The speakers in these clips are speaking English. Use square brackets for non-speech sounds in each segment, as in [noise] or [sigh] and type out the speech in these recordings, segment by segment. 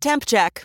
Temp check.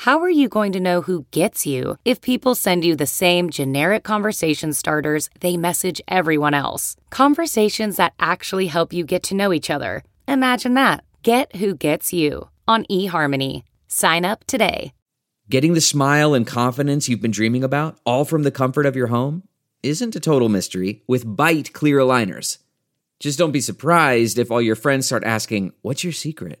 How are you going to know who gets you if people send you the same generic conversation starters they message everyone else? Conversations that actually help you get to know each other. Imagine that. Get who gets you on eHarmony. Sign up today. Getting the smile and confidence you've been dreaming about, all from the comfort of your home, isn't a total mystery with Byte clear aligners. Just don't be surprised if all your friends start asking, What's your secret?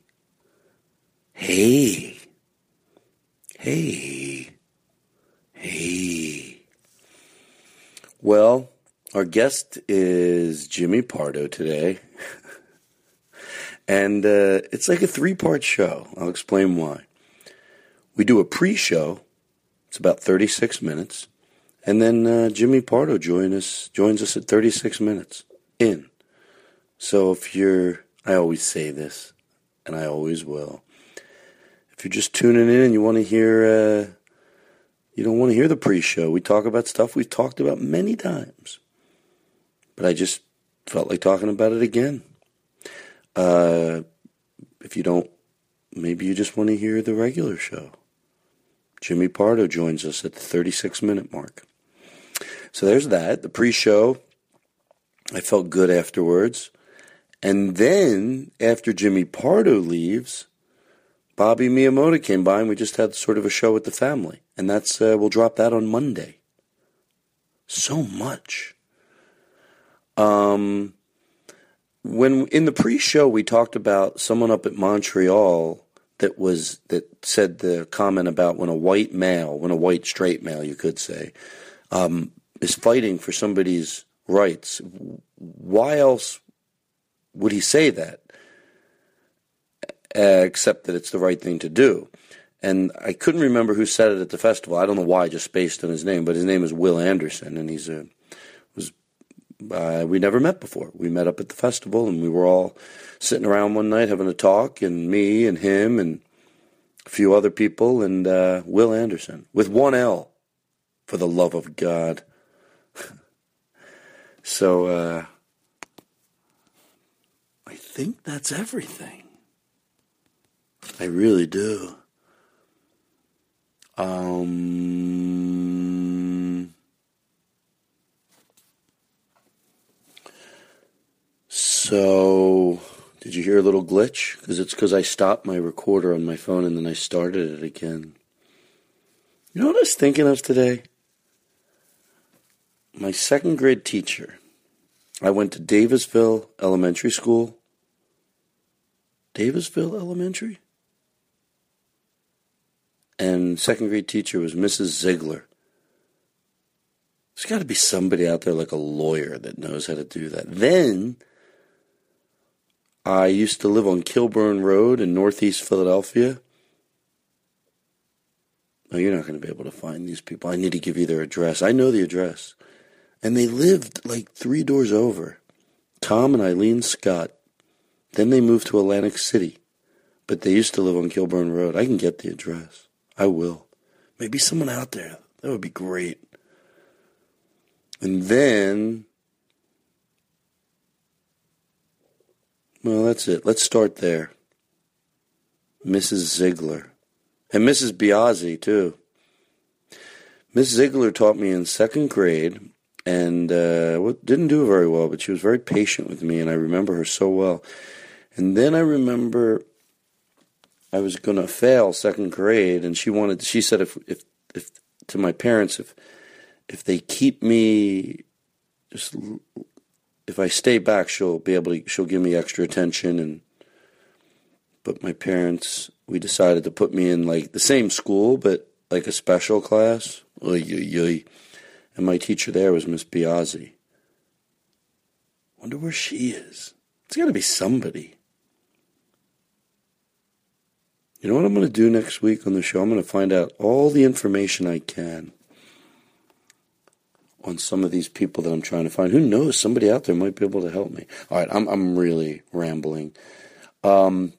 Hey. Hey. Hey. Well, our guest is Jimmy Pardo today. [laughs] and uh, it's like a three part show. I'll explain why. We do a pre show, it's about 36 minutes. And then uh, Jimmy Pardo join us, joins us at 36 minutes in. So if you're, I always say this, and I always will. If you're just tuning in and you want to hear, uh, you don't want to hear the pre-show. We talk about stuff we've talked about many times, but I just felt like talking about it again. Uh, if you don't, maybe you just want to hear the regular show. Jimmy Pardo joins us at the 36 minute mark. So there's that. The pre show, I felt good afterwards. And then after Jimmy Pardo leaves, Bobby Miyamoto came by and we just had sort of a show with the family. And that's, uh, we'll drop that on Monday. So much. Um, when in the pre-show we talked about someone up at Montreal that was that said the comment about when a white male, when a white straight male, you could say, um, is fighting for somebody's rights. Why else would he say that? Except that it's the right thing to do. And I couldn't remember who said it at the festival. I don't know why I just spaced on his name, but his name is Wil Anderson, and he's a was uh, we never met before. We met up at the festival, and we were all sitting around one night having a talk, and me and him and a few other people, and uh, Wil Anderson with one L, for the love of God. [laughs] so uh, I think that's everything. I really do. Um, so, did you hear a little glitch? Because it's because I stopped my recorder on my phone and then I started it again. You know what I was thinking of today? My second grade teacher. I went to Davisville Elementary School. Davisville Elementary? And second grade teacher was Mrs. Ziegler. There's got to be somebody out there like a lawyer that knows how to do that. Then I used to live on Kilburn Road in Northeast Philadelphia. No, you're not going to be able to find these people. I need to give you their address. I know the address. And they lived like three doors over. Tom and Eileen Scott. Then they moved to Atlantic City. But they used to live on Kilburn Road. I can get the address. I will. Maybe someone out there. That would be great. And then, well, that's it. Let's start there. Mrs. Ziegler. And Mrs. Biazzi, too. Miss Ziegler taught me in second grade and uh, didn't do very well, but she was very patient with me, and I remember her so well. And then I remember I was going to fail second grade, and she wanted. She said if if if to my parents if if they keep me just if I stay back, she'll be able to. She'll give me extra attention and. But my parents, we decided to put me in like the same school, but like a special class. Oy, oy, oy. And my teacher there was Miss Biazzi. Wonder where she is. It's got to be somebody. You know what I'm going to do next week on the show? I'm going to find out all the information I can on some of these people that I'm trying to find. Who knows? Somebody out there might be able to help me. All right, I'm I'm really rambling. Um,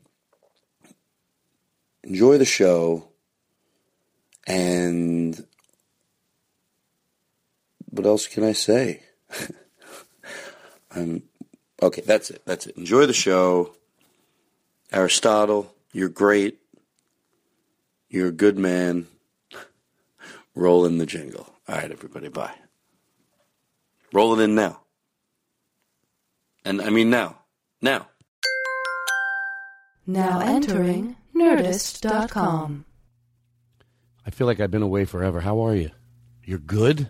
enjoy the show, and what else can I say? [laughs] I'm okay. That's it. That's it. Enjoy the show. Aristotle, you're great. You're a good man. Roll in the jingle. All right, everybody. Bye. Roll it in now. And I mean now. Now. Now entering Nerdist.com. I feel like I've been away forever. How are you? You're good?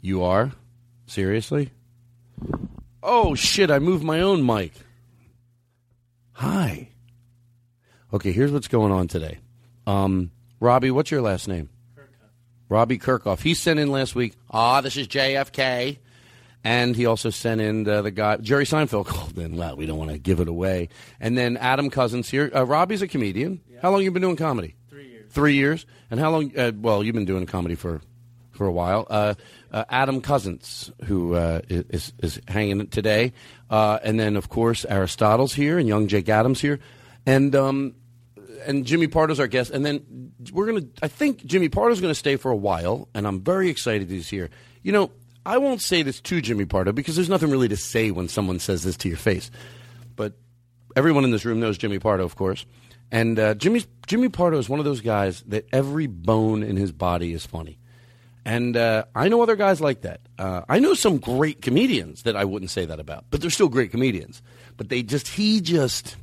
You are? Seriously? Oh, shit, I moved my own mic. Hi. Okay, here's what's going on today. Um, Robbie, what's your last name? Robbie Kirkhoff. He sent in last week, ah, this is JFK. And he also sent in uh, the guy, Jerry Seinfeld [laughs] called in. Well, we don't want to give it away. And then Adam Cousins here. Uh, Robbie's a comedian. Yeah. How long you been doing comedy? Three years. Three years. And how long? Uh, well, you've been doing comedy for for a while. Uh, uh, Adam Cousins, who uh, is is hanging today, and then of course Aristotle's here, and young Jake Adams here, and um, and Jimmy Pardo's our guest, and then we're gonna. I think Jimmy Pardo's gonna stay for a while, and I'm very excited he's here. You know, I won't say this to Jimmy Pardo because there's nothing really to say when someone says this to your face, but everyone in this room knows Jimmy Pardo, of course. And uh, Jimmy Jimmy Pardo is one of those guys that every bone in his body is funny. And uh, I know other guys like that. Uh, I know some great comedians that I wouldn't say that about, but they're still great comedians. But they just, he just,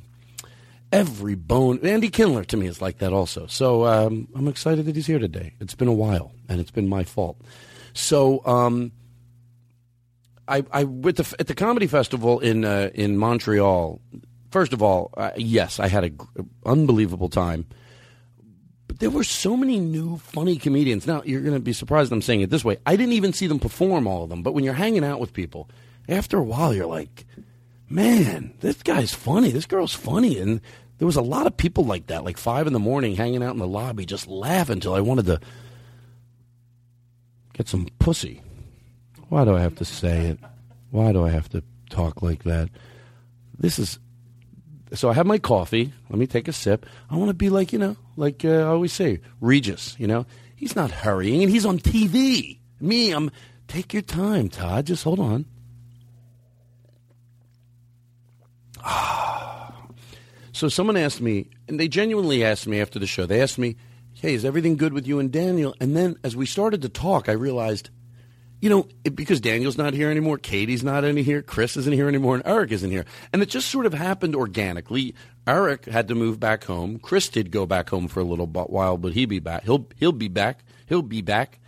every bone. Andy Kindler to me is like that also. So um, I'm excited that he's here today. It's been a while, and it's been my fault. So um, I, I with the, at the comedy festival in uh, in Montreal. First of all, uh, yes, I had an unbelievable time. But there were so many new funny comedians. Now you're going to be surprised I'm saying it this way. I didn't even see them perform all of them. But when you're hanging out with people, after a while, you're like, man, this guy's funny. This girl's funny. And there was a lot of people like that, like five in the morning, hanging out in the lobby, just laughing until I wanted to get some pussy. Why do I have to say it? Why do I have to talk like that? This is. So I have my coffee. Let me take a sip. I want to be like, you know, like uh, I always say, Regis, you know? He's not hurrying and he's on TV. Me, I'm. Take your time, Todd. Just hold on. So someone asked me, and they genuinely asked me after the show, they asked me, hey, is everything good with you and Daniel? And then as we started to talk, I realized you know, it, because Daniel's not here anymore, Katie's not in here, Chris isn't here anymore, and Eric isn't here. And it just sort of happened organically. Eric had to move back home. Chris did go back home for a little while, but he'll be back. He'll he'll be back. He'll be back.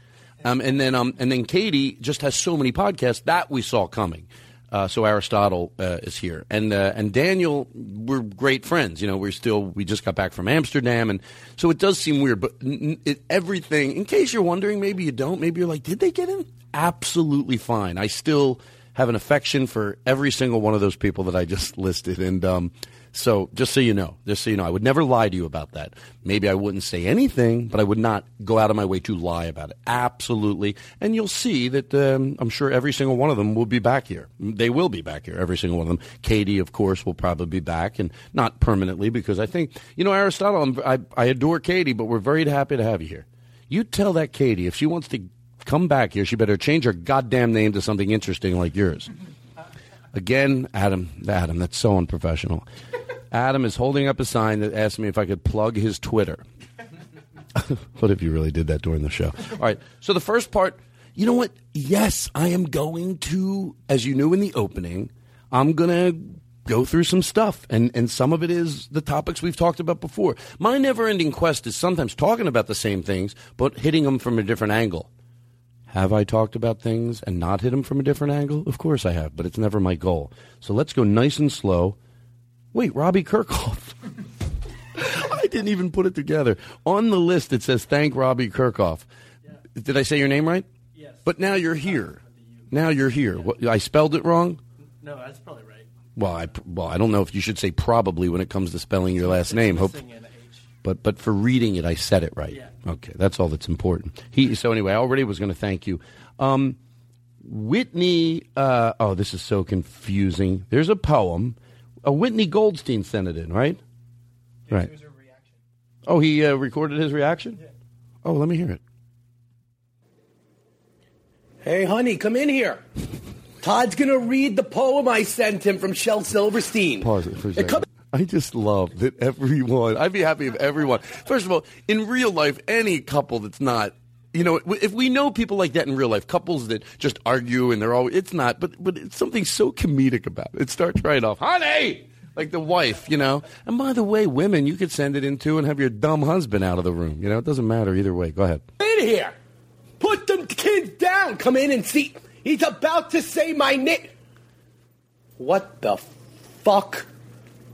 Um, and then um, and then Katie just has so many podcasts that we saw coming. Uh, so Aristotle uh, is here, and uh, and Daniel, we're great friends. You know, we're still we just got back from Amsterdam, and so it does seem weird. But it, everything, in case you're wondering, maybe you don't, maybe you're like, did they get in? absolutely fine. I still have an affection for every single one of those people that I just [laughs] listed. And um, so, just so you know, just so you know, I would never lie to you about that. Maybe I wouldn't say anything, but I would not go out of my way to lie about it. Absolutely. And you'll see that um, I'm sure every single one of them will be back here. They will be back here, every single one of them. Katie, of course, will probably be back, and not permanently because I think, you know, Aristotle, I, I adore Katie, but we're very happy to have you here. You tell that Katie if she wants to come back here, she better change her goddamn name to something interesting like yours. Again, Adam, Adam, that's so unprofessional. Adam is holding up a sign that asks me if I could plug his Twitter. [laughs] what if you really did that during the show? All right. So the first part, you know what? Yes, I am going to, as you knew in the opening, I'm going to go through some stuff. And, and some of it is the topics we've talked about before. My never ending quest is sometimes talking about the same things, but hitting them from a different angle. Have I talked about things and not hit them from a different angle? Of course I have, but it's never my goal. So let's go nice and slow. Wait, Robbie Kirkhoff. [laughs] I didn't even put it together. On the list, it says thank Robbie Kirkhoff. Did I say your name right? Yes. But now you're here. Now you're here. What, I spelled it wrong. No, that's probably right. Well, I well I don't know if you should say probably when it comes to spelling your last name. Hope, Missing an H. but but for reading it, I said it right. Yeah. Okay, that's all that's important. He so anyway, I already was going to thank you. Um, Whitney. Uh, oh, this is so confusing. There's a poem. Uh, Whitney Goldstein sent it in, right? right. Oh, he uh, recorded his reaction. Oh, let me hear it. Hey, honey, come in here. Todd's gonna read the poem I sent him from Shel Silverstein. Pause it for a Hey, come- second. I just love that everyone. I'd be happy if everyone. First of all, in real life, any couple that's not, you know, if we know people like that in real life, couples that just argue and they're all, it's not, but but it's something so comedic about it. It starts right off, honey, like the wife, you know. And by the way, women, you could send it in too and have your dumb husband out of the room. You know, it doesn't matter either way. Go ahead. in here. Put them kids down. Come in and see. He's about to say my name. What the fuck?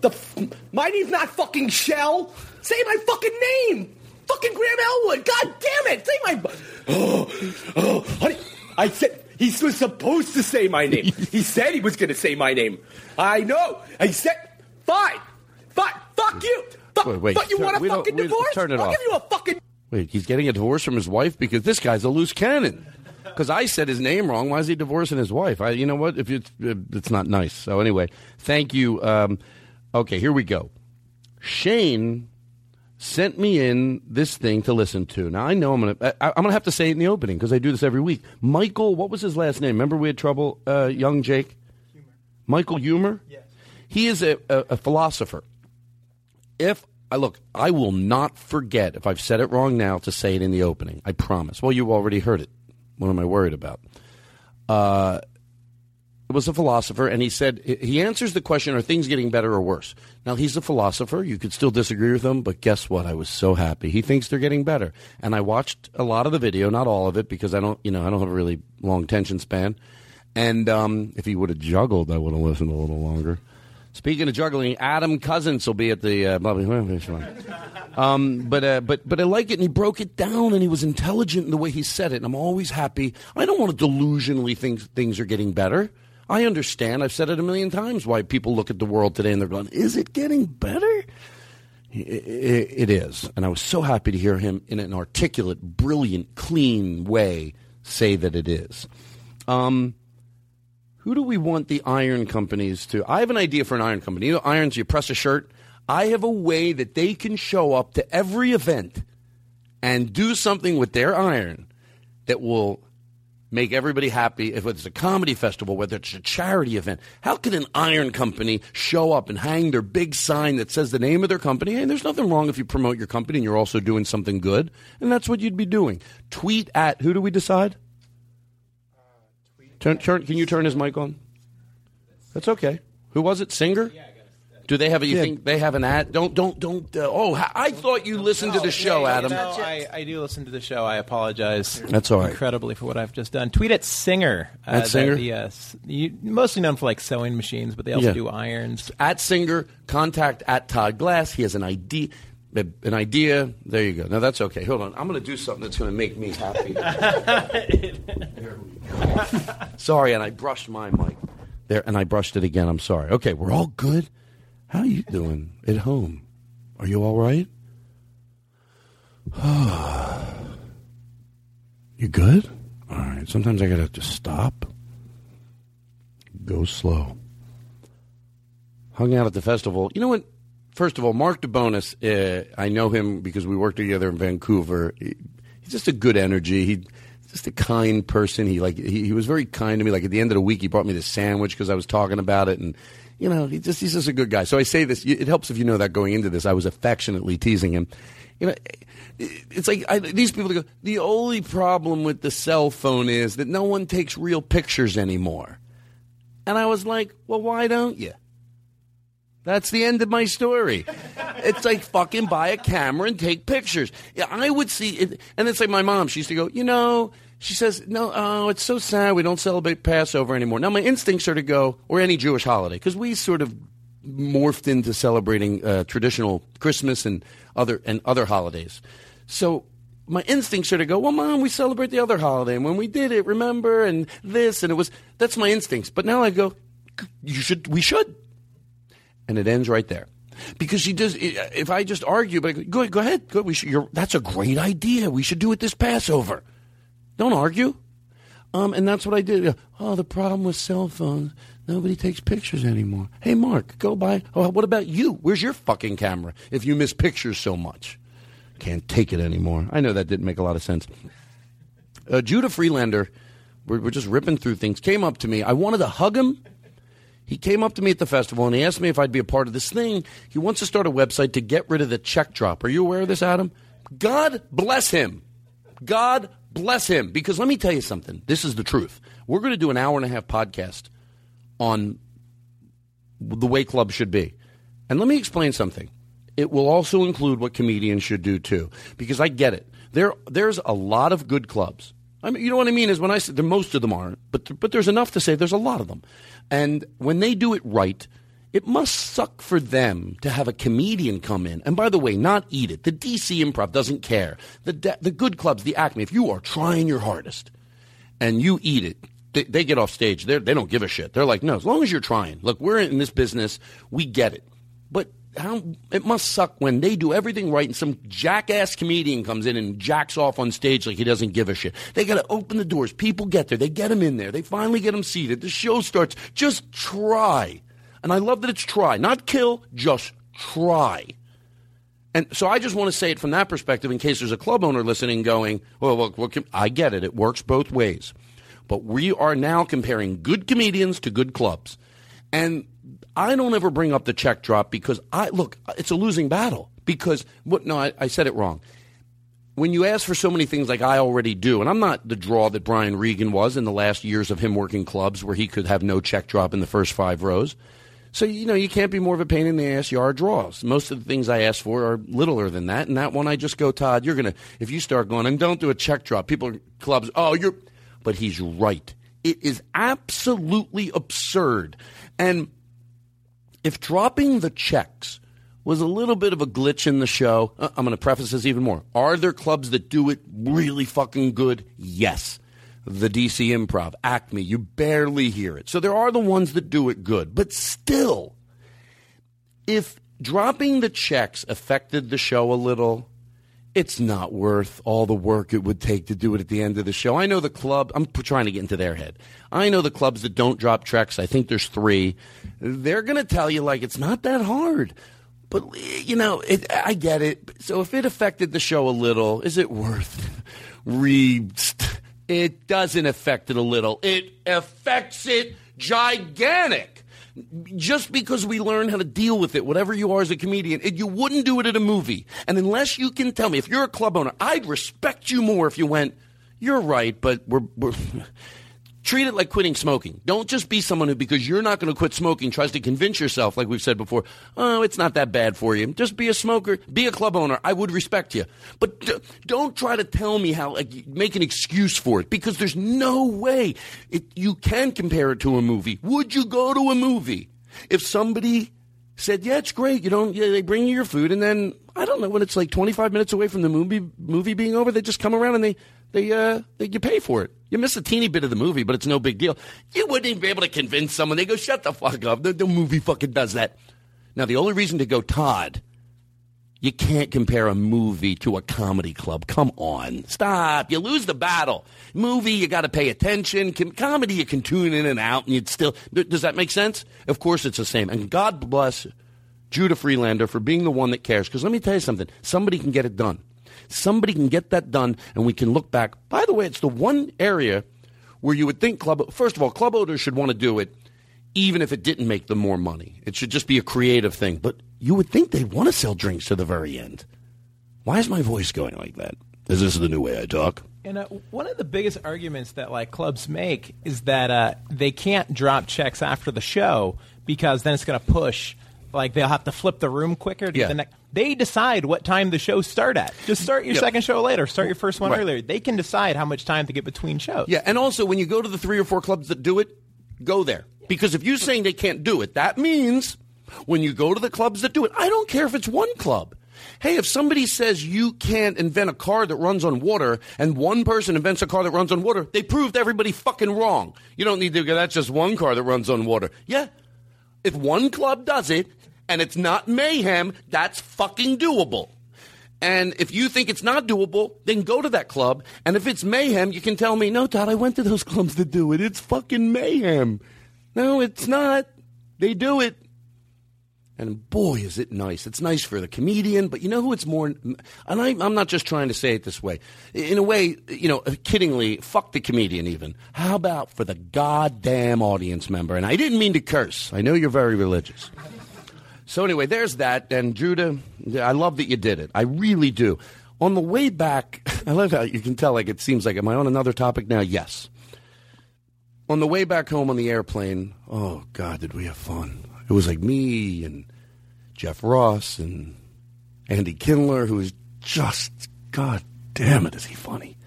The f- my name's not fucking Shell. Say my fucking name. Fucking Graham Elwood. God damn it. Say my. [gasps] Oh, oh, honey. I said he was supposed to say my name. [laughs] he said he was going to say my name. I know. I said fine, fine. Fuck you. Fuck, Wait, wait, fuck you want a we fucking divorce? turn it I'll off. give you a fucking. Wait, he's getting a divorce from his wife because this guy's a loose cannon. Because I said his name wrong. Why is he divorcing his wife? I, you know what? If it's it's not nice. So anyway, thank you. Um, okay, here we go. Shane sent me in this thing to listen to. Now I know I'm gonna I, I'm gonna have to say it in the opening because I do this every week. Michael, what was his last name? Remember we had trouble, uh, young Jake. Michael Huemer. Yes. He is a, a, a philosopher if I look, I will not forget if I've said it wrong now to say it in the opening. I promise. Well, you already heard it. What am I worried about? Uh, was a philosopher, and he said he answers the question: Are things getting better or worse? Now he's a philosopher. You could still disagree with him, but guess what? I was so happy. He thinks they're getting better, and I watched a lot of the video, not all of it, because I don't, you know, I don't have a really long attention span. And um, if he would have juggled, I would have listened a little longer. Speaking of juggling, Adam Cousins will be at the uh, blah, blah. Um, but uh, but but I like it, and he broke it down, and he was intelligent in the way he said it. And I'm always happy. I don't want to delusionally think things are getting better. I understand. I've said it a million times. Why people look at the world today and they're going, "Is it getting better?" It is, and I was so happy to hear him in an articulate, brilliant, clean way say that it is. Um, who do we want the iron companies to? I have an idea for an iron company. You know, irons, you press a shirt. I have a way that they can show up to every event and do something with their iron that will make everybody happy. If it's a comedy festival, whether it's a charity event, how can an iron company show up and hang their big sign that says the name of their company? And there's nothing wrong if you promote your company and you're also doing something good. And that's what you'd be doing. Tweet at, who do we decide? Uh, turn, turn, can you turn his mic on? That's okay. Who was it? Singer? Do they have a? You think they have an ad? Don't don't don't. Uh, oh, I thought you listened to the show, Adam. No, I, I do listen to the show. I apologize. That's all right. Incredibly for what I've just done. Tweet at Singer. Uh, At Singer? Yes. You, mostly known for like sewing machines, but they also Yeah. do irons. At Singer, contact at Todd Glass. He has an idea. An idea. There you go. Now that's okay. Hold on. I'm going to do something that's going to make me happy. [laughs] There we go. sorry, and I brushed my mic there, and I brushed it again. I'm sorry. Okay, we're all good. How are you doing at home? Are you all right? [sighs] you good? All right. Sometimes I got to just stop. Go slow hung out at the festival. You know what? First of all, Mark DeBonis, uh, I know him because we worked together in Vancouver. He- He's just a good energy. He just a kind person. He like he, he was very kind to me. Like at the end of the week, he brought me the sandwich because I was talking about it, and you know, he just he's just a good guy. So I say this. It helps if you know that going into this, I was affectionately teasing him. You know, it's like I, these people go. The only problem with the cell phone is that no one takes real pictures anymore. And I was like, well, why don't you? That's the end of my story. it's like fucking buy a camera and take pictures. Yeah, I would see it, and it's like my mom. She used to go, you know, she says, no, oh, it's so sad we don't celebrate Passover anymore. Now my instincts are to go, or any Jewish holiday, because we sort of morphed into celebrating uh, traditional Christmas and other and other holidays. So my instincts are to go, well, mom, we celebrate the other holiday, and when we did it, remember, and this, and it was that's my instincts. But now I go, you should, we should, and it ends right there. Because she does. If I just argue, but go, go ahead, go. We should, that's a great idea. We should do it this Passover. Don't argue. Um, and that's what I did. Oh, the problem with cell phones. Nobody takes pictures anymore. Hey, Mark, go by. Oh, what about you? Where's your fucking camera if you miss pictures so much? Can't take it anymore. I know that didn't make a lot of sense. Uh, Judah Friedlander, we're, we're just ripping through things, came up to me. I wanted to hug him. He came up to me at the festival and he asked me if I'd be a part of this thing. He wants to start a website to get rid of the check drop. Are you aware of this, Adam? God bless him. God bless him. Because let me tell you something. This is the truth. We're going to do an hour and a half podcast on the way clubs should be. And let me explain something. It will also include what comedians should do too, because I get it. There, there's a lot of good clubs. I mean, you know what I mean? Is when I say most of them aren't, but but there's enough to say there's a lot of them, and when they do it right, it must suck for them to have a comedian come in. And by the way, not eat it. The DC Improv doesn't care. The the good clubs, the Acme. If you are trying your hardest, and you eat it, they, they get off stage. They they don't give a shit. They're like, no, as long as you're trying. Look, we're in this business. We get it. But how it must suck when they do everything right and some jackass comedian comes in and jacks off on stage like he doesn't give a shit. They got to open the doors. People get there. They get him in there. They finally get him seated. The show starts. Just try. And I love that it's try, not kill, just try. And so I just want to say it from that perspective in case there's a club owner listening going, well, look I get it. It works both ways. But we are now comparing good comedians to good clubs. And I don't ever bring up the check drop because I look, it's a losing battle. Because what? No, I, I said it wrong. When you ask for so many things like I already do, and I'm not the draw that Brian Regan was in the last years of him working clubs where he could have no check drop in the first five rows. So, you know, you can't be more of a pain in the ass. You are draws. Most of the things I ask for are littler than that. And that one, I just go, Todd, you're going to, if you start going, and don't do a check drop, people, clubs, oh, you're, but he's right. It is absolutely absurd. And if dropping the checks was a little bit of a glitch in the show, uh, I'm going to preface this even more. Are there clubs that do it really fucking good? Yes. The DC Improv, Acme, you barely hear it. So there are the ones that do it good. But still, if dropping the checks affected the show a little, it's not worth all the work it would take to do it at the end of the show. I know the club, I'm trying to get into their head. I know the clubs that don't drop checks, I think there's three. They're going to tell you, like, it's not that hard. But, you know, it, I get it. So if it affected the show a little, is it worth [laughs] re. It doesn't affect it a little, it affects it gigantic just because we learn how to deal with it, whatever you are as a comedian, it, you wouldn't do it at a movie. And unless you can tell me, if you're a club owner, I'd respect you more if you went, you're right, but we're, we're treat it like quitting smoking. Don't just be someone who, because you're not going to quit smoking, tries to convince yourself, like we've said before, oh, it's not that bad for you. Just be a smoker, be a club owner. I would respect you. But d- don't try to tell me how, like, make an excuse for it, because there's no way it, you can compare it to a movie. Would you go to a movie if somebody said, yeah, it's great. You don't, yeah, they bring you your food, and then I don't know when it's like 25 minutes away from the movie movie being over, they just come around and they they uh they, you pay for it. You miss a teeny bit of the movie, but it's no big deal. You wouldn't even be able to convince someone. They go, shut the fuck up. The, the movie fucking does that. Now, the only reason to go, Todd, you can't compare a movie to a comedy club. Come on. Stop. You lose the battle. Movie, you got to pay attention. Com- comedy, you can tune in and out, and you'd still. Does that make sense? Of course, it's the same. And God bless Judah Friedlander for being the one that cares. Because let me tell you something somebody can get it done. Somebody can get that done, and we can look back. By the way, it's the one area where you would think club. First of all, club owners should want to do it, even if it didn't make them more money. It should just be a creative thing. But you would think they'd want to sell drinks to the very end. Why is my voice going like that? Is this the new way I talk? And uh, one of the biggest arguments that like clubs make is that uh, they can't drop checks after the show because then it's going to push. Like they'll have to flip the room quicker. To Yeah. the next. They decide what time the shows start at. Just start your Yeah. second show later. Start your first one Right. earlier. They can decide how much time to get between shows. Yeah, and also when you go to the three or four clubs that do it, go there. Because if you're saying they can't do it, that means when you go to the clubs that do it, I don't care if it's one club. Hey, if somebody says you can't invent a car that runs on water and one person invents a car that runs on water, they proved everybody fucking wrong. You don't need to go, that's just one car that runs on water. Yeah. If one club does it and it's not mayhem, that's fucking doable. And if you think it's not doable, then go to that club. And if it's mayhem, you can tell me, no, Todd, I went to those [laughs] clubs to do it. It's fucking mayhem. No, it's not. They do it. And boy, is it nice. It's nice for the comedian, but you know who it's more. And I, I'm not just trying to say it this way. In a way, you know, kiddingly, fuck the comedian even. How about for the goddamn audience member? And I didn't mean to curse. I know you're very religious. So anyway, there's that. And Judah, I love that you did it. I really do. On the way back, [laughs] I love how you can tell. Like it seems like, am I on another topic now? Yes. On the way back home on the airplane, oh God, did we have fun? It was like me and Jeff Ross and Andy Kindler, who is just God damn it, is he funny?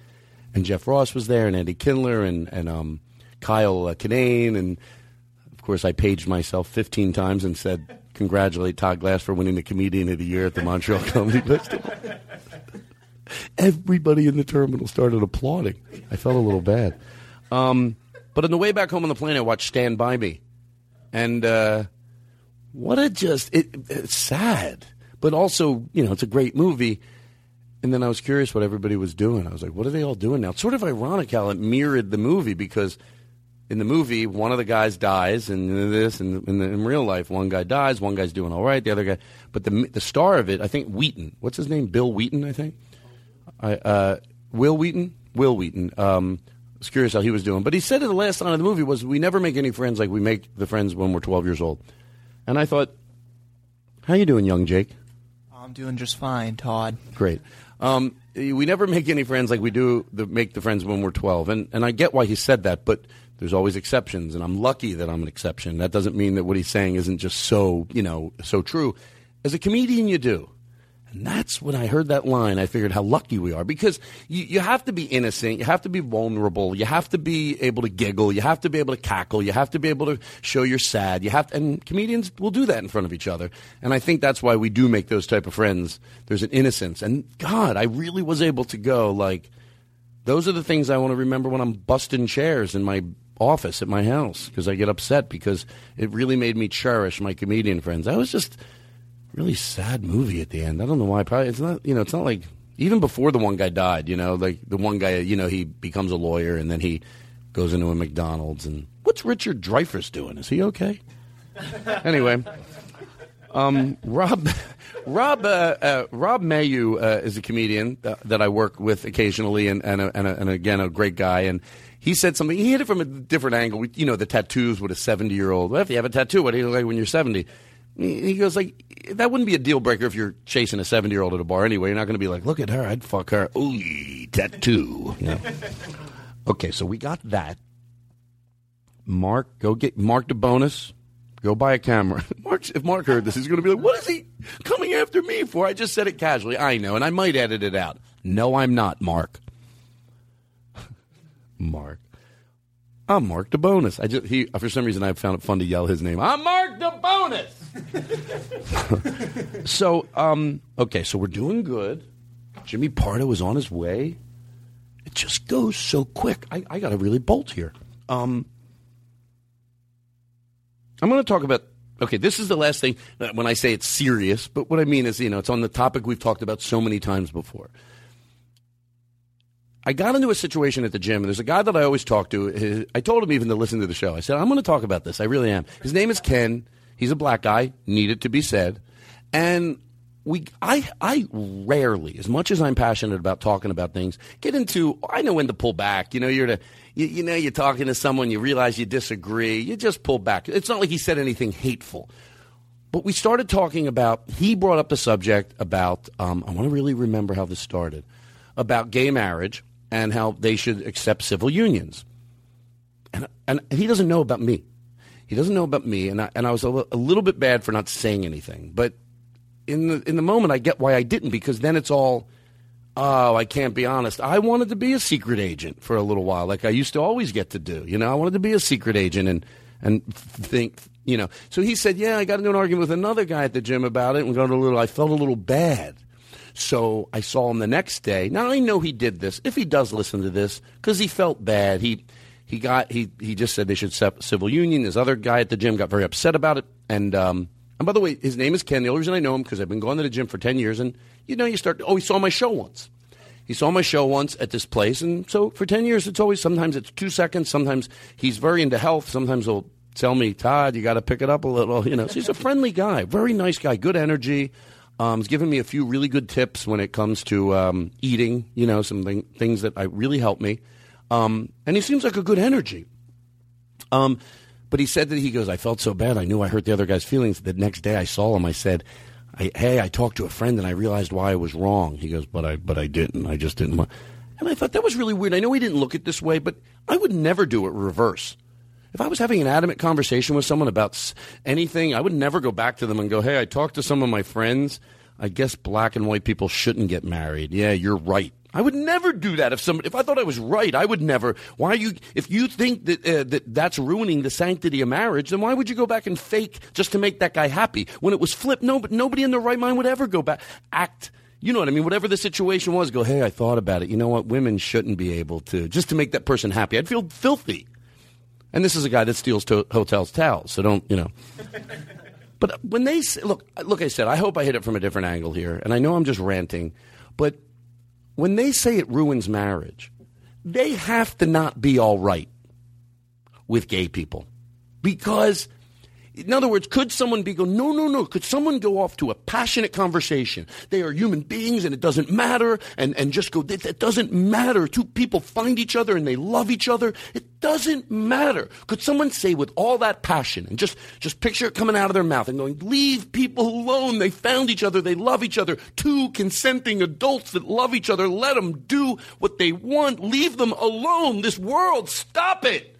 And Jeff Ross was there, and Andy Kindler, and and um, Kyle uh, Kinane, and of course, I paged myself 15 times and said, congratulate Todd Glass for winning the Comedian of the Year at the Montreal [laughs] Comedy Festival. Everybody in the terminal started applauding. I felt a little bad. Um, but on the way back home on the plane, I watched Stand By Me. And uh, what a just, it, it's sad, but also, you know, it's a great movie. And then I was curious what everybody was doing. I was like, what are they all doing now? It's sort of ironic how it mirrored the movie because in the movie, one of the guys dies, and this, and in, the, in real life, one guy dies, one guy's doing all right, the other guy. But the the star of it, I think Wheaton. What's his name? Bill Wheaton, I think. I, uh, Wil Wheaton. Wil Wheaton. Um, I was curious how he was doing, but he said it the last line of the movie was, "We never make any friends like we make the friends when we're 12 years old." And I thought, "How you doing, young Jake?" I'm doing just fine, Todd. Great. Um, we never make any friends like we do the, make the friends when we're 12. And, and I get why he said that, but there's always exceptions. And I'm lucky that I'm an exception. That doesn't mean that what he's saying isn't just so, you know, so true. As a comedian, you do. And that's when I heard that line, I figured how lucky we are because you, you have to be innocent, you have to be vulnerable, you have to be able to giggle, you have to be able to cackle, you have to be able to show you're sad. You have to, and comedians will do that in front of each other. And I think that's why we do make those type of friends. There's an innocence. And God, I really was able to go like, those are the things I want to remember when I'm busting chairs in my office at my house because I get upset because it really made me cherish my comedian friends. I was just really sad movie at the end. I don't know why. Probably it's not. You know, it's not like even before the one guy died. You know, like the one guy. You know, he becomes a lawyer and then he goes into a McDonald's. And what's Richard Dreyfuss doing? Is he okay? [laughs] anyway, um, Rob. [laughs] Rob uh, uh, Rob Mayu uh, is a comedian that, that I work with occasionally, and and, a, and, a, and again a great guy. And he said something. He hit it from a different angle. You know, the tattoos with a seventy year old. Well, if you have a tattoo, what do you look like when you're seventy? He goes like that wouldn't be a deal breaker if you're chasing a seventy year old at a bar anyway. You're not going to be like, look at her, I'd fuck her. Ooh, tattoo. No. okay, so we got that. Mark, go get Mark DeBonis. Go buy a camera. [laughs] Mark, if Mark heard this, he's going to be like, "What is he coming after me for?" I just said it casually. I know, and I might edit it out. No, I'm not, Mark. Mark. I'm Mark DeBonis. I just he for some reason I found it fun to yell his name. I'm Mark the bonus. [laughs] so um okay, so we're doing good. Jimmy Pardo is on his way. It just goes so quick. I, I got to really bolt here. Um, I'm going to talk about. Okay, this is the last thing uh, when I say it's serious, but what I mean is, you know, it's on the topic we've talked about so many times before. I got into a situation at the gym, and there's a guy that I always talk to. I told him even to listen to the show. I said, I'm going to talk about this. I really am. His name is Ken. He's a black guy, needed to be said. And we I I rarely, as much as I'm passionate about talking about things, get into. I know when to pull back. You know, you're to. You, you know, you're talking to someone, you realize you disagree, you just pull back. It's not like he said anything hateful. But we started talking about, he brought up the subject about, um, I want to really remember how this started, about gay marriage and how they should accept civil unions. And, and he doesn't know about me. He doesn't know about me, and I, and I was a, little bit bad for not saying anything. But in the, in the moment, I get why I didn't, because then it's all, oh, I can't be honest. I wanted to be a secret agent for a little while, like I used to always get to do. You know, I wanted to be a secret agent and, and think, you know. So he said, yeah, I got into an argument with another guy at the gym about it, and got a little, I felt a little bad. So I saw him the next day. Now I know he did this. If he does listen to this, because he felt bad, he he got he he just said they should set civil union. This other guy at the gym got very upset about it, and um, and by the way, his name is Ken. The only reason I know him because I've been going to the gym for ten years, and you know, you start. Oh, he saw my show once. He saw my show once at this place, and so for ten years, it's always sometimes it's two seconds. Sometimes he's very into health. Sometimes he'll tell me, Todd, you got to pick it up a little. You know, so he's a friendly guy, very nice guy, good energy. Um, he's given me a few really good tips when it comes to um, eating. You know, some thing, things that I really help me. Um, and he seems like a good energy. Um, but he said that he goes, I felt so bad. I knew I hurt the other guy's feelings. The next day I saw him. I said, I, Hey, I talked to a friend and I realized why I was wrong. He goes, But I, but I didn't. I just didn't. want-" And I thought that was really weird. I know he didn't look it this way, but I would never do it reverse. If I was having an adamant conversation with someone about anything, I would never go back to them and go, Hey, I talked to some of my friends. I guess black and white people shouldn't get married. Yeah, you're right. I would never do that if somebody if I thought I was right. I would never. Why you? If you think that uh, that that's ruining the sanctity of marriage, then why would you go back and fake just to make that guy happy? When it was flipped, no, but nobody in their right mind would ever go back act. You know what I mean? Whatever the situation was, go. Hey, I thought about it. You know what? Women shouldn't be able to just to make that person happy. I'd feel filthy. And this is a guy that steals to- hotels towels, so don't you know? [laughs] But when they say, look, look, I said I hope I hit it from a different angle here, and I know I'm just ranting, but when they say it ruins marriage, they have to not be all right with gay people, because. In other words, could someone be go, no, no, no. Could someone go off to a passionate conversation? They are human beings and it doesn't matter and, and just go, that, that doesn't matter. Two people find each other and they love each other. It doesn't matter. Could someone say with all that passion and just, just picture it coming out of their mouth and going, leave people alone. They found each other. They love each other. Two consenting adults that love each other. Let them do what they want. Leave them alone. This world, stop it.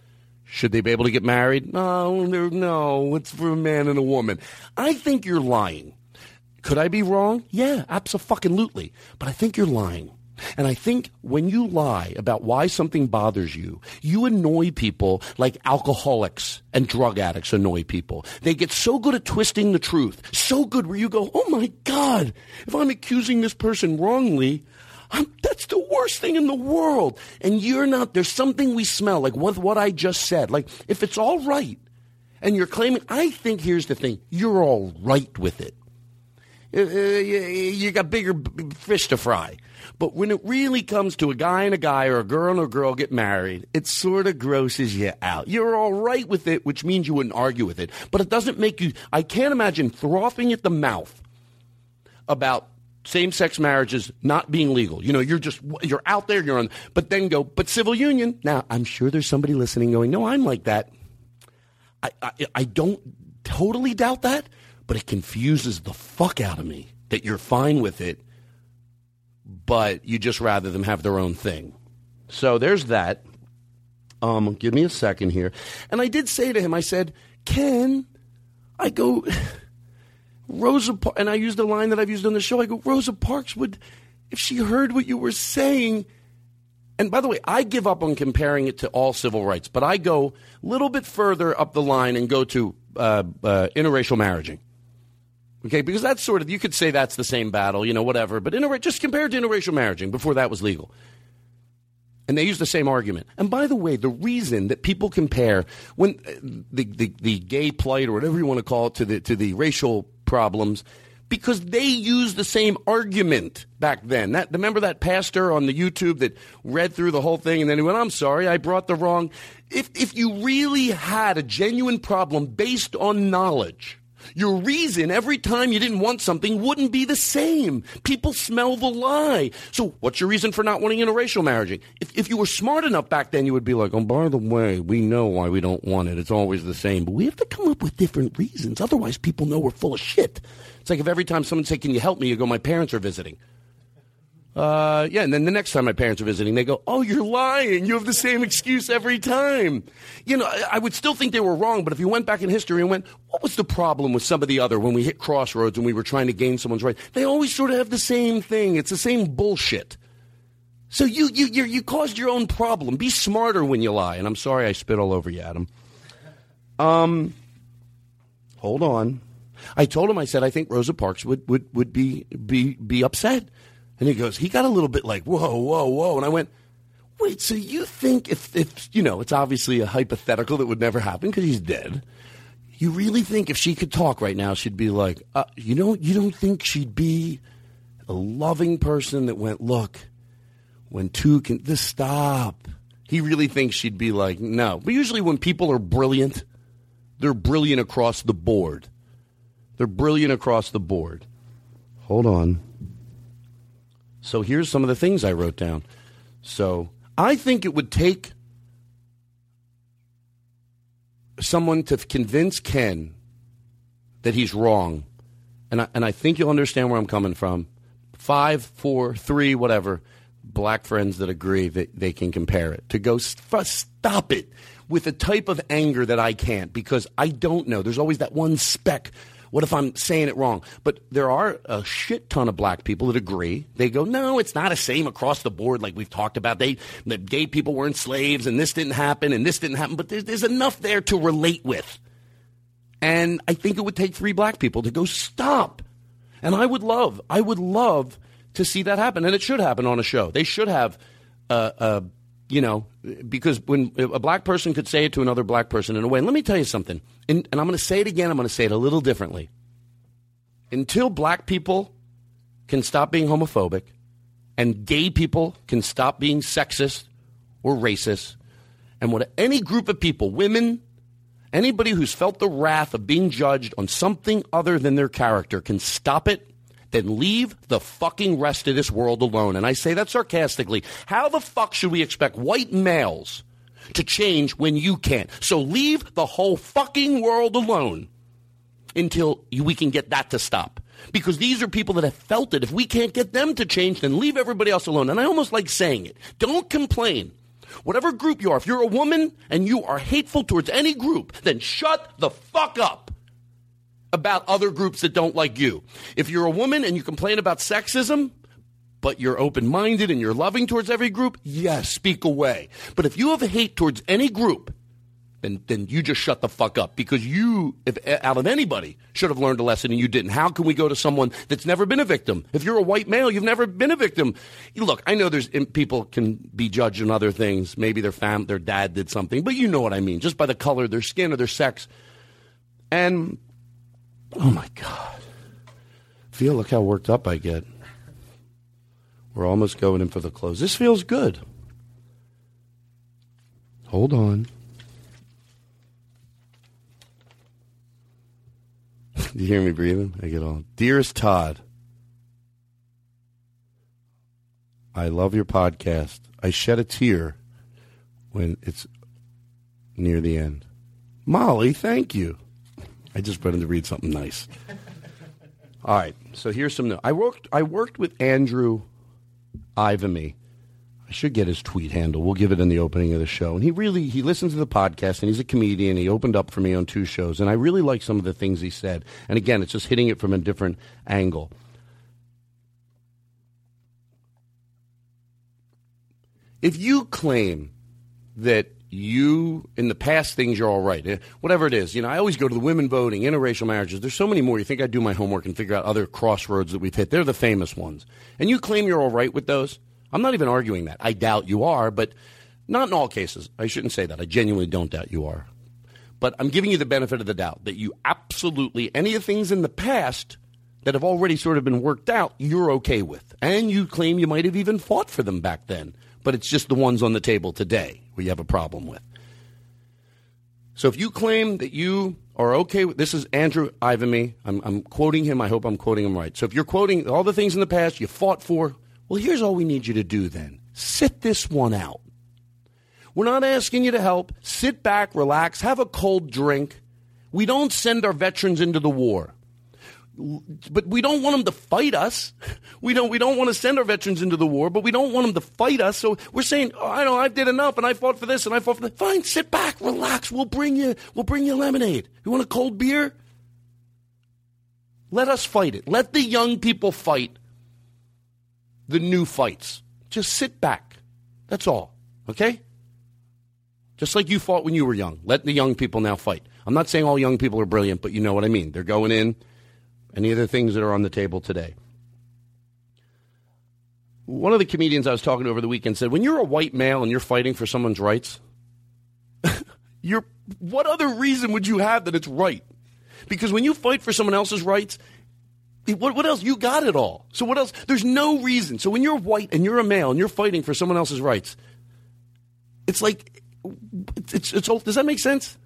Should they be able to get married? No, no, it's for a man and a woman. I think you're lying. Could I be wrong? Yeah, absolutely. But I think you're lying. And I think when you lie about why something bothers you, you annoy people like alcoholics and drug addicts annoy people. They get so good at twisting the truth, so good where you go, oh my God, if I'm accusing this person wrongly, I'm, that's the worst thing in the world. And you're not, there's something we smell, like what I just said. Like, if it's all right, and you're claiming, I think here's the thing, you're all right with it. Uh, uh, you, you got bigger fish to fry. But when it really comes to a guy and a guy or a girl and a girl get married, it sort of grosses you out. You're all right with it, which means you wouldn't argue with it. But it doesn't make you, I can't imagine frothing at the mouth about same-sex marriages not being legal. You know, you're just you're out there, you're on, but then go, but civil union. Now, I'm sure there's somebody listening going, "No, I'm like that." I I, I don't totally doubt that, but it confuses the fuck out of me that you're fine with it, but you just rather them have their own thing. So there's that. Um, give me a second here. And I did say to him, I said, Ken, I go, Rosa, Par- and I used the line that I've used on the show. I go, Rosa Parks would, if she heard what you were saying, and by the way, I give up on comparing it to all civil rights, but I go a little bit further up the line and go to uh, uh, interracial marriaging. Okay, because that's sort of, you could say that's the same battle, you know, whatever, but inter- just compared to interracial marriaging before that was legal. And they use the same argument. And by the way, the reason that people compare when uh, the, the, the gay plight or whatever you want to call it to the, to the racial problems, because they use the same argument back then. That, remember that pastor on the YouTube that read through the whole thing and then he went, I'm sorry, I brought the wrong. If, if you really had a genuine problem based on knowledge, Your reason every time you didn't want something wouldn't be the same. People smell the lie. So, what's your reason for not wanting interracial marriage? If, if you were smart enough back then, you would be like, oh, by the way, we know why we don't want it. It's always the same. But we have to come up with different reasons. Otherwise, people know we're full of shit. It's like if every time someone say, can you help me? You go, my parents are visiting. Uh, yeah, and then the next time my parents are visiting, they go, "Oh, you're lying. You have the same excuse every time." You know, I, would still think they were wrong, but if you went back in history and went, "What was the problem with some of the other when we hit crossroads and we were trying to gain someone's right?" They always sort of have the same thing. It's the same bullshit. So you you you you caused your own problem. Be smarter when you lie. And I'm sorry I spit all over you, Adam. Um, hold on. I told him I said I think Rosa Parks would would would be be be upset. And he goes, he got a little bit like, whoa, whoa, whoa. And I went, wait, so you think if, if you know, it's obviously a hypothetical that would never happen because he's dead. You really think if she could talk right now, she'd be like, uh, you know, you don't think she'd be a loving person that went, look, when two can, this stop. He really thinks she'd be like, no. But usually when people are brilliant, they're brilliant across the board. They're brilliant across the board. Hold on. So here's some of the things I wrote down. So I think it would take someone to convince Ken that he's wrong. And I, and I think you'll understand where I'm coming from. Five, four, three, whatever, black friends that agree that they can compare it. To go, stop it with a type of anger that I can't because I don't know. There's always that one speck what if I'm saying it wrong? But there are a shit ton of black people that agree. They go, no, it's not the same across the board like we've talked about. They, the gay people weren't slaves and this didn't happen and this didn't happen. But there's, there's enough there to relate with. And I think it would take three black people to go, stop. And I would love, I would love to see that happen. And it should happen on a show. They should have, uh, uh, you know, because when a black person could say it to another black person in a way, and let me tell you something, and, and I'm going to say it again, I'm going to say it a little differently. Until black people can stop being homophobic and gay people can stop being sexist or racist, and what any group of people, women, anybody who's felt the wrath of being judged on something other than their character can stop it then leave the fucking rest of this world alone. And I say that sarcastically. How the fuck should we expect white males to change when you can't? So leave the whole fucking world alone until we can get that to stop. Because these are people that have felt it. If we can't get them to change, then leave everybody else alone. And I almost like saying it. Don't complain. Whatever group you are, if you're a woman and you are hateful towards any group, then shut the fuck up about other groups that don't like you. If you're a woman and you complain about sexism, but you're open minded and you're loving towards every group, yes, speak away. But if you have hate towards any group, then, then you just shut the fuck up because you, if out of anybody, should have learned a lesson and you didn't. How can we go to someone that's never been a victim? If you're a white male, you've never been a victim. Look, I know there's people can be judged on other things. Maybe their fam, their dad did something, but you know what I mean, just by the color of their skin or their sex. And Oh my God. Feel, look how worked up I get. We're almost going in for the close. This feels good. Hold on. Do [laughs] you hear me breathing? I get all. Dearest Todd, I love your podcast. I shed a tear when it's near the end. Molly, thank you. I just wanted to read something nice. All right, so here's some. I worked. I worked with Andrew Ivamy. I should get his tweet handle. We'll give it in the opening of the show. And he really he listens to the podcast and he's a comedian. He opened up for me on two shows, and I really like some of the things he said. And again, it's just hitting it from a different angle. If you claim that you in the past things you're all right. Eh, whatever it is you know i always go to the women voting interracial marriages. There's so many more. You think i'd do my homework and figure out other crossroads that we've hit. They're the famous ones. And you claim you're all right with those? I'm not even arguing that. I doubt you are but not in all cases. I shouldn't say that. I genuinely don't doubt you are. But i'm giving you the benefit of the doubt that you absolutely any of the things in the past that have already sort of been worked out you're okay with. And you claim you might have even fought for them back then but it's just the ones on the table today we have a problem with. So if you claim that you are okay with this is Andrew Ivamy. I'm, I'm quoting him. I hope I'm quoting him right. So if you're quoting all the things in the past you fought for, well, here's all we need you to do then. Sit this one out. We're not asking you to help. Sit back, relax, have a cold drink. We don't send our veterans into the war but we don't want them to fight us. [laughs] We don't we don't want to send our veterans into the war, but we don't want them to fight us. So we're saying, oh, I know I did enough, and I fought for this, and I fought for that. Fine, sit back, relax. We'll bring you we'll bring you lemonade. You want a cold beer? Let us fight it. Let the young people fight the new fights. Just sit back. That's all. Okay? Just like you fought when you were young. Let the young people now fight. I'm not saying all young people are brilliant, but you know what I mean. They're going in any of the things that are on the table today. One of the comedians I was talking to over the weekend said, when you're a white male and you're fighting for someone's rights, [laughs] you're, what other reason would you have that it's right? Because when you fight for someone else's rights, what, what else? You got it all. So what else? There's no reason. So when you're white and you're a male and you're fighting for someone else's rights, it's like, it's, it's, it's does that make sense?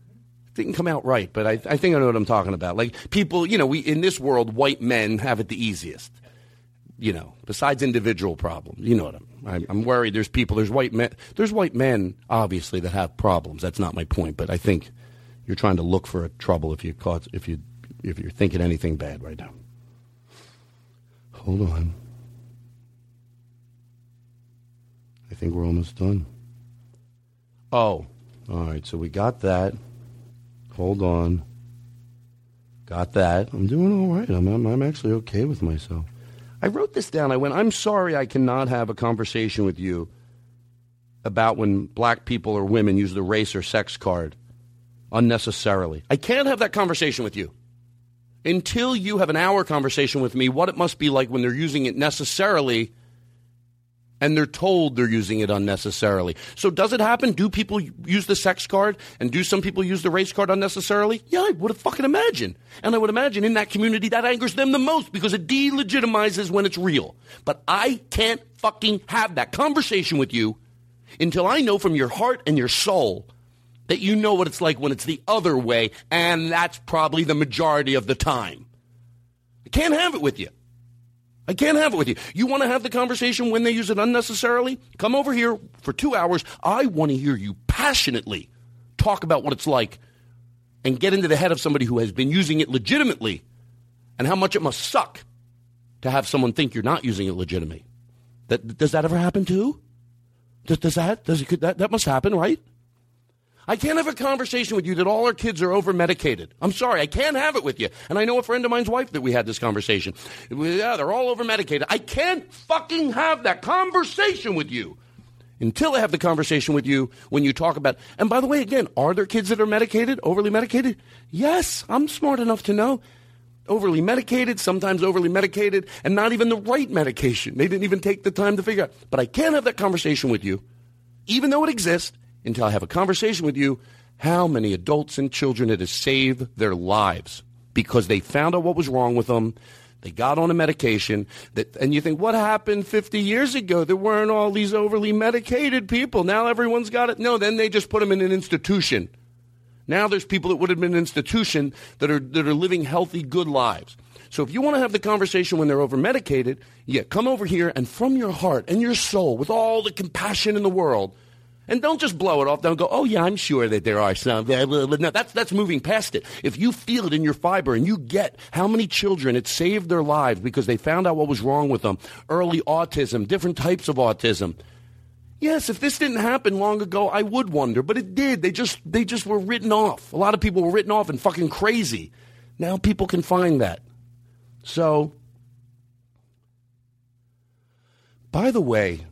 Didn't come out right, but I, I think I know what I'm talking about. Like people, you know, we in this world, white men have it the easiest. You know, besides individual problems, you know what I'm. I'm, I'm worried. There's people. There's white men. There's white men, obviously, that have problems. That's not my point, but I think you're trying to look for a trouble if you caught if you if you're thinking anything bad right now. Hold on. I think we're almost done. Oh, all right. So we got that. Hold on. Got that. I'm doing all right. I'm, I'm, I'm actually okay with myself. I wrote this down. I went, I'm sorry I cannot have a conversation with you about when black people or women use the race or sex card unnecessarily. I can't have that conversation with you until you have an hour conversation with me what it must be like when they're using it necessarily and they're told they're using it unnecessarily. So does it happen? Do people use the sex card and do some people use the race card unnecessarily? Yeah, I would fucking imagine. And I would imagine in that community that angers them the most because it delegitimizes when it's real. But I can't fucking have that conversation with you until I know from your heart and your soul that you know what it's like when it's the other way, and that's probably the majority of the time. I can't have it with you. I can't have it with you. You want to have the conversation when they use it unnecessarily? Come over here for two hours. I want to hear you passionately talk about what it's like and get into the head of somebody who has been using it legitimately and how much it must suck to have someone think you're not using it legitimately. That, does that ever happen too? Does, does that? Does it, that? That must happen, right? I can't have a conversation with you that all our kids are over medicated. I'm sorry, I can't have it with you. And I know a friend of mine's wife that we had this conversation. Yeah, they're all over medicated. I can't fucking have that conversation with you until I have the conversation with you when you talk about. And by the way, again, are there kids that are medicated, overly medicated? Yes, I'm smart enough to know. Overly medicated, sometimes overly medicated, and not even the right medication. They didn't even take the time to figure out. But I can't have that conversation with you, even though it exists until I have a conversation with you how many adults and children it has saved their lives because they found out what was wrong with them. They got on a medication that, and you think, what happened 50 years ago? There weren't all these overly medicated people. Now everyone's got it. No, then they just put them in an institution. Now there's people that would have been an institution that are, that are living healthy, good lives. So if you want to have the conversation when they're over medicated, yeah, come over here and from your heart and your soul, with all the compassion in the world, and don't just blow it off. Don't go, oh, yeah, I'm sure that there are some. No, that's, that's moving past it. If you feel it in your fiber and you get how many children it saved their lives because they found out what was wrong with them, early autism, different types of autism. Yes, if this didn't happen long ago, I would wonder, but it did. They just, they just were written off. A lot of people were written off and fucking crazy. Now people can find that. So, by the way,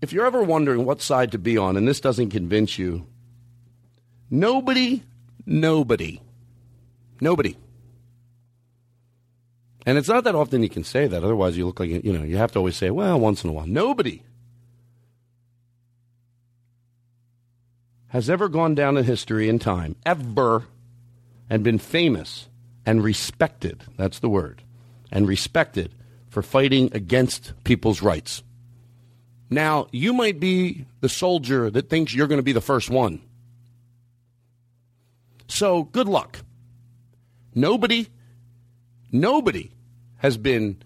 if you're ever wondering what side to be on and this doesn't convince you, nobody, nobody, nobody. And it's not that often you can say that. Otherwise, you look like, you know, you have to always say, well, once in a while. Nobody has ever gone down in history in time, ever, and been famous and respected. That's the word. And respected for fighting against people's rights. Now, you might be the soldier that thinks you're going to be the first one. So good luck. Nobody, nobody has been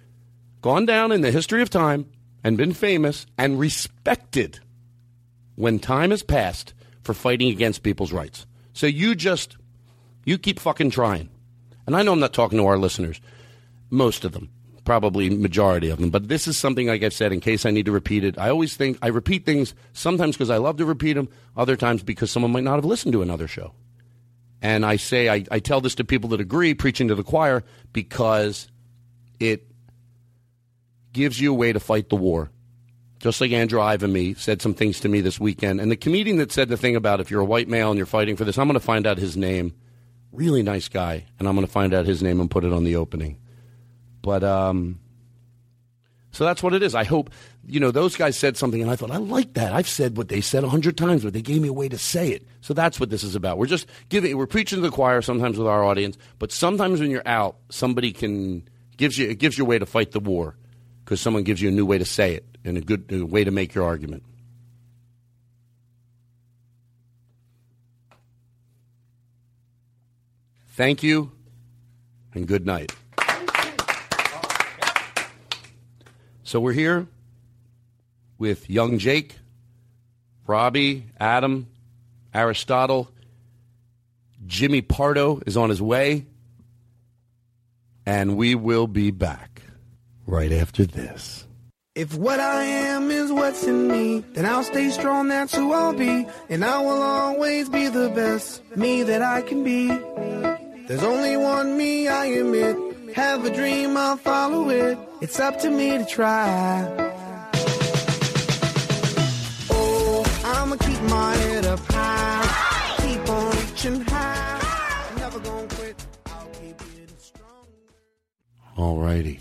gone down in the history of time and been famous and respected when time has passed for fighting against people's rights. So you just, you keep fucking trying. And I know I'm not talking to our listeners, most of them, probably majority of them, but this is something like I've said in case I need to repeat it. I always think I repeat things sometimes because I love to repeat them, other times because someone might not have listened to another show. And I say, I, I tell this to people that agree, preaching to the choir, because it gives you a way to fight the war. Just like Andrew Ivamy said some things to me this weekend. And the comedian that said the thing about if you're a white male and you're fighting for this, I'm going to find out his name. Really nice guy. And I'm going to find out his name and put it on the opening. But, um, so that's what it is. I hope, you know, those guys said something and I thought, I like that. I've said what they said a hundred times, but they gave me a way to say it. So that's what this is about. We're just giving, we're preaching to the choir sometimes with our audience, but sometimes when you're out, somebody can, gives you, it gives you a way to fight the war because someone gives you a new way to say it and a good a way to make your argument. Thank you and good night. So we're here with young Jake, Robbie, Adam, Aristotle. Jimmy Pardo is on his way. And we will be back right after this. If what I am is what's in me, then I'll stay strong, that's who I'll be. And I will always be the best me that I can be. There's only one me, I admit. Have a dream, I'll follow it. It's up to me to try. Oh, I'ma keep my head up high. Keep on reaching high. Never gonna quit. I'll keep getting strong. All righty.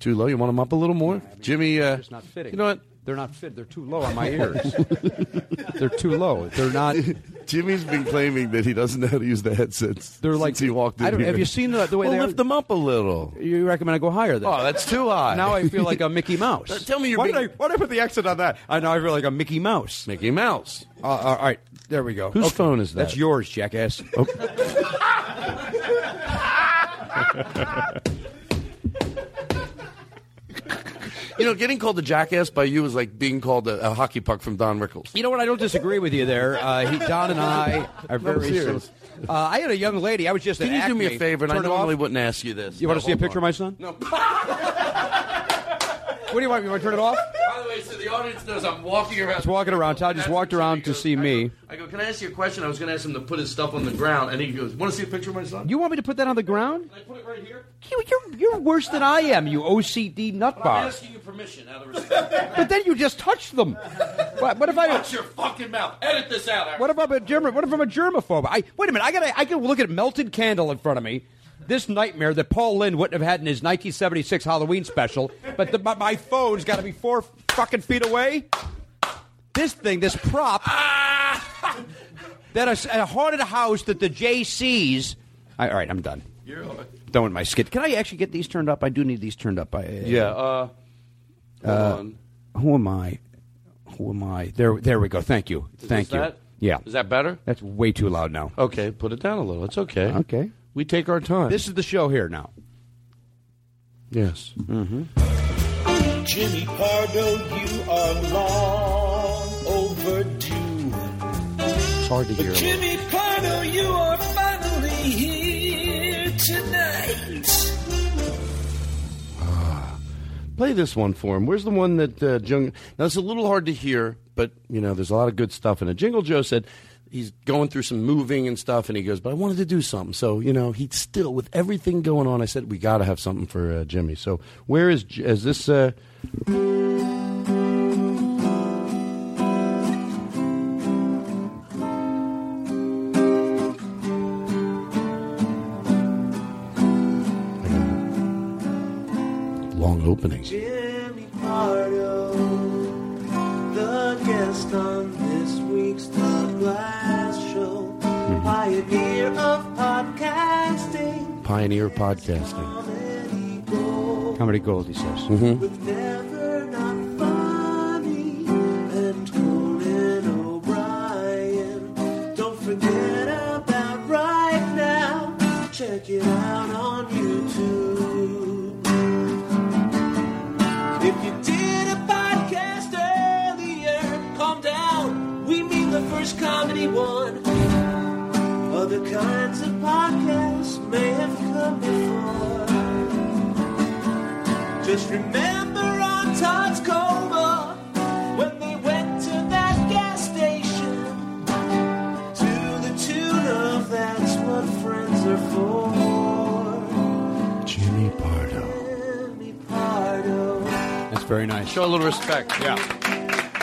Too low. You want them up a little more, Jimmy? Uh, not fitting. You know what? They're not fit. They're too low on my ears. [laughs] They're too low. They're not. [laughs] Jimmy's been claiming that he doesn't know how to use the headsets. They're like since he walked in. I don't, here. have you seen the, the way well, they lift are? them up a little. You recommend I go higher? Then? Oh, that's too high. Now I feel like a Mickey Mouse. Tell me you're why being- did I why did I put the accent on that? I now I feel like a Mickey Mouse. Mickey Mouse. Uh, all right, there we go. Whose phone is that? That's yours, jackass. [laughs] You know, getting called a jackass by you is like being called a, a hockey puck from Don Rickles. You know what? I don't disagree with you there. Uh, he, Don and I [laughs] are No, very serious. Uh, I had a young lady. I was just Can you do me a favor? And I Turn normally wouldn't ask you this. You want to see a picture on. of my son? No. [laughs] What do you want? You want to turn it off? By the way, so the audience knows I'm walking around. Just walking around. Todd just walked around to see me. I go, can I ask you a question? I was going to ask him to put his stuff on the ground, and he goes, "Want to see a picture of my son?" You want me to put that on the ground? Can I put it right here? You, you're, you're worse than I am, you OCD I'm asking you permission out of respect. But then you just touched them. What, what if I? Watch your fucking mouth. Edit this out. Aaron. What if I'm a germ? What if I'm a germaphobe? I wait a minute. I got. I can look at a melted candle in front of me. This nightmare that Paul Lynde wouldn't have had in his 1976 Halloween special, but the, my, my phone's got to be four fucking feet away. This thing, this prop, that a, a haunted house that the Jaycees. I, all right, I'm done. You're all- Done with my skit. Can I actually get these turned up? I do need these turned up. I, Yeah. Uh, hold on. Who am I? Who am I? There, there we go. Thank you. Thank Is you. that- Yeah, Is that better? that's way too loud now. Okay, put it down a little. It's okay. Okay. We take our time. This is the show here now. yes. Mm-hmm. Jimmy Pardo, you are long overdue. It's hard to hear. a little. Jimmy Pardo, you are finally here tonight. Play this one for him. Where's the one that uh, Jung? Now it's a little hard to hear, but you know there's a lot of good stuff in it. Jingle Joe said he's going through some moving and stuff, and he goes, "But I wanted to do something." So you know he's still with everything going on. I said we got to have something for uh, Jimmy. So where is is this? Uh, long opening. Jimmy Pardo, the guest on this week's pioneer of podcasting, Pioneer podcasting. comedy gold, Comedy Gold, he says. Mm-hmm. with never not funny, and Conan O'Brien. Don't forget about Ryan. check it out on YouTube. If you did a podcast earlier, calm down. We mean the first comedy one. Other kinds of podcasts may have come before. Just remember on Todd's Coma when they went to that gas station to the tune of That's What Friends Are For. Jimmy Pardo. Jimmy Pardo. That's very nice. Show a little respect. Yeah.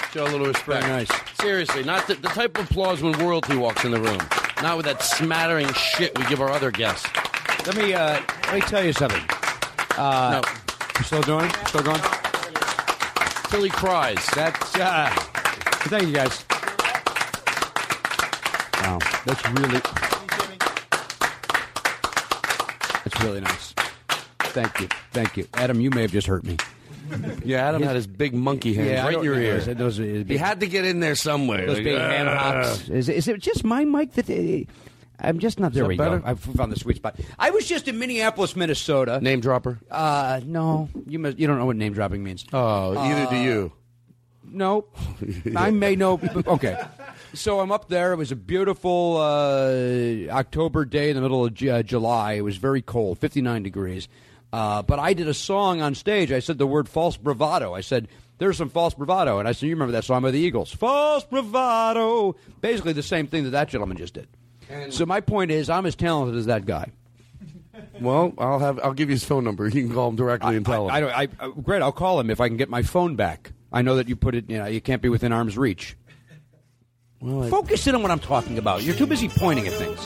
Show a little respect. Very nice. Seriously, not the, the type of applause when royalty walks in the room. Not with that smattering shit we give our other guests. Let me uh, let me tell you something. Uh, no. You still doing? Still going? Till he cries. That's uh, thank you guys. Wow, that's really that's really nice. Thank you, thank you, Adam. You may have just hurt me. Yeah, Adam had his big monkey hands Yeah, right in your ear. Those- those are- he had to get in there somewhere. Those Like, big hand "Ah." hops. Is, is it just my mic that? Uh, I'm just not there. we better? go. I found the sweet spot. I was just in Minneapolis, Minnesota. Name dropper? Uh, no, you must, you don't know what name dropping means. Oh, neither do Uh, you. Nope. [laughs] I may know. Okay. So I'm up there. It was a beautiful uh, October day in the middle of uh, July. It was very cold, 59 degrees. Uh, but I did a song on stage. I said the word false bravado. I said, there's some false bravado. And I said, you remember that song by the Eagles? False bravado. Basically the same thing that that gentleman just did. so my point is, I'm as talented as that guy. [laughs] Well, I'll have I'll give you his phone number. You can call him directly and tell him. I, don't, I, uh, great. I'll call him if I can get my phone back. I know that you put it. You know, you can't be within arm's reach. Well, I- Focus in on what I'm talking about. You're too busy pointing at things.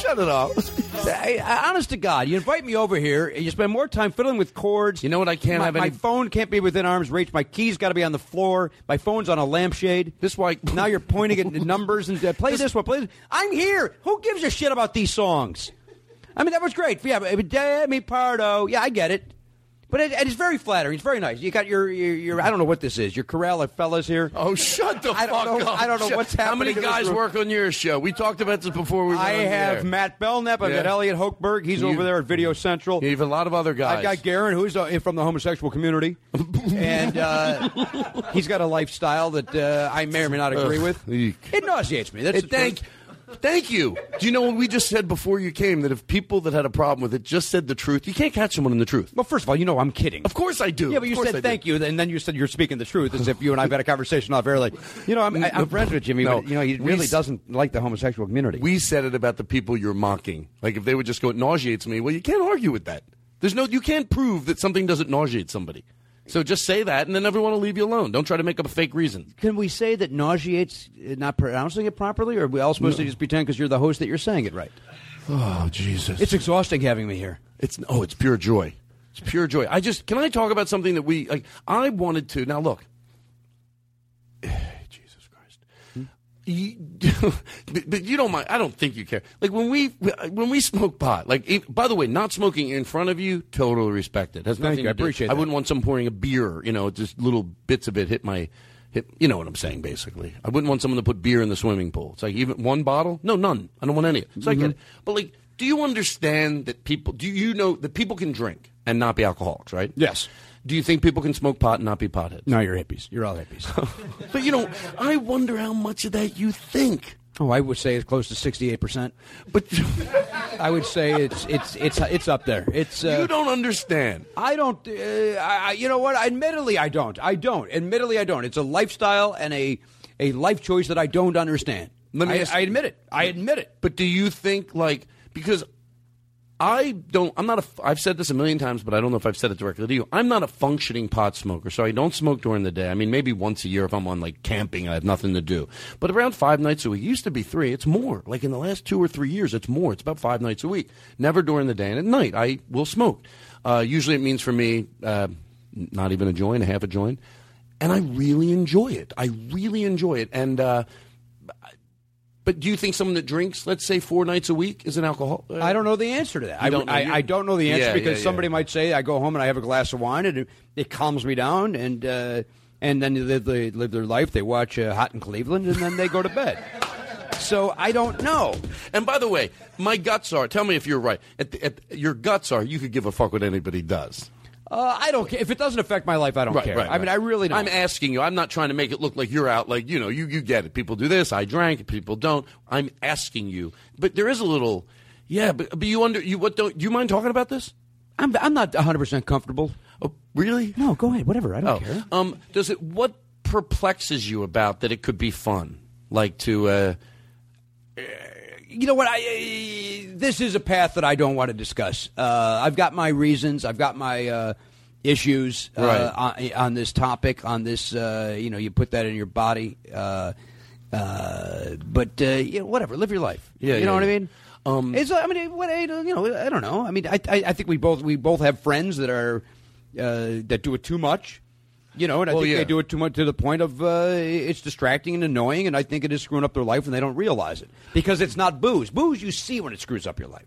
Shut it off. [laughs] I, honest to God, you invite me over here, and you spend more time fiddling with chords. You know what? I can't my, have my phone can't be within arm's reach. My keys got to be on the floor. My phone's on a lampshade. This why [laughs] now you're pointing at the numbers and uh, play this one. Play. This. I'm here. Who gives a shit about these songs? I mean, that was great. Yeah, Jimmy Pardo. Yeah, I get it. But it, it's very flattering. It's very nice. You got your, your, your I don't know what this is. Your corral of fellas here. Oh, shut the I fuck know- up! I don't know Shut- what's How many happening to this guys work on your show? We talked about this before we. Went I have air. Matt Belknap. I've got Yeah. Elliot Hochberg. He's You- over there at Video Central. You have a lot of other guys. I've got Garen, who's uh, from the homosexual community, [laughs] and uh, he's got a lifestyle that uh, I may or may not agree Ugh, with. eek. It nauseates me. That's the thank. Thank you. Do you know what we just said before you came? That if people that had a problem with it just said the truth, you can't catch someone in the truth. Well, first of all, you know I'm kidding. Of course I do. Yeah, but you I said thank you, and then you said you're speaking the truth, as if you and I've had a conversation off air. Like, you know, I'm, I, I'm friends with Jimmy, No. but you know, he really s- doesn't like the homosexual community. We said it about the people you're mocking. Like if they would just go, it nauseates me. Well, you can't argue with that. There's no, you can't prove that something doesn't nauseate somebody. So just say that, and then everyone will leave you alone. Don't try to make up a fake reason. Can we say that nauseates uh, not pronouncing it properly, or are we all supposed to just pretend because you're the host that you're saying it right? Oh Jesus! It's exhausting having me here. It's oh, it's pure joy. It's pure joy. I just can I talk about something that we like. I wanted to now. Look. You, [laughs] but, but you don't mind. I don't think you care. Like when we when we smoke pot. Like by the way, not smoking in front of you, totally respect it. Has Thank nothing you. I to do- appreciate I wouldn't want someone pouring a beer. You know, just little bits of it hit my. Hit, you know what I'm saying, basically. I wouldn't want someone to put beer in the swimming pool. It's like even one bottle? No, none. I don't want any. So I Mm-hmm. get it. But like, do you understand that people? Do you know that people can drink and not be alcoholics? Right? Yes. Do you think people can smoke pot and not be potheads? No, you're hippies. You're all hippies. [laughs] But you know, I wonder how much of that you think. oh, I would say it's close to 68 percent. But [laughs] I would say it's it's it's it's up there. It's uh, you don't understand. I don't. Uh, I, you know what? Admittedly, I don't. I don't. Admittedly, I don't. It's a lifestyle and a a life choice that I don't understand. Let me I, I admit it. I admit it. But do you think like because I don't I'm not a I've said this a million times but I don't know if I've said it directly to you. I'm not a functioning pot smoker. So I don't smoke during the day. I mean maybe once a year if I'm on like camping I have nothing to do. But around 5 nights a week. It used to be 3. It's more. Like in the last 2 or 3 years it's more. It's about 5 nights a week. Never during the day and at night I will smoke. Uh, usually it means for me uh, not even a joint, a half a joint. And I really enjoy it. I really enjoy it. And uh, but do you think someone that drinks, let's say, four nights a week, is an alcoholic? uh, I don't know the answer to that. I don't know. I, I don't know the answer Yeah, because yeah, somebody yeah. might say I go home and I have a glass of wine and it, it calms me down and uh, and then they live, they live their life. They watch uh, Hot in Cleveland and then they go to bed. So I don't know. And by the way, my guts are. Tell me if you're right. At the, at, your guts are. You could give a fuck what anybody does. Uh, I don't care if it doesn't affect my life. I don't Right, care. right, I mean, right. I really don't. I'm asking you. I'm not trying to make it look like you're out. Like you know, you you get it. People do this. I drank. People don't. I'm asking you. But there is a little. Yeah, but, but you under you what don't do you mind talking about this? I'm I'm not 100 percent comfortable. Oh, really? No, go ahead. Whatever. I don't Oh, care. um, does it? What perplexes you about that? It could be fun, like to. Uh, you know what? I this is a path that I don't want to discuss. Uh, I've got my reasons. I've got my uh, issues uh, Right. on, on this topic. On this, uh, you know, you put that in your body. Uh, uh, but uh, you know, whatever. Live your life. Yeah, you yeah, know what I mean. Um, it's, I mean, what I, you know, I don't know. I mean, I, I, I think we both we both have friends that are uh, that do it too much. You know, and I Well, think yeah. they do it too much to the point of uh, it's distracting and annoying, and I think it is screwing up their life, and they don't realize it because it's not booze. Booze you see when it screws up your life.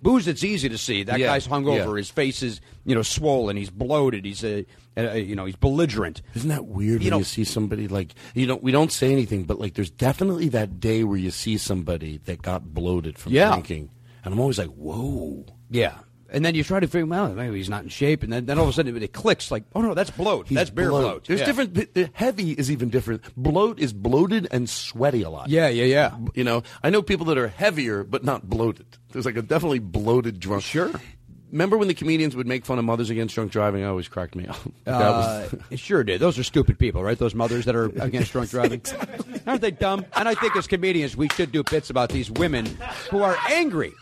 Booze, it's easy to see. That Yeah, guy's hungover. yeah. His face is, you know, swollen. He's bloated. He's, uh, uh, you know, he's belligerent. Isn't that weird You when know- you see somebody like you don't we don't say anything, but like there's definitely that day where you see somebody that got bloated from Yeah. drinking, and I'm always like, whoa. Yeah. And then you try to figure him out. Maybe he's not in shape, and then, then all of a sudden it clicks. Like, oh no, that's bloat. He's that's beer bloat. bloat. There's Yeah. different. the- Heavy is even different. Bloat is bloated and sweaty a lot. Yeah, yeah, yeah. You know, I know people that are heavier but not bloated. There's like a definitely bloated drunk. Sure. Remember when the comedians would make fun of mothers against drunk driving? I always cracked me up. [laughs] That Uh, was- [laughs] it sure did. Those are stupid people, right? Those mothers that are [laughs] against drunk driving. Aren't they dumb? And I think as comedians, we should do bits about these women who are angry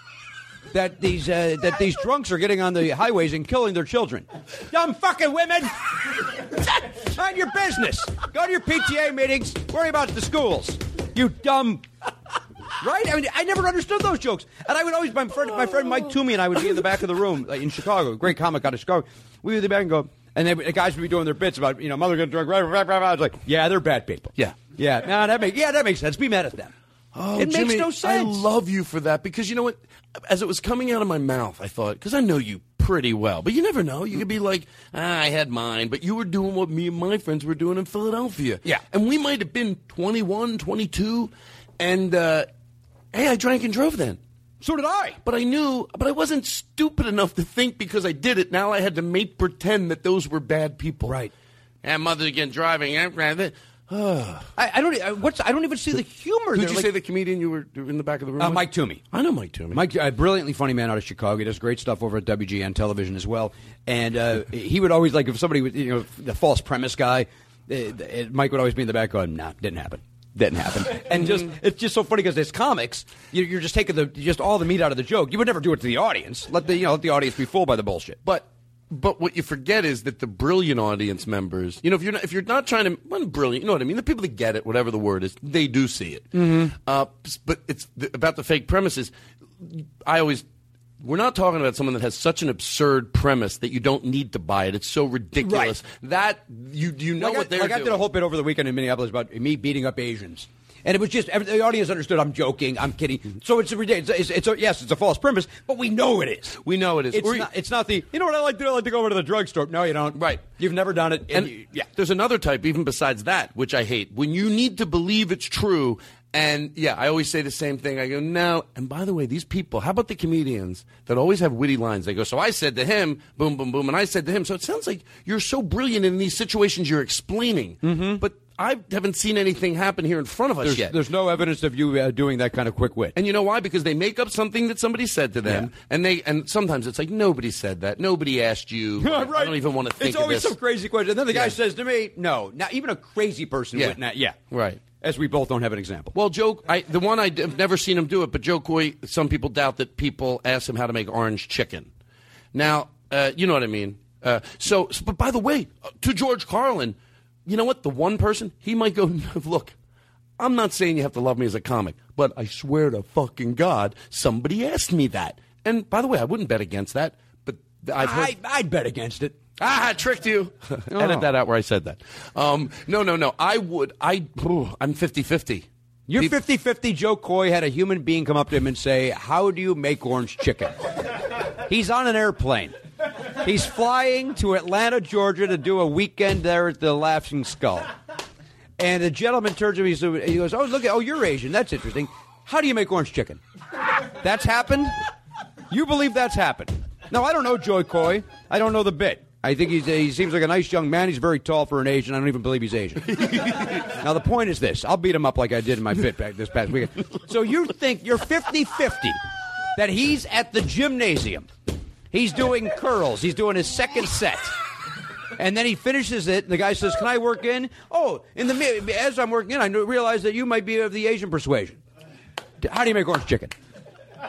that these uh, that these drunks are getting on the highways and killing their children. Dumb fucking women! Mind your business. Go to your PTA meetings. Worry about the schools. You dumb. Right? I mean, I never understood those jokes, and I would always my friend, my friend Mike Toomey and I would be in the back of the room like, in Chicago. Great comic out of Chicago. We would be the back and go, and they, the guys would be doing their bits about you know mother getting drunk. Blah, blah, blah, blah. I was like, yeah, they're bad people. Yeah. yeah, no, that makes yeah, that makes sense. Be mad at them. Oh, it Jimmy, makes no sense. I love you for that because you know what? As it was coming out of my mouth, I thought because I know you pretty well, but you never know. You could be like, ah, I had mine, but you were doing what me and my friends were doing in Philadelphia. Yeah. and we might have been 21, 22, and uh, hey, I drank and drove then. So did I. But I knew, but I wasn't stupid enough to think because I did it. Now I had to make pretend that those were bad people. Right. And mother again driving. [sighs] I, I don't. I, what's I don't even see the humor. Who'd there. you Like- say the comedian you were in the back of the room? Uh, with? Mike Toomey. I know Mike Toomey. Mike, a brilliantly funny man out of Chicago. He does great stuff over at WGN television as well. And uh, he would always like if somebody, would, you know, the false premise guy. Uh, uh, Mike would always be in the back going, "Nah, didn't happen." Didn't happen, [laughs] and just it's just so funny because as comics, you- you're just taking the just all the meat out of the joke. You would never do it to the audience. Let the you know let the audience be fooled by the bullshit. But but what you forget is that the brilliant audience members, you know, if you're not, if you're not trying to, well, brilliant, you know what I mean. The people that get it, whatever the word is, they do see it. Mm-hmm. Uh, but it's the, about the fake premises. I always. We're not talking about someone that has such an absurd premise that you don't need to buy it. It's so ridiculous that you you know like what I, they're like I did a whole bit over the weekend in Minneapolis about me beating up Asians. And it was just the audience understood. I'm joking. I'm kidding. So it's a ridiculous. It's, it's a, yes, it's a false premise, but we know it is. we know it is. It's not, it's not the. You know what I like to do? I like to go over to the drugstore. No, you don't. Right. You've never done it. And you- yeah. there's another type, even besides that, which I hate. When you need to believe it's true, and yeah, I always say the same thing. I go, no. And by the way, these people, how about the comedians that always have witty lines? They go, so I said to him, boom, boom, boom, and I said to him. So it sounds like you're so brilliant in these situations you're explaining. Mm-hmm. But I haven't seen anything happen here in front of us There's, yet. there's no evidence of you uh, doing that kind of quick wit. And you know why? Because they make up something that somebody said to them, Yeah. and they and sometimes it's like nobody said that, nobody asked you. [laughs] I don't even want to think. It's always some crazy question. And then the guy Yeah. says to me, "No, not even a crazy person Yeah. would not." Yeah, Right. As we both don't have an example. Well, Joe, I, the one I, have never seen him do it, but Jo Koy, some people doubt that people ask him how to make orange chicken. Now, uh, you know what I mean. Uh, so, so- but by the way, uh, to George Carlin, you know what? The one person he might go, [laughs] look. I'm not saying you have to love me as a comic, but I swear to fucking God, somebody asked me that. And by the way, I wouldn't bet against that, but I've heard. I, I'd bet against it. Ah, I tricked you. [laughs] Oh. Edit that out where I said that. Um, no, no, no. I would. I. I'm 50 50. You're 50 50. Jo Koy had a human being come up to him and say, How do you make orange chicken? [laughs] He's on an airplane. He's flying to Atlanta, Georgia to do a weekend there at the Laughing Skull. And the gentleman turns to me and he goes, Oh, look, at, oh, you're Asian. That's interesting. How do you make orange chicken? That's happened? You believe that's happened? No, I don't know Jo Koy. I don't know the bit. I think he's he seems like a nice young man. He's very tall for an Asian. I don't even believe he's Asian. [laughs] now, the point is this I'll beat him up like I did in my bit back this past weekend. So you think you're 50 50 that he's at the gymnasium. He's doing curls, he's doing his second set. And then he finishes it, and the guy says, "Can I work in?" Oh, in the as I'm working in, I realize that you might be of the Asian persuasion. How do you make orange chicken?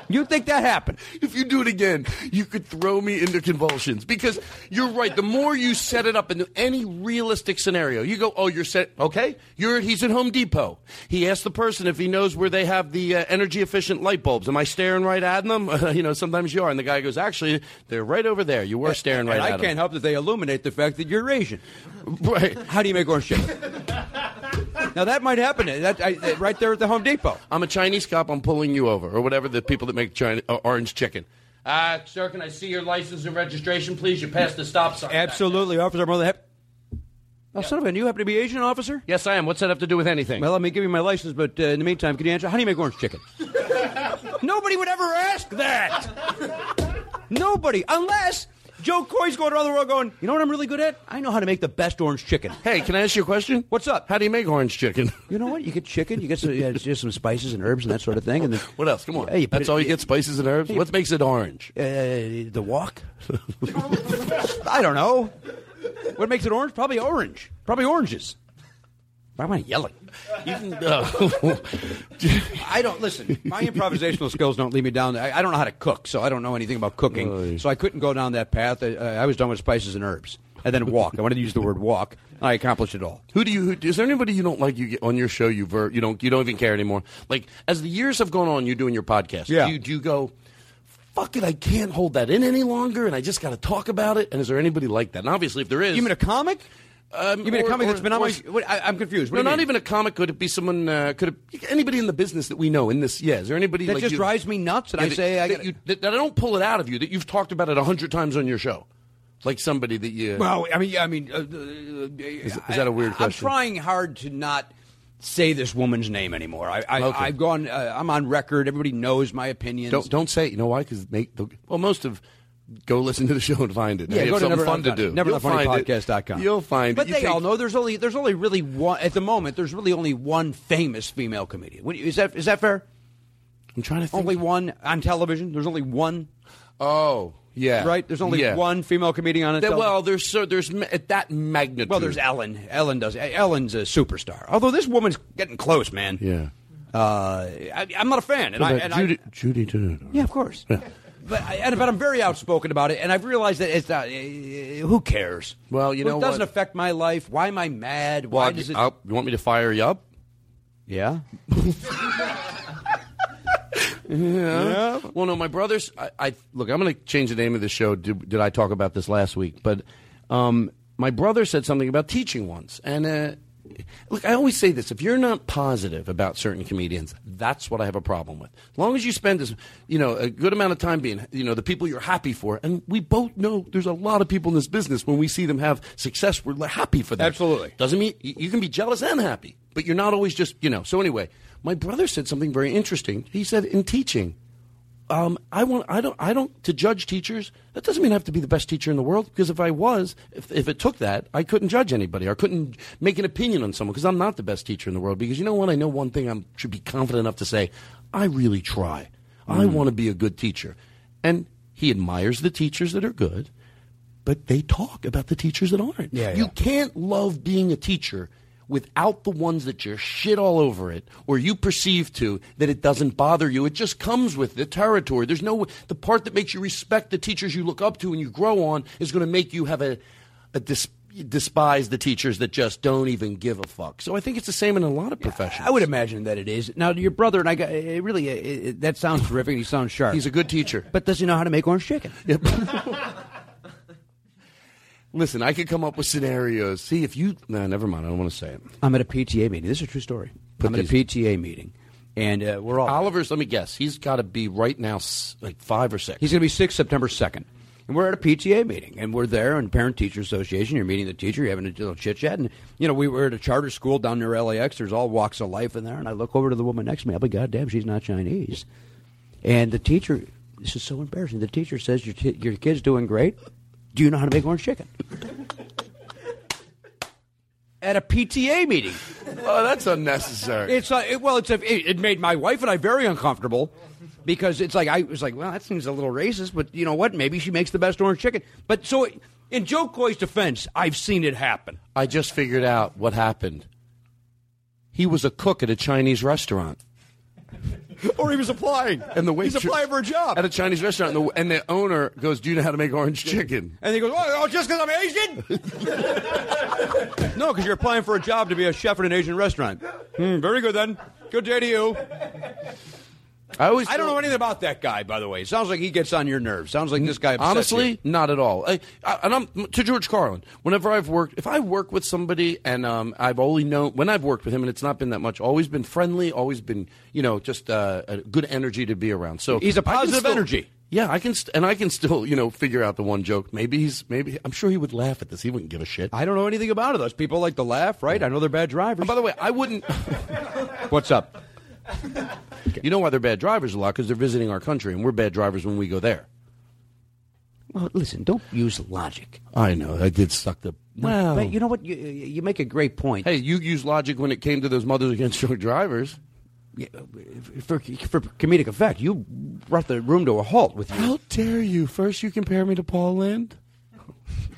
You think that happened? If you do it again, you could throw me into convulsions because you're right. The more you set it up into any realistic scenario, you go, "Oh, you're set. Okay, you're he's at Home Depot. He asked the person if he knows where they have the uh, energy efficient light bulbs. Am I staring right at them? [laughs] you know, sometimes you are, and the guy goes, "Actually, they're right over there. You were staring right and at them." I can't help that they illuminate the fact that you're Asian. Right. How do you make orange chicken? [laughs] now that might happen. That, I, right there at the Home Depot. I'm a Chinese cop. I'm pulling you over, or whatever the people that make China, uh, orange chicken. Uh, sir, can I see your license and registration, please? You passed the stop sign. Absolutely, officer. I'm more than happy. Oh, son of a, you happen to be Asian, officer? Yes, I am. What's that have to do with anything? Well, let me give you my license, but uh, in the meantime, can you answer? How do you make orange chicken? [laughs] Nobody would ever ask that. Nobody, unless Jo Koy's going around the world going, you know what I'm really good at? I know how to make the best orange chicken. Hey, can I ask you a question? What's up? How do you make orange chicken? [laughs] You know what? You get chicken, you get some, some spices and herbs and that sort of thing. And then, What else? Come on. Put That's it- all you get? Spices and herbs. What makes it orange? Uh, the walk? [laughs] I don't know. What makes it orange? Probably orange. Probably oranges. Why am I yelling? You can, uh, [laughs] I don't listen. My improvisational skills don't lead me down. I, I don't know how to cook, so I don't know anything about cooking. So I couldn't go down that path. I, I was done with spices and herbs, and then walk. I wanted to use the word walk. I accomplished it all. Who do you? Who, is there anybody you don't like? You get on your show, you ver, you don't you don't even care anymore. Like as the years have gone on, you're doing your podcast. Yeah. Do you, do you go? Fuck it, I can't hold that in any longer, and I just got to talk about it. And is there anybody like that? And obviously, if there is, You mean a comic? Um, You mean a comic or- that's been on or- my? What, I, I'm confused. What no, not mean? even a comic. Could it be someone? Uh, could it anybody in the business that we know in this? Yeah, is there anybody That like just you- drives me nuts, and Yeah, I that- say I that, got. you, that, that I don't pull it out of you. That you've talked about it a hundred times on your show, like somebody that you. Well, I mean, I mean, uh, is, is that a weird I'm trying hard to not say this woman's name anymore. I, I, Okay. I've gone. Uh, I'm on record. Everybody knows my opinions. Don't don't say it. You know why? Because make the, well, most of go listen to the show and find it. Yeah, go to never fun to do. Never You'll find it. You'll find but it. You they take- all know there's only there's only really one at the moment. There's really only one famous female comedian. What- Is that is that fair? I'm trying to think. Only one on television. There's only one. Oh, yeah. Right. There's only Yeah. one female comedian on it. Well, there's so there's at that magnitude. well, there's Ellen. Ellen does. Ellen's a superstar. Although this woman's getting close, man. yeah. Uh, I, I'm not a fan. And, I, and I- Judy, Judy Tenuta. Yeah, of course. But, I, and, but I'm very outspoken about it, and I've realized that it's not. Uh, who cares? Well, you Well, know it doesn't what? affect my life. Why am I mad? Well, Why does it? I'll- you want me to fire you up? yeah. Yeah. Well, no, my brothers. I, I look. I'm going to change the name of the show. Did, did I talk about this last week? But um, my brother said something about teaching once, and uh, look, I always say this: if you're not positive about certain comedians, that's what I have a problem with. As long as you spend this, you know, a good amount of time being, you know, the people you're happy for, and we both know there's a lot of people in this business when we see them have success, we're happy for them. Absolutely. Doesn't mean you you can be jealous and happy, but you're not always just, you know. So anyway, my brother said something very interesting. He said in teaching, um, I want, I don't, I don't to judge teachers. That doesn't mean I have to be the best teacher in the world. Because if I was, if, if it took that, I couldn't judge anybody. I couldn't make an opinion on someone because I'm not the best teacher in the world. Because you know what? I know one thing. I should be confident enough to say, I really try. I Mm. want to be a good teacher. And he admires the teachers that are good but they talk about the teachers that aren't. Yeah, you can't love being a teacher without the ones that you're shit all over it or you perceive to that it doesn't bother you. It just comes with the territory. There's no the part that makes you respect the teachers you look up to and you grow on is going to make you have a, a dis, despise the teachers that just don't even give a fuck. So I think it's the same in a lot of professions. I would imagine that it is. Now, your brother and I got it really. It, it, that sounds terrific. He sounds sharp. He's a good teacher. but does he know how to make orange chicken? [laughs] Listen, I could come up with scenarios. See if you. No, never mind. I don't want to say it. I'm at a PTA meeting. This is a true story. Put I'm at a these- PTA meeting, and uh, we're all. Oliver's. Let me guess. He's got to be right now s- like five or six. He's going to be six September second, And we're at a PTA meeting, and we're there in Parent Teacher Association. You're meeting the teacher, you're having a little chit chat, and you know we were at a charter school down near LAX. There's all walks of life in there, and I look over to the woman next to me. I'll be goddamn, she's not Chinese. And the teacher, this is so embarrassing. The teacher says your t- your kid's doing great. Do you know how to make orange chicken? at a PTA meeting. Oh, that's unnecessary. It's uh, it, well, it's a, it, it made my wife and I very uncomfortable because it's like I was like, well, that seems a little racist, but you know what? Maybe she makes the best orange chicken. But so, in Jo Koy's defense, I've seen it happen. I just figured out what happened. He was a cook at a Chinese restaurant. [laughs] or he was applying, and the He's applying for a job at a Chinese restaurant, and the, and the owner goes, "Do you know how to make orange chicken?" And he goes, oh, oh just because I'm Asian? [laughs] no, because you're applying for a job to be a chef in an Asian restaurant. Hmm, very good then. Good day to you. I always I don't know anything about that guy, by the way. Sounds like he gets on your nerves. Sounds like this guy. Honestly, you. not at all. I, I, and I'm to George Carlin. Whenever I've worked, if I work with somebody and um, I've only known when I've worked with him, and it's not been that much, always been friendly, always been you know just uh, a good energy to be around. So He's a positive still- energy. Yeah, I can, st- and I can still you know figure out the one joke. Maybe he's maybe I'm sure he would laugh at this. He wouldn't give a shit. I don't know anything about it. Those people like to laugh, right? I know they're bad drivers. And by the way, I wouldn't. What's up? [laughs] You know why they're bad drivers a lot because they're visiting our country, and we're bad drivers when we go there. Well, listen, don't use logic. I know I did suck the. Well, but you know what? You, you make a great point. Hey, you used logic when it came to those mothers against drunk drivers. Yeah, for, for comedic effect, you brought the room to a halt with you. How dare you? First, you compare me to Paul Lynde.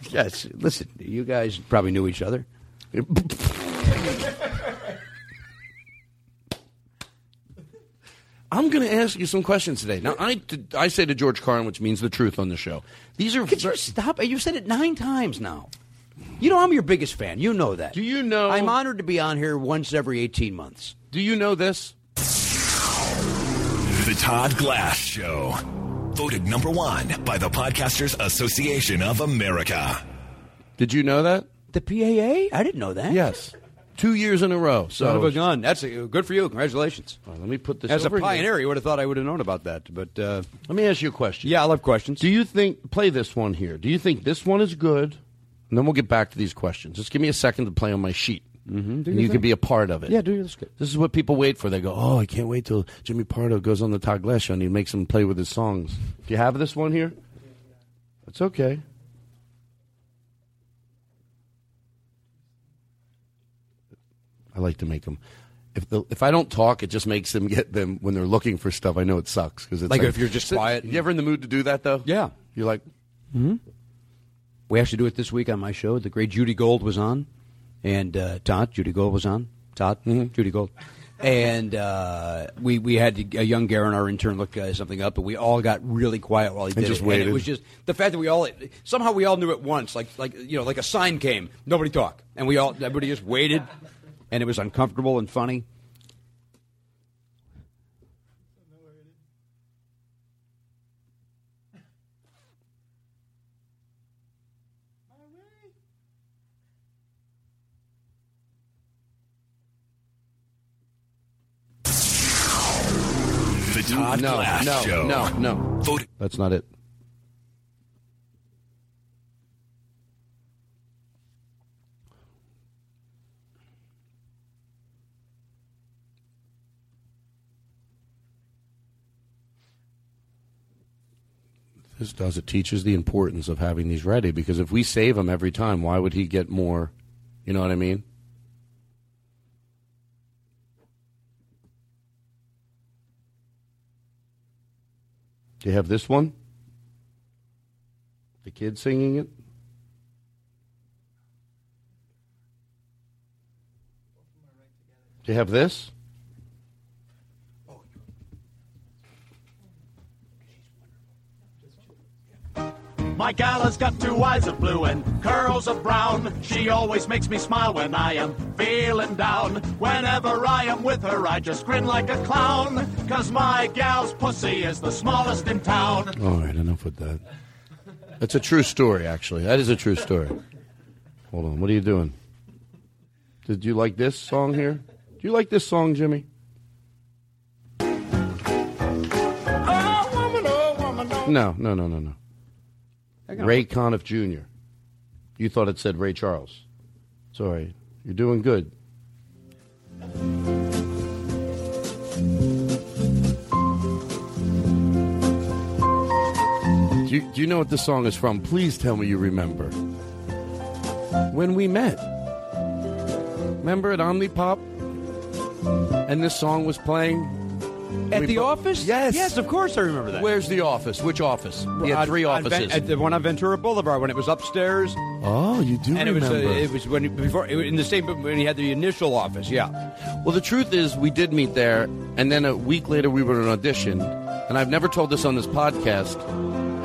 Yes, listen, you guys probably knew each other. [laughs] I'm going to ask you some questions today. Now, I, I say to George Carlin, which means the truth on the show. These are. Could you stop? You've said it nine times now. You know I'm your biggest fan. You know that. Do you know? I'm honored to be on here once every 18 months. Do you know this? The Todd Glass Show. Voted number one by the Podcasters Association of America. Did you know that? The PAA? I didn't know that. Yes. Two years in a row. So Son of a gun. That's a, good for you. Congratulations. let me put this As a over here. pioneer, you would have thought I would have known about that. But uh, Let me ask you a question. yeah, I love questions. Do you think play this one here? Do you think this one is good? And then we'll get back to these questions. Just give me a second to play on my sheet. Mm-hmm. And you thing. can be a part of it. Yeah, do your skip. This is what people wait for. They go, "Oh, I can't wait till Jimmy Pardo goes on the Todd Glass show and he makes them play with his songs." Do you have this one here? It's okay. I like to make them. If the, if I don't talk, it just makes them [laughs] get them when they're looking for stuff. I know it sucks because it's Like if you're just quiet You ever in the mood to do that though? Yeah. You're like, hmm. We actually do it this week on my show. The great Judy Gold was on, and uh, Todd. Judy Gold was on. Todd. Mm-hmm. Judy Gold. And uh, we we had a young Garen, our intern, look uh, something up, but we all got really quiet while he did just it. waited. And it was just the fact that we all somehow we all knew at once, like like you know, like a sign came, nobody talk, and we all everybody just waited, and it was uncomfortable and funny. The Todd no, Glass no, Show. no, no. Voted That's not it. This does it teaches the importance of having these ready because if we save him every time, why would he get more? You know what I mean? Do you have this one? The kid singing it? Do you have this? My gal has got two eyes of blue and curls of brown. She always makes me smile when I am feeling down. Whenever I am with her, I just grin like a clown. Cause my gal's pussy is the smallest in town. All right, enough with that. That's a true story, actually. That is a true story. Hold on. What are you doing? Did you like this song here? Do you like this song, Jimmy? Oh, oh, oh. No, no, no, no, no. Ray Conniff Jr. You thought it said Ray Charles. Sorry, you're doing good. Do you, do you know what this song is from? Please tell me you remember. When we met. Remember at Omnipop? And this song was playing? At We the bo- office? Yes. Yes, of course I remember that. Where's the office? Which office? He had three on offices. at the one on Ventura Boulevard when it was upstairs. Oh, you do and it was uh, remember. it was when before it in the same when he had the initial office. Yeah. Well, the truth is, we did meet there, and then a week later, we were at an audition. And I've never told this on this podcast.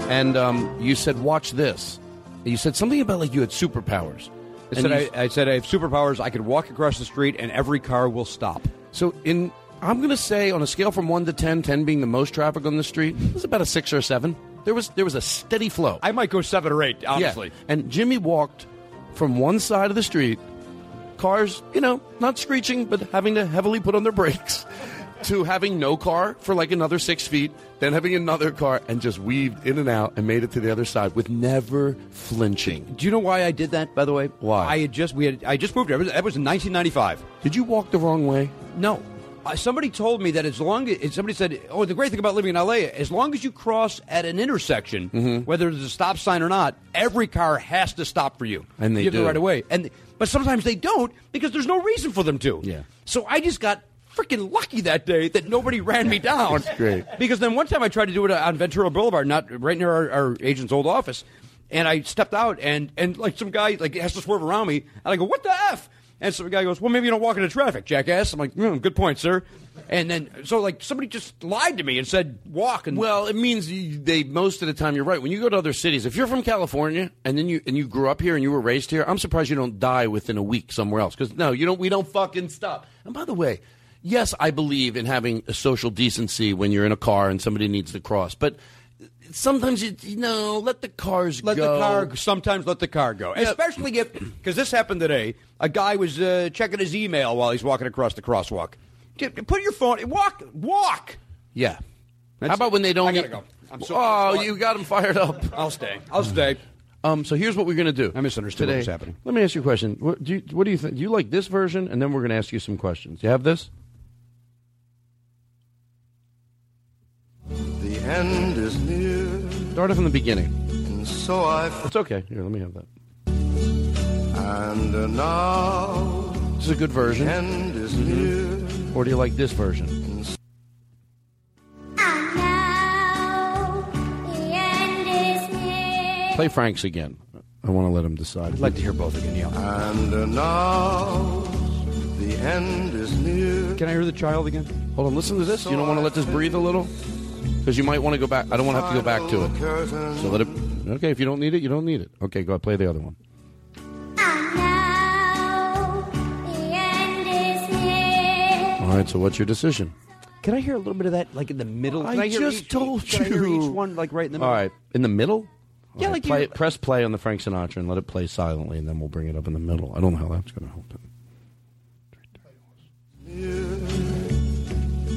And um, you said, "Watch this." And you said something about like you had superpowers. I said you- I, I said I have superpowers. I could walk across the street and every car will stop. So in I'm going to say on a scale from 1 to 10, 10 being the most traffic on the street, it was about a 6 or a 7. There was there was a steady flow. I might go 7 or 8, honestly. Yeah. And Jimmy walked from one side of the street, cars, you know, not screeching but having to heavily put on their brakes. [laughs] To having no car for like another six feet, then having another car, and just weaved in and out and made it to the other side with never flinching. Do you know why I did that? By the way, Why? I had just we had I just moved. There. That was in 1995. Did you walk the wrong way? No. Uh, somebody told me that as long as somebody said, "Oh, the great thing about living in LA, as long as you cross at an intersection, Mm-hmm. whether there's a stop sign or not, every car has to stop for you, And they Give do. the right away. And but sometimes they don't because there's no reason for them to. Yeah. So I just got freaking lucky that day that nobody ran me [laughs] down. That's great. Because then one time I tried to do it on Ventura Boulevard, not right near our, our agent's old office, and I stepped out and and like some guy like has to swerve around me, and I go, "What the f?" And so the guy goes, "Well, maybe you don't walk into traffic, jackass." I'm like, mm, "Good point, sir." And then so like somebody just lied to me and said, "Walk." And Well, it means they most of the time you're right. When you go to other cities, if you're from California and then you and you grew up here and you were raised here, I'm surprised you don't die within a week somewhere else. Because no, you don't. We don't fucking stop. And by the way, yes, I believe in having a social decency when you're in a car and somebody needs to cross, but. Sometimes you, you know, let the cars let go. the car sometimes let the car go, especially if because this happened today. A guy was uh, checking his email while he's walking across the crosswalk. Put your phone. Walk. Walk. Yeah. That's- How about when they don't? I gotta go. I'm so- oh, you got them fired up. I'll stay. I'll stay. Um, so here's what we're going to do. I misunderstood today. what was happening. Let me ask you a question. What do you, what do you think? Do you like this version? And then we're going to ask you some questions. You have this? The end is near, Start it from the beginning. and so I. It's okay. Here, let me have that. And uh, now This is a good version. the end is near. Or do you like this version? Play Frank's again. I want to let him decide. I'd like to hear both again. Yeah. And uh, now the end is near. Can I hear the child again? Hold on, listen to this. You don't want to let this breathe a little? Because you might want to go back. I don't want to have to go back to it. So let it. Okay, if you don't need it, you don't need it. Okay, go ahead, play the other one. All right, so what's your decision? Can I hear a little bit of that, like in the middle? Can I hear just each- told can I hear you. each one, like right in the middle. All right, in the middle? Yeah, All right, like play, you- press play on the Frank Sinatra and let it play silently, and then we'll bring it up in the middle. I don't know how that's going to help it.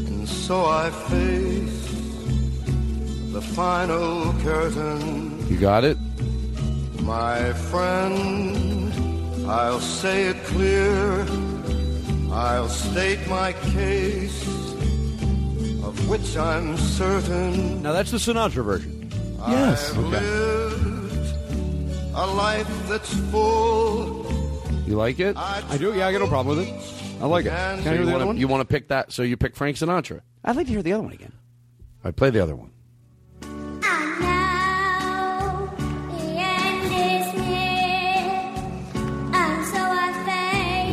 And so I face the final curtain. You got it? My friend, I'll say it clear. I'll state my case, of which I'm certain. Now that's the Sinatra version. Yes. I've lived a life that's full. You like it? I do. Yeah, I got no problem with it. I like it. Can So I hear you the other wanna- one? You want to pick that? So you pick Frank Sinatra. I'd like to hear the other one again. I play the other one.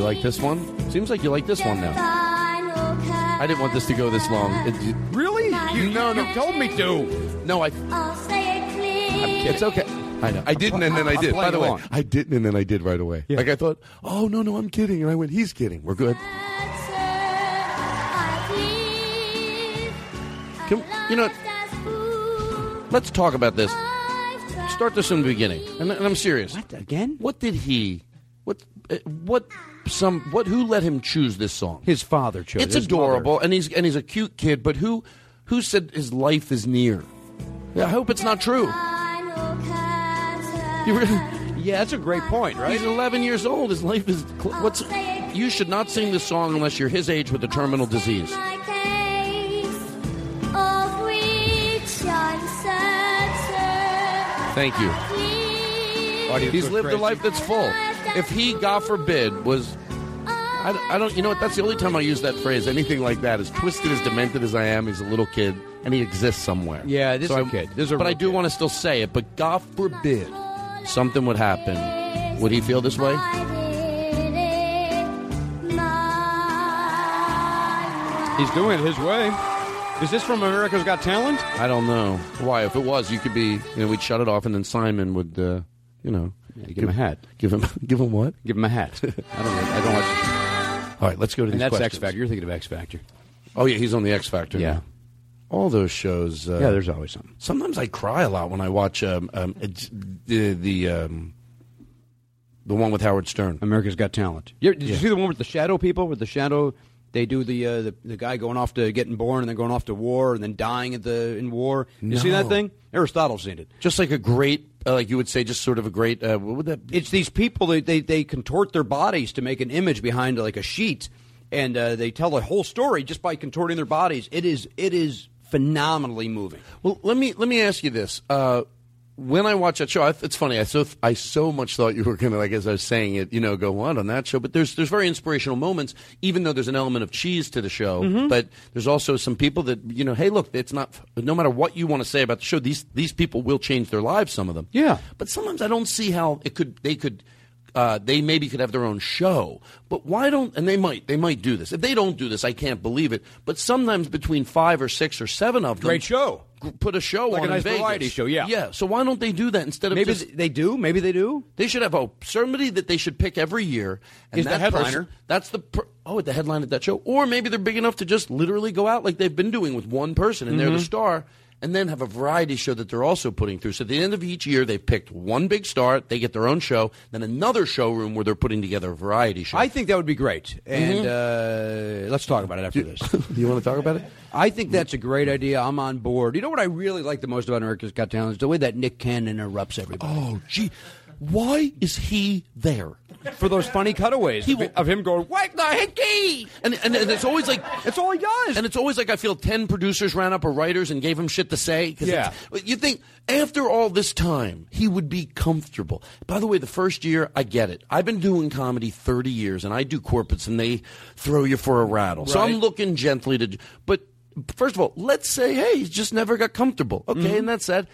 Like this one? Seems like you like this one now. I didn't want this to go this long. It- really? You, no, no. You told me to. No, I. It's okay. I know. I didn't, and then I I'm did. By the way, along. I didn't, and then I did right away. Like I thought, oh no, no, I'm kidding, and I went, he's kidding. We're good. Can, you know, let's talk about this. Start this from the beginning, and, and I'm serious. What again? What did he? What? uh, What? Some? What? Who let him choose this song? His father chose. It's his adorable, and he's and he's a cute kid. But who? Who said his life is near? Yeah, I hope it's not true. You really, [laughs] Yeah, that's a great point, right? He's 11 years old. His life is. What's? You should not sing this song unless you're his age with a terminal disease. Thank you. He's lived a life that's full. If he, God forbid, was. I, I don't. You know what? That's the only time I use that phrase. Anything like that, as twisted, as demented as I am, he's a little kid, and he exists somewhere. Yeah, this So is a kid. This is but I do want to still say it. But God forbid something would happen. Would he feel this way? He's doing it his way. Is this from America's Got Talent? I don't know why. If it was, you could be. You know, we'd shut it off, and then Simon would. Uh, you know, give him a hat. [laughs] Give him. Give him what? Give him a hat. [laughs] I don't. know. I don't watch. All right, let's go to the. And these that's X. Factor. You're thinking of X Factor. Oh yeah, he's on the X Factor. Yeah. now. All those shows. Uh, Yeah, there's always something. Sometimes I cry a lot when I watch um, um, the the um, the one with Howard Stern. America's Got Talent. You, did you see the one with the shadow people? With the shadow, they do the, uh, the the guy going off to getting born and then going off to war and then dying at the in war. You see that thing? Aristotle's seen it. Just like a great, uh, like you would say, just sort of a great. Uh, what would that? It's these people they, they they contort their bodies to make an image behind like a sheet, and uh, they tell a whole story just by contorting their bodies. It is it is phenomenally moving. Well, let me let me ask you this. Uh, when I watch that show, I, it's funny. I so I so much thought you were going to, like as I was saying it, you know, go on on that show. But there's there's very inspirational moments, even though there's an element of cheese to the show. Mhm. But there's also some people that you know, hey, look, it's not. No matter what you want to say about the show, these these people will change their lives. Some of them, Yeah. But sometimes I don't see how it could. They could. Uh, they maybe could have their own show, but why don't? And they might. They might do this. If they don't do this, I can't believe it. But sometimes between five or six or seven of them, Great show. g- Put a show Like a on nice in Vegas. variety show, yeah. yeah. So why don't they do that instead of Maybe just? they do. Maybe they do. They should have a somebody that they should pick every year. And Is the that headliner. person- that's the per, oh, the headline at that show. Or maybe they're big enough to just literally go out like they've been doing with one person, and they're the Mhm. star. And then have a variety show that they're also putting through. So at the end of each year, they've picked one big star. They get their own show. Then another showroom where they're putting together a variety show. I think that would be great. And Mhm. uh, let's talk about it after this. Do [laughs] you want to talk about it? I think that's a great idea. I'm on board. You know what I really like the most about America's Got Talent is the way that Nick Cannon interrupts everybody. Oh, gee, why is he there? For those funny cutaways of, of him going, "Whack the hickey!" And, and and it's always like That's all he does. And it's always like I feel ten producers ran up or writers and gave him shit to say. Yeah. you think after all this time he would be comfortable. By the way, the first year I get it. I've been doing comedy thirty years, and I do corporates, and they throw you for a rattle. So I'm looking gently to. But first of all, let's say, hey, he just never got comfortable. Okay, Mhm. and that said,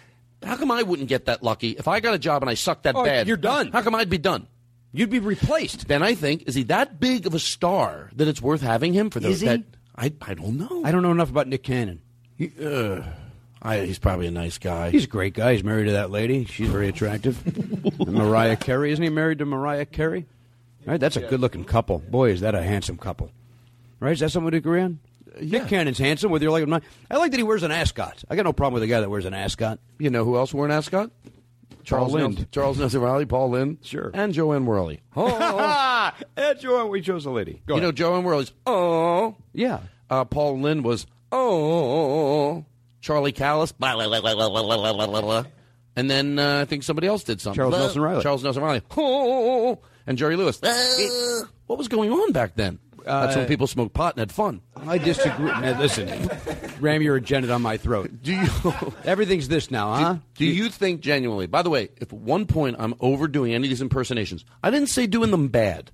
how come I wouldn't get that lucky if I got a job and I sucked that Oh, bad? you're done. How come I'd be done? You'd be replaced. Then I think, is he that big of a star that it's worth having him for those? Is he? That, I I don't know. I don't know enough about Nick Cannon. He, uh, I, he's probably a nice guy. He's a great guy. He's married to that lady. She's very attractive. [laughs] Mariah Carey, isn't he married to Mariah Carey? Right, that's a good-looking couple. Boy, is that a handsome couple. Right, is that someone to agree on? Nick Cannon's handsome, whether you like him or not. I like that he wears an ascot. I got no problem with a guy that wears an ascot. You know who else wore an ascot? Charles Lind, Nelson, Charles Nelson Reilly, Paul Lynde, sure, and Jo Anne Worley. [laughs] Oh, and Joanne, we chose a lady. Go you ahead. know, Jo Anne Worley's. Oh, yeah. Uh, Paul Lynde was oh. Charlie Callas, blah, blah, blah, and then uh, I think somebody else did something. Charles Nelson Reilly. Charles Nelson Reilly. Oh, and Jerry Lewis. Ah. what was going on back then? That's when Uh, people smoked pot and had fun. I disagree. Now, listen, ram your agenda on my throat. Do you? Everything's this now, huh? Do you think genuinely? By the way, if at one point I'm overdoing any of these impersonations, I didn't say doing them bad,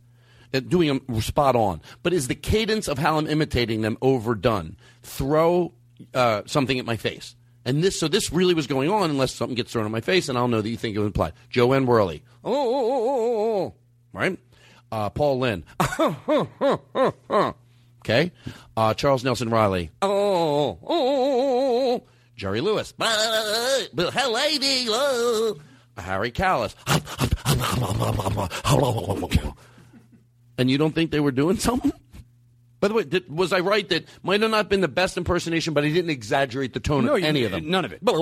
uh, doing them spot on, but is the cadence of how I'm imitating them overdone? Throw uh, something at my face, and this so this really was going on unless something gets thrown in my face, and I'll know that you think it was implied. Jo Anne Worley, oh, oh, oh, oh, oh. right? Uh, Paul Lynde, [laughs] okay? Uh, Charles Nelson Reilly, oh, oh, oh. Jerry Lewis, [laughs] Bill Lady. Harry Callis, [laughs] and you don't think they were doing something? By the way, did, was I right that might have not been the best impersonation, but he didn't exaggerate the tone No, of you- any of them? none of it. well,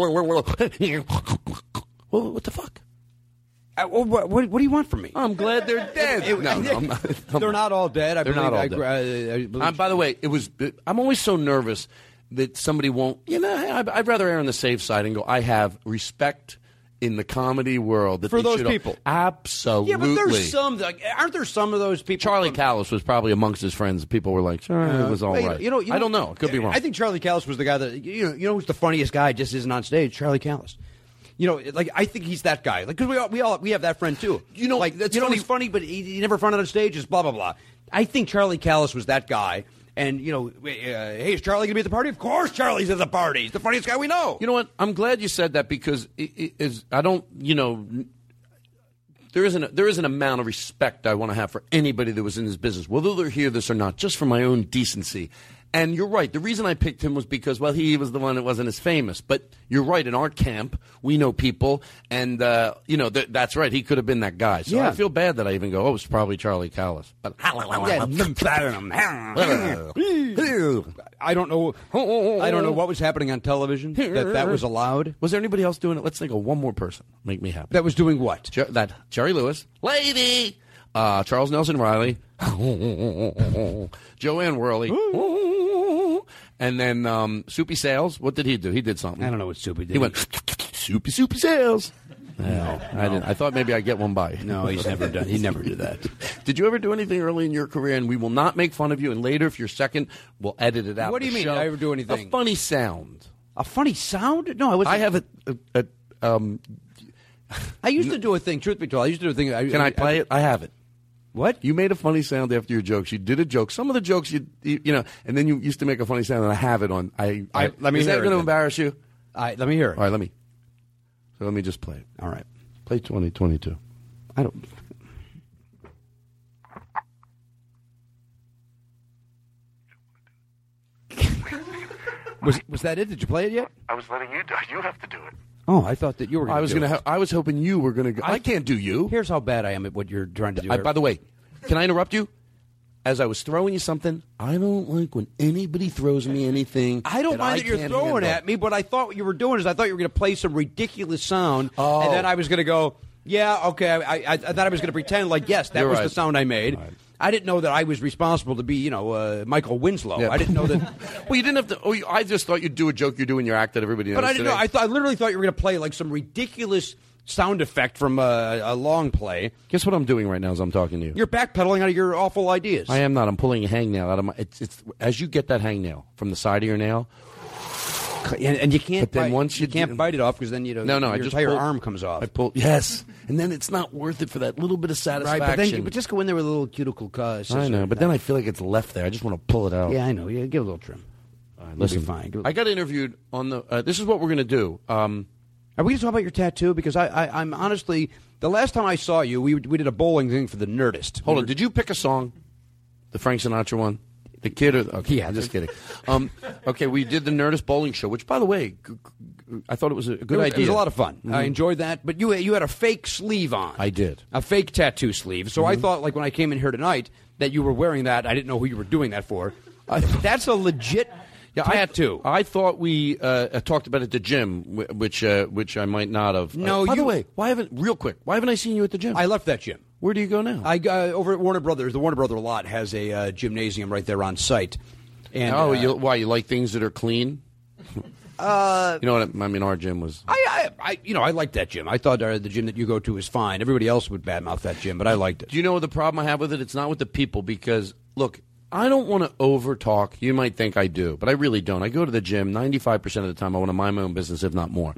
what the fuck? Uh, well, what, what, what do you want from me? I'm glad they're [laughs] dead. It- no, no, I'm not. [laughs] They're not all dead. I They're believe, not all I, dead. I- I Uh, by the way, it was. I'm always so nervous that somebody won't. You know, I'd, I'd rather err on the safe side and go. I have respect in the comedy world that For those people. Absolutely. Yeah, but there's some. Like, aren't there some of those people? Charlie Callas was probably amongst his friends. People were like, "Sure, it was all Well, right." You know, you I don't know. It could be wrong. I think Charlie Callas was the guy that you know. You know who's the funniest guy? Just isn't on stage. Charlie Callas. You know, like I think he's that guy. Like because we all we all we have that friend too. You know, like that's you know funny. he's funny, but he, he never fronted on stage. Just blah blah blah. I think Charlie Callas was that guy. And you know, uh, hey, is Charlie gonna be at the party? Of course, Charlie's at the party. He's the funniest guy we know. You know what? I'm glad you said that because it, it is. I don't. You know, there isn't a, there is an amount of respect I want to have for anybody that was in this business, whether they're here this or not, just for my own decency. And you're right. The reason I picked him was because, well, he was the one that wasn't as famous. But you're right. In art camp, we know people, and uh, you know th- that's right. He could have been that guy. So Yeah. I feel bad that I even go, oh, it's probably Charlie Callas. But [laughs] [laughs] I don't know. I don't know what was happening on television that that was allowed. Was there anybody else doing it? Let's think of one more person. Make me happy. That was doing what? Jer- that Jerry Lewis, lady, uh, Charles Nelson Reilly, [laughs] Jo Anne Worley, and then um, Soupy Sales. What did he do? He did something. I don't know what Soupy did. He went Soupy Soupy Sales. No, I didn't. I thought maybe I'd get one by. No, he's never done. He never did that. [laughs] Did you ever do anything early in your career? And we will not make fun of you. And later, if you're second, we'll edit it out. What do you mean? show. I ever do anything? A funny sound. A funny sound? No, I was. I have a. a, a um, I used to do a thing. Truth be told, I used to do a thing. I, Can I play it? I have it. What? You made a funny sound after your jokes. You did a joke. Some of the jokes you you, you know, and then you used to make a funny sound, and I have it on. I, I, I- let me is hear that going to then. embarrass you? I, let me hear it. All right, let me. So let me just play it. All right. Play twenty twenty two. I don't. [laughs] was was that it? Did you play it yet? I was letting you do. You have to do it. Oh, I thought that you were. Gonna I was going to. Ha- I was hoping you were going to. go. I, can't do you. Here's how bad I am at what you're trying to do. I, by the way, can I interrupt you? As I was throwing you something, I don't like when anybody throws me anything. I don't mind I that you're throwing handle. at me, but I thought what you were doing is I thought you were going to play some ridiculous sound, Oh. and then I was going to go, yeah, okay. I, I, I thought I was going to pretend like, yes, that You're was right. the sound I made. I didn't know that I was responsible to be, you know, uh, Michael Winslow. Yeah. I didn't know that. [laughs] well, you didn't have to. Oh, you, I just thought you'd do a joke you do in your act that everybody knows. But I didn't know. I, I literally thought you were going to play like some ridiculous sound effect from a, a long play. Guess what I'm doing right now as I'm talking to you. You're backpedaling out of your awful ideas. I am not. I'm pulling a hangnail out of my. It's, it's as you get that hangnail from the side of your nail. And, and you can't. But then bite, once you can't do- bite it off because then you know. No, no. your I just entire pulled- arm comes off. I pull. Yes, and then it's not worth it for that little bit of right, satisfaction. but then you, but just go in there with a little cuticle cause. I know, but then I feel like it's left there. I just want to pull it out. Yeah, I know. Yeah, give it a little trim. Listen, fine. I got interviewed on the. Uh, this is what we're going to do. Um, Are we going to talk about your tattoo? Because I, I, I'm honestly, the last time I saw you, we, we did a bowling thing for the Nerdist. hold We on. were- Did you pick a song? The Frank Sinatra one. The kid or the, okay, Yeah. I'm just kidding. Um, okay, we did the Nerdist bowling show, which, by the way, I thought it was a good it was, idea. It was a lot of fun. I Mhm. enjoyed that. But you you had a fake sleeve on. I did. a fake tattoo sleeve. So Mm-hmm. I thought, like when I came in here tonight, that you were wearing that. I didn't know who you were doing that for. That's a legit tattoo. I, I thought we uh, uh, talked about it at the gym, which uh, which I might not have. No, Uh, by the way, why haven't real quick? Why haven't I seen you at the gym? I left that gym. Where do you go now? I uh, over at Warner Brothers. The Warner Brother lot has a uh, gymnasium right there on site. And oh, uh, you, why you like things that are clean? uh, [laughs] You know what? I, mean, our gym was. I, I, I, you know, I liked that gym. I thought uh, the gym that you go to is fine. Everybody else would badmouth that gym, but I liked it. Do you know what the problem I have with it? It's not with the people because look, I don't want to over talk. You might think I do, but I really don't. I go to the gym ninety five percent of the time. I want to mind my own business, if not more.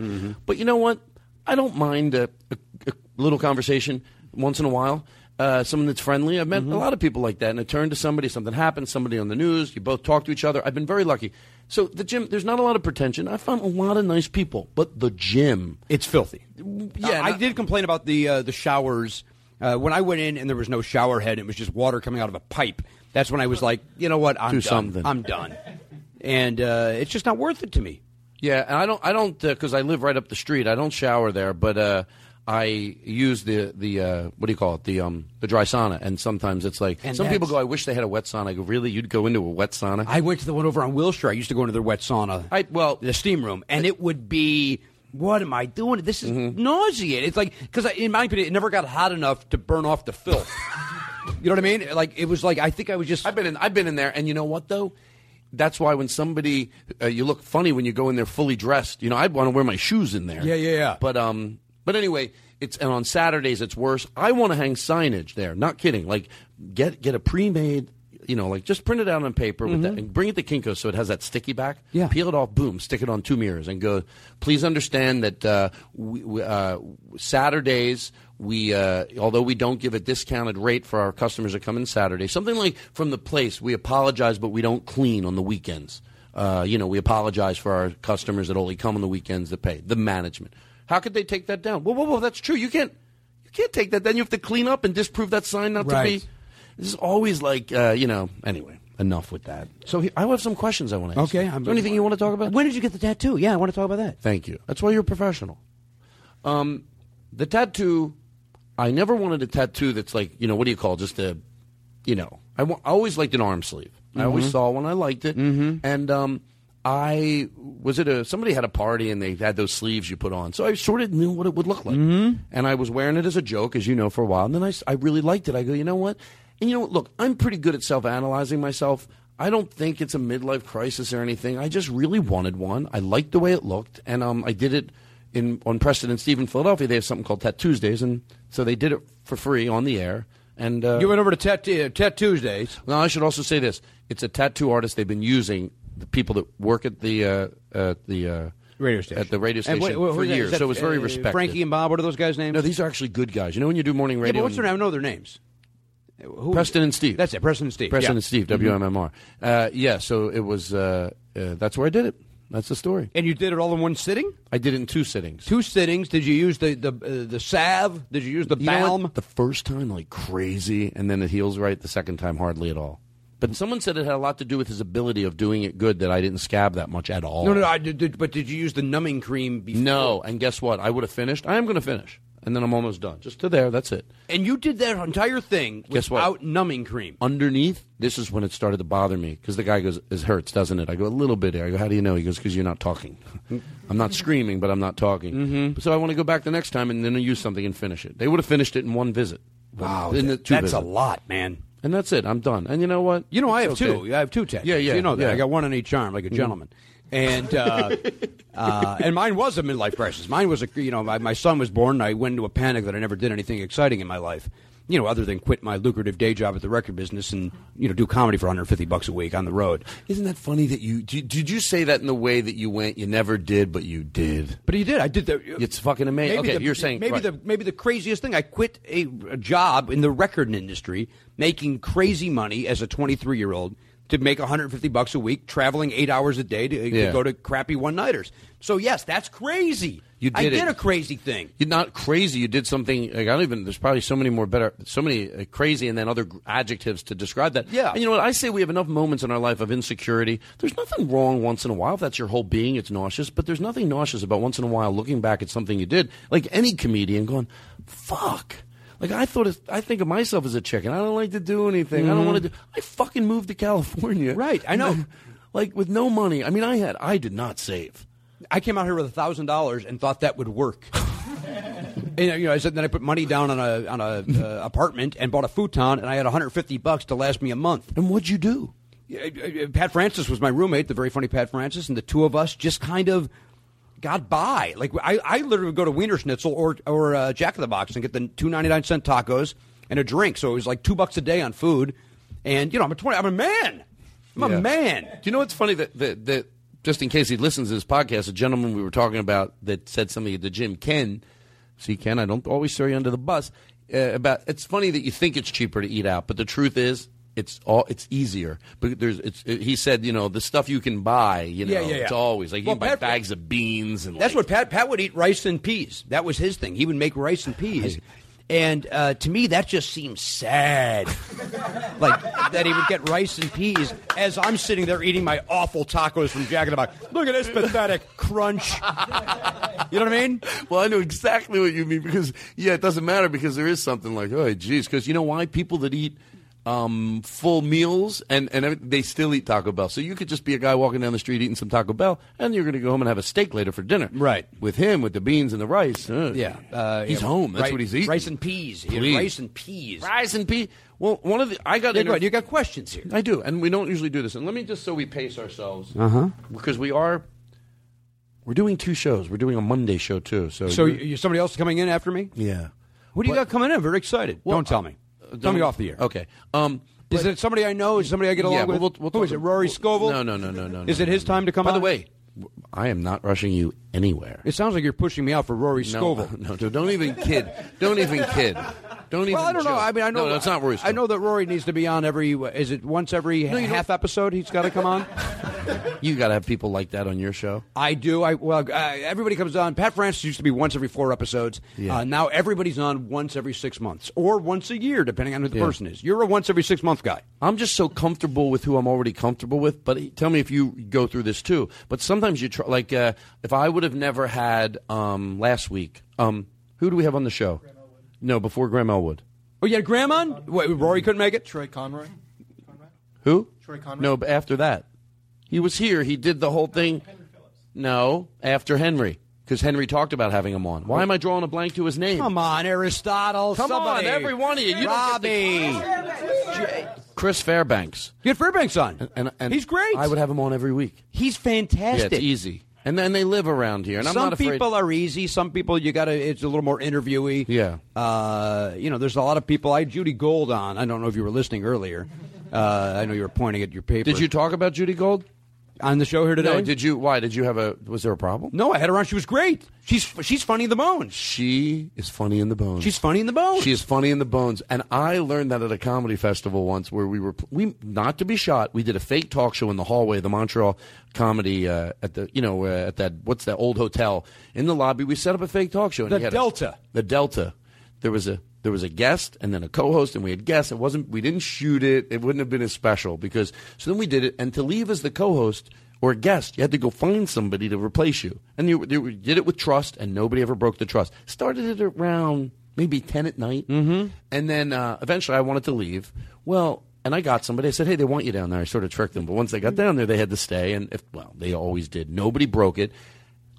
But you know what? I don't mind a, a, a little conversation once in a while. Uh, someone that's friendly. I've met a lot of people like that, and I turn to somebody. Something happens. Somebody on the news. You both talk to each other. I've been very lucky. So the gym, there's not a lot of pretension. I found a lot of nice people, but the gym, It's filthy. Yeah, I not- did complain about the uh, the showers uh, when I went in and there was no shower head. It was just water coming out of a pipe. That's when I was like, you know what, I'm Do done. something. I'm done. And uh, it's just not worth it to me. Yeah, and I don't, I don't, because I live right up the street. I don't shower there, but uh, I use the the uh, what do you call it? The um the dry sauna, and sometimes it's like And some people go, "I wish they had a wet sauna." I go, "Really? You'd go into a wet sauna?" I went to the one over on Wilshire. I used to go into their wet sauna. I well, the steam room, and it would be. What am I doing? This is Mm-hmm. nauseating. It's like because in my opinion, it never got hot enough to burn off the filth. [laughs] you know what I mean? Like it was like I think I was just. I've been in, I've been in there, and you know what though? That's why when somebody uh, you look funny when you go in there fully dressed. You know, I'd want to wear my shoes in there. Yeah, yeah, yeah. But um, But anyway, it's and on Saturdays it's worse. I want to hang signage there. Not kidding. Like get get a pre-made. You know, like just print it out on paper with that, and bring it to Kinko so it has that sticky back. Mm-hmm. Yeah. Peel it off, boom, stick it on two mirrors, and go. Please understand that uh, we, we, uh, Saturdays we, uh, although we don't give a discounted rate for our customers that come in Saturday, something like from the place, we apologize, but we don't clean on the weekends. Uh, you know, we apologize for our customers that only come on the weekends to pay. The management. How could they take that down? Whoa, whoa, whoa! That's true. You can't. You can't take that. Then you have to clean up and disprove that sign not Right. to be. This is always like, uh, you know. Anyway, enough with that. So he, I have some questions I want to ask. Okay. I'm- Is there anything you want to talk about? When did you get the tattoo? Yeah, I want to talk about that. Thank you. That's why you're a professional. Um, the tattoo, I never wanted a tattoo that's like, you know, what do you call it? just a, you know, I, always liked an arm sleeve. I always Mhm. saw one, I liked it, Mhm. and um, I was at a somebody had a party and they had those sleeves you put on, so I sort of knew what it would look like, Mhm. and I was wearing it as a joke, as you know, for a while, and then I, I really liked it. I go, you know what? And you know what? Look, I'm pretty good at self analyzing myself. I don't think it's a midlife crisis or anything. I just really wanted one. I liked the way it looked, and um, I did it in on Preston and Steve in Philadelphia. They have something called Tat Tuesdays, and so they did it for free on the air. And uh, You went over to Tat, uh, Tat Tuesdays. now, I should also say this: it's a tattoo artist they've been using. The people that work at the uh, at the uh, Radio station. at the radio station what- what- for years, that, so it was very uh, respected. Frankie and Bob, what are those guys' names? No, these are actually good guys. You know when you do morning Yeah, radio, but what's their name? I know their names. Who- Preston and Steve. That's it, Preston and Steve. Preston yeah. and Steve. WMMR. Uh, yeah, so it was. Uh, uh, that's where I did it. That's the story. And you did it all in one sitting? I did it in two sittings. Two sittings. Did you use the the uh, the salve? Did you use the You balm? The first time, like crazy, and then it heals right. The second time, hardly at all. But someone said it had a lot to do with his ability of doing it good. That I didn't scab that much at all. No, no. I did, but did you use the numbing cream before? No, and guess what? I would have finished. I am going to finish, and then I'm almost done. Just to there. That's it. And you did that entire thing Guess what? without numbing cream. Underneath, this is when it started to bother me because the guy goes, "It hurts, doesn't it?" I go, "A little bit." There. I go, "How do you know?" He goes, "Because you're not talking." [laughs] I'm not screaming, but I'm not talking. Mm-hmm. So I want to go back the next time and then use something and finish it. They would have finished it in one visit. Wow, that- that's a lot, man. And that's it. I'm done. And you know what? You know, I have okay. two. I have two tattoos. Yeah, yeah, You know that. yeah. I got one on each arm, like a Mhm. gentleman. And uh, [laughs] uh, and mine was a midlife crisis. Mine was a you know my, my son was born. and I went into a panic that I never did anything exciting in my life. You know, other than quit my lucrative day job at the record business and you know do comedy for 150 bucks a week on the road. Isn't that funny that you did, did you say that in the way that you went? You never did, but you did. But you did. I did that. It's fucking amazing. Okay, the- you're saying maybe right. the maybe the craziest thing. I quit a, a job in the record industry, making crazy money as a 23 year old to make 150 bucks a week, traveling eight hours a day to, to go to crappy one nighters. So yes, that's crazy. You I did did it. a crazy thing. You're not crazy. You did something. Like, I don't even. There's probably so many more better, so many uh, crazy, and then other adjectives to describe that. Yeah. And you know what? I say we have enough moments in our life of insecurity. There's nothing wrong once in a while. If that's your whole being, it's nauseous. But there's nothing nauseous about once in a while looking back at something you did, like any comedian, going, "Fuck." Like I thought, it, I think of myself as a chicken. I don't like to do anything. I don't want to do. I fucking moved to California. Right, I know. like with no money. I mean, I had. I did not save. I came out here with a thousand dollars and thought that would work. [laughs] and, you know, I said then I put money down on a on a uh, apartment and bought a futon, and I had 150 bucks to last me a month. And what'd you do? Yeah, uh, uh, Pat Francis was my roommate, the very funny Pat Francis, and the two of us just kind of got by. Like I, I literally would go to Wiener Schnitzel or or uh, Jack in the Box and get the two ninety nine cent tacos and a drink. So it was like two bucks a day on food. And you know, I'm a twenty. I'm a man. I'm Yeah. a man. Do you know what's funny that, that that just in case he listens to this podcast, a gentleman we were talking about that said something at the gym, Ken. See, Ken, I don't always throw you under the bus. Uh, about it's funny that you think it's cheaper to eat out, but the truth is. It's all. It's easier, but there's. It's. It, he said, you know, the stuff you can buy. You know, Yeah, yeah, it's always like you Well, can buy Pat- bags of beans and That's like, what Pat Pat would eat rice and peas. That was his thing. He would make rice and peas. And uh, to me, that just seems sad. like that he would get rice and peas as I'm sitting there eating my awful tacos from Jack in the Box. Look at this pathetic crunch. You know what I mean? Well, I know exactly what you mean because yeah, it doesn't matter because there is something like oh, geez, because you know why people that eat um, full meals and and they still eat Taco Bell. So you could just be a guy walking down the street eating some Taco Bell, and you're going to go home and have a steak later for dinner. Right. with him with the beans and the rice. Uh, Yeah, uh, he's yeah, home. That's what he's eating. Rice and peas. Rice and peas. Rice and pea. Well, one of the I got Yeah, inter- go ahead. You got questions here. I do, and we don't usually do this. And let me just so we pace ourselves Uh-huh. because we are We're doing two shows. We're doing a Monday show too. So, So you're- you, somebody else coming in after me? yeah. What do you But- got coming in? Very excited. Well, don't tell me. Me off the air. Okay. Um, Is it somebody I know? Is it somebody I get along yeah, with? We'll, we'll Who is it? Rory Scovel? No, no, no, no, no. Is no, it his no. time to come By the way, I am not rushing you anywhere. It sounds like you're pushing me out for Rory No, Scovel. no, [laughs] no, don't even kid. Don't even kid. [laughs] Don't even. Well, I don't know. I mean, I know No, that's not. I know that Rory needs to be on every. Is it once every you half episode? He's got to come on. [laughs] You got to have people like that on your show. I do. I well, uh, everybody comes on. Pat Francis used to be once every four episodes. Yeah. Uh, now everybody's on once every six months or once a year, depending on who the Yeah. person is. You're a once every six month guy. I'm just so comfortable with who I'm already comfortable with. But tell me if you go through this too. But sometimes you try. Like uh, if I would have never had um, last week. Um, who do we have on the show? No, before Graham Elwood. Oh, you had Graham on. Wait, Rory couldn't make it. Troy Conroy. Who? Troy Conroy. No, but after that, he was here. He did the whole thing. No, after Henry, because Henry talked about having him on. Why am I drawing a blank to his name? Come on, Aristotle. Come somebody. on, every one of you. You Robbie. don't get the... Chris Fairbanks. You had Fairbanks on. And, and, and He's great. I would have him on every week. He's Yeah, fantastic. it's easy. And then they live around here, and I'm some not afraid. people are easy. Some people you got to. It's a little more interviewee. Yeah. Uh, you know, there's a lot of people. I had Judy Gold on. I don't know if you were listening earlier. Uh, I know you were pointing at your paper. Did you talk about Judy Gold on the show here today? No, did you? Why did you have a? Was there a problem? No, I had her on. She was great. She's she's funny in the bones. She is funny in the bones. She's funny in the bones. She is funny in the bones, and I learned that at a comedy festival once, where we were we not to be shot. We did a fake talk show in the hallway of the Montreal Comedy uh, at the you know uh, at that what's that old hotel in the lobby. We set up a fake talk show. and The he had a- Delta. the Delta. There was a there was a guest and then a co-host, and we had guests. It wasn't we didn't shoot it. It wouldn't have been as special because so then we did it. And to leave as the co-host or guest, you had to go find somebody to replace you. And you, you did it with trust, and nobody ever broke the trust. Started it around maybe ten at night, mm-hmm. and then uh, eventually I wanted to leave. Well. And I got somebody. I said, "Hey, they want you down there." I sort of tricked them, but once they got down there, they had to stay. And if well, they always did. Nobody broke it.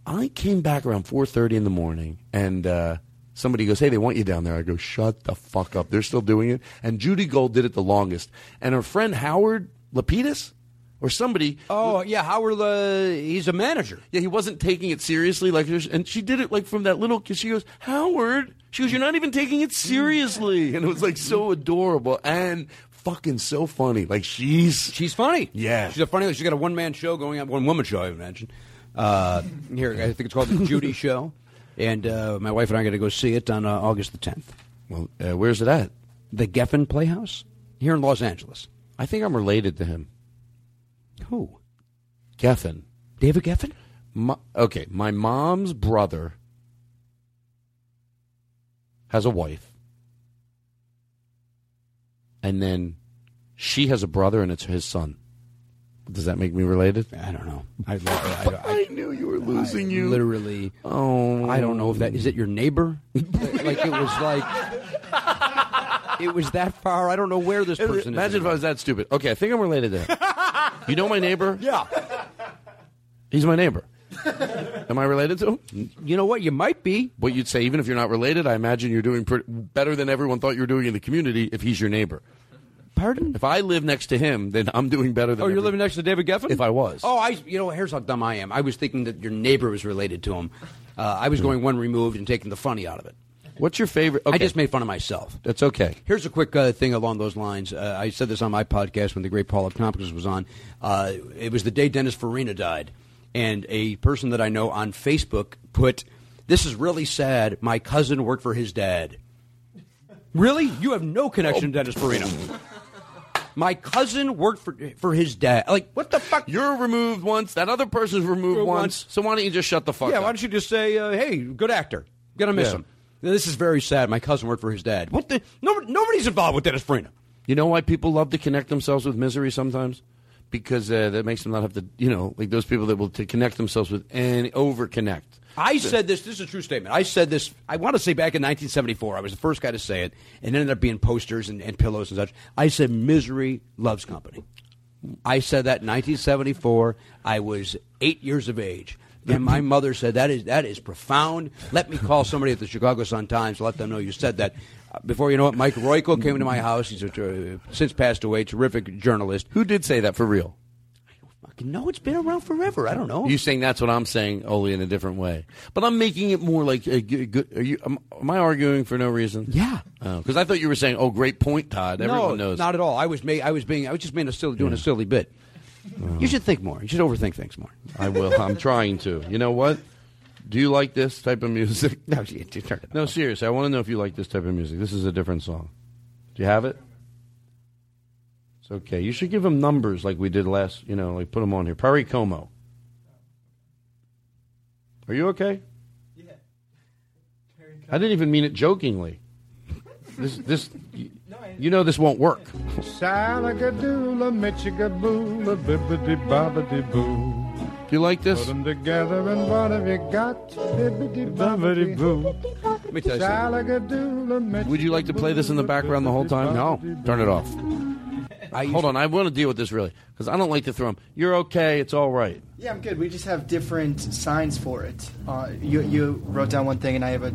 I came back around four thirty in the morning, and uh, somebody goes, "Hey, they want you down there." I go, "Shut the fuck up! They're still doing it." And Judy Gold did it the longest, and her friend Howard Lapidus or somebody. Oh yeah, Howard. Uh, he's a manager. Yeah, he wasn't taking it seriously, like, and she did it like from that little. Cause she goes, Howard. She goes, "You're not even taking it seriously," [laughs] and it was like so adorable and fucking so funny. Like she's she's funny. Yeah, She's a funny. She's got a one man show going on, one woman show. I imagine. Uh, here, I think it's called the Judy Show, and uh, my wife and I are going to go see it on uh, August the tenth. Well, uh, where's it at? The Geffen Playhouse here in Los Angeles. I think I'm related to him. Who? Geffen. David Geffen? My, okay, my mom's brother has a wife, and then she has a brother, and it's his son. Does that make me related? I don't know. I, I, [laughs] I, I knew you were losing you. Literally. Oh, I don't know if that is it. Your neighbor? [laughs] like it was like it was that far. I don't know where this person is. Imagine is. if I was that stupid. Okay, I think I'm related to him. you know my neighbor? [laughs] Yeah. He's my neighbor. Am I related to him? You know what? You might be. What you'd say, even if you're not related, I imagine you're doing pretty, better than everyone thought you were doing in the community if he's your neighbor. Pardon? If I live next to him, then I'm doing better than Oh, you're every- living next to David Geffen? If I was. Oh, I. You know, here's how dumb I am. I was thinking that your neighbor was related to him. Uh, I was going one removed and taking the funny out of it. What's your favorite? I just made fun of myself. That's okay. Here's a quick uh, thing along those lines. Uh, I said this on my podcast when the great Paul F. Tompkins was on. Uh, it was the day Dennis Farina died, and a person that I know on Facebook put, "This is really sad. My cousin worked for his dad." Really? You have no connection to Dennis Farina. My cousin worked for for his dad. Like what the fuck? You're removed once. That other person's removed Once. once. So why don't you just shut the fuck up? yeah, up? why don't you just say, uh, "Hey, good actor, gonna miss Yeah. him." This is very sad. My cousin worked for his dad. What the? Nobody, nobody's involved with Dennis Farina. You know why people love to connect themselves with misery sometimes? Because uh, that makes them not have to, you know, like those people that will to connect themselves with and over connect. I said this. This is a true statement. I said this. I want to say back in 1974. I was the first guy to say it, and it ended up being posters and, and pillows and such. I said misery loves company. I said that in 1974. I was eight years of age. And my [laughs] mother said that is that is profound. Let me call somebody at the Chicago Sun Times let them know you said that. Uh, Before you know it, Mike Royko came into my house. He's a, uh, since passed away, terrific journalist. Who did say that for real? Know. It's been around forever. I don't know. You saying that's what I'm saying, only in a different way. But I'm making it more like uh, a good. good are you? Am, am I arguing for no reason? Yeah. Oh, because I thought you were saying, "Oh, great point, Todd." Everyone no, knows. not at all. I was ma- I was being. I was just being a silly, doing a silly bit. Oh. You should think more. You should overthink things more. I will. I'm trying to. You know what? Do you like this type of music? [laughs] No, you, you. No, seriously. I want to know if you like this type of music. This is a different song. Do you have it? It's okay. You should give them numbers like we did last. You know, like put them on here. Perry Como. Are you okay? Yeah. I didn't even mean it jokingly. This, this, [laughs] you, you know, this won't work. Salagadoola, Michigaboola, bibbidi bobbidi boo. Do you like this? Put them together and what have you got? Bibbidi bobbidi boo. Let me tell you something. Would you like to play this in the background the whole time? No. Turn it off. Hold on. I want to deal with this really because I don't like to throw them. You're okay. It's all right. Yeah, I'm good. We just have different signs for it. Uh, you you wrote down one thing, and I have a.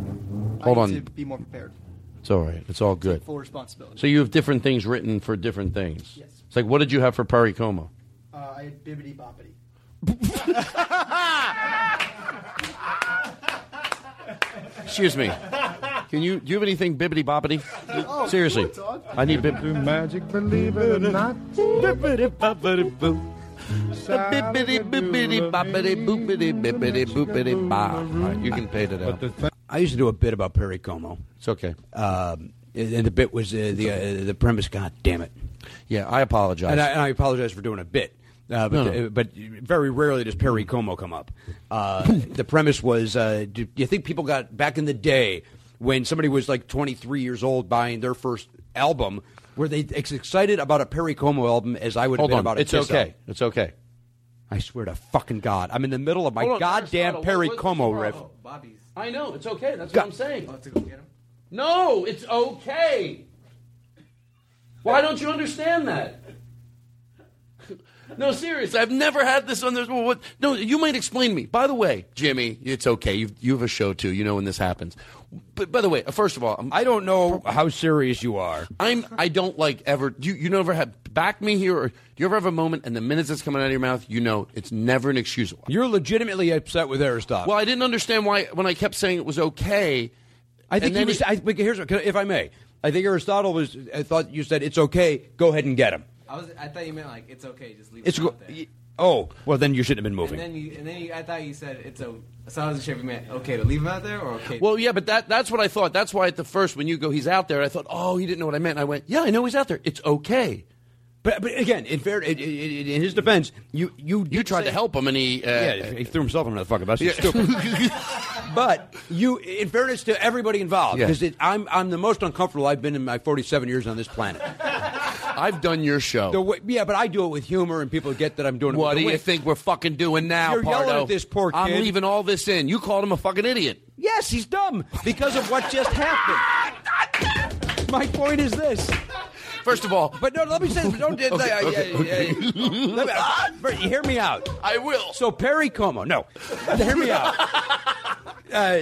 Hold need on. To be more prepared. It's all right. It's all good. full responsibility. So you have different things written for different things. Yes. It's like, what did you have for Perry Como? Uh, I had bibbity boppity. [laughs] Excuse me. Can you do you have anything bibbity boppity? Oh, Seriously, cool, I need bib. Do magic, believe it or not. Bibbity boppity boo. Bibbity boopity boppity boopity bibbity boopity ba. All right, you can pay it out. I used to do a bit about Perry Como. It's okay. Um, and the bit was uh, the uh, the premise. God damn it! Yeah, I apologize. And I, and I apologize for doing a bit. Uh, but, No, no. uh, but very rarely does Perry Como come up. Uh, the premise was: uh, do, do you think people got back in the day when somebody was like 23 years old buying their first album? Were they as excited about a Perry Como album as I would have Hold been on. about a It's Kiss okay. album? It's okay. I swear to fucking God, I'm in the middle of my Hold on, goddamn Aristotle, Perry what- what's Como the riff. problem? Bobby's. I know. It's okay. That's God. what I'm saying. I'll have to go get him. No, it's okay. Why don't you understand that? No, seriously, I've never had this on this. well, What? No, you might explain me. By the way, Jimmy, it's okay. You you have a show too. You know when this happens. But by the way, uh, first of all, I'm, I don't know how serious you are. I'm I don't like ever. You you never have back me here, or do you ever have a moment and the minutes that's coming out of your mouth, you know it's never an excuse. You're legitimately upset with Aristotle. Well, I didn't understand why when I kept saying it was okay. I think he was. he- I, here's if I may. I think Aristotle was. I thought you said it's okay. Go ahead and get him. I was. I thought you meant like it's okay. Just leave It's it out there. y- oh well, then you shouldn't have been moving. And then you, and then you, I thought you said it's a. So I wasn't sure if you meant okay to leave him out there or okay. Well, yeah, but that that's what I thought. That's why at the first when you go, he's out there. I thought, oh, he didn't know what I meant. I went, yeah, I know he's out there. It's okay. But but again, in fair, in, in, in his defense, you you You tried to help him, and he uh, yeah, he threw himself under the fucking bus. He's Yeah. stupid. [laughs] but you, in fairness to everybody involved, Yeah. because I'm I'm the most uncomfortable I've been in my 47 years on this planet. I've done your show. The way, yeah, but I do it with humor, and people get that I'm doing it. What do the you think we're fucking doing now, You're Pardo? yelling at this poor kid. I'm leaving all this in. You called him a fucking idiot. Yes, he's dumb because of what just happened. [laughs] My point is this. First of all, But no, let me say, don't. Okay, uh, okay, uh, uh, let me- uh, Bert, [laughs] hear me out. I will. So Perry Como, no, hear me out. [laughs] Uh, uh,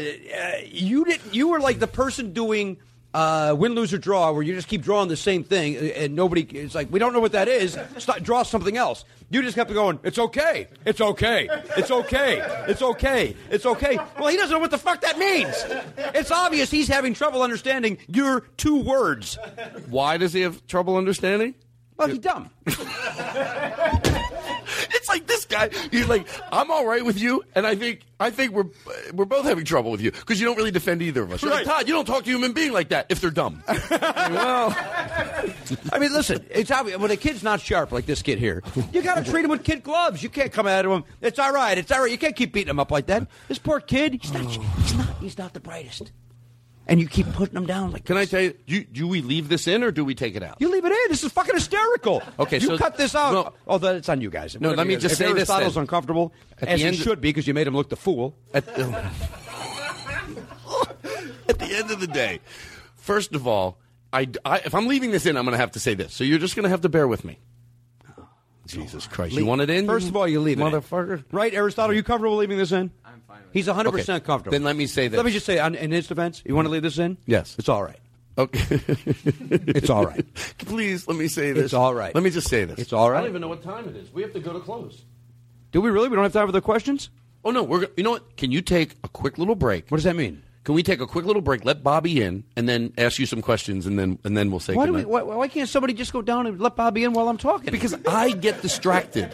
you did. You were like the person doing uh, win, lose, or draw, where you just keep drawing the same thing, uh, and nobody. It's like we don't know what that is. Stop, draw something else. You just kept going. It's okay. It's okay. It's okay. It's okay. It's okay. Well, he doesn't know what the fuck that means. It's obvious he's having trouble understanding your two words. Why does he have trouble understanding? Well, he's dumb. [laughs] [laughs] It's like this guy. He's like, I'm all right with you, and I think I think we're we're both having trouble with you because you don't really defend either of us. You're like, Todd, you don't talk to a human being like that if they're dumb. [laughs] well, I mean, listen, it's obvious when a kid's not sharp like this kid here, you got to treat him with kid gloves. You can't come out at him. It's all right. It's all right. You can't keep beating him up like that. This poor kid, he's not. He's not. He's not the brightest. And you keep putting them down like. can I tell you? Do, do we leave this in or do we take it out? You leave it in. This is fucking hysterical. Okay, you so- cut this out. no. oh, that it's on you guys. No, let me just if say this Aristotle's then. uncomfortable, At as the he end- should be, because you made him look the fool. At, [laughs] at the end of the day, first of all, I, I- if I'm leaving this in, I'm going to have to say this. So you're just going to have to bear with me. Oh, Jesus Christ! You want it in? First of all, you leave it in. motherfucker. Right, Aristotle? You comfortable leaving this in? I'm fine. He's 100 Okay, percent comfortable. Then let me say this. Let me just say, on, in his defense, you want to leave this in? Yes. It's all right. Okay. [laughs] It's all right. [laughs] Please let me say this. It's all right. Let me just say this. It's all right. I don't even know what time it is. We have to go to close. Do we really? We don't have time for the questions? Oh no, we're you know what? Can you take a quick little break? What does that mean? Can we take a quick little break? Let Bobby in, and then ask you some questions, and then and then we'll say Why, do we, why, why can't somebody just go down and let Bobby in while I'm talking? Because I get distracted.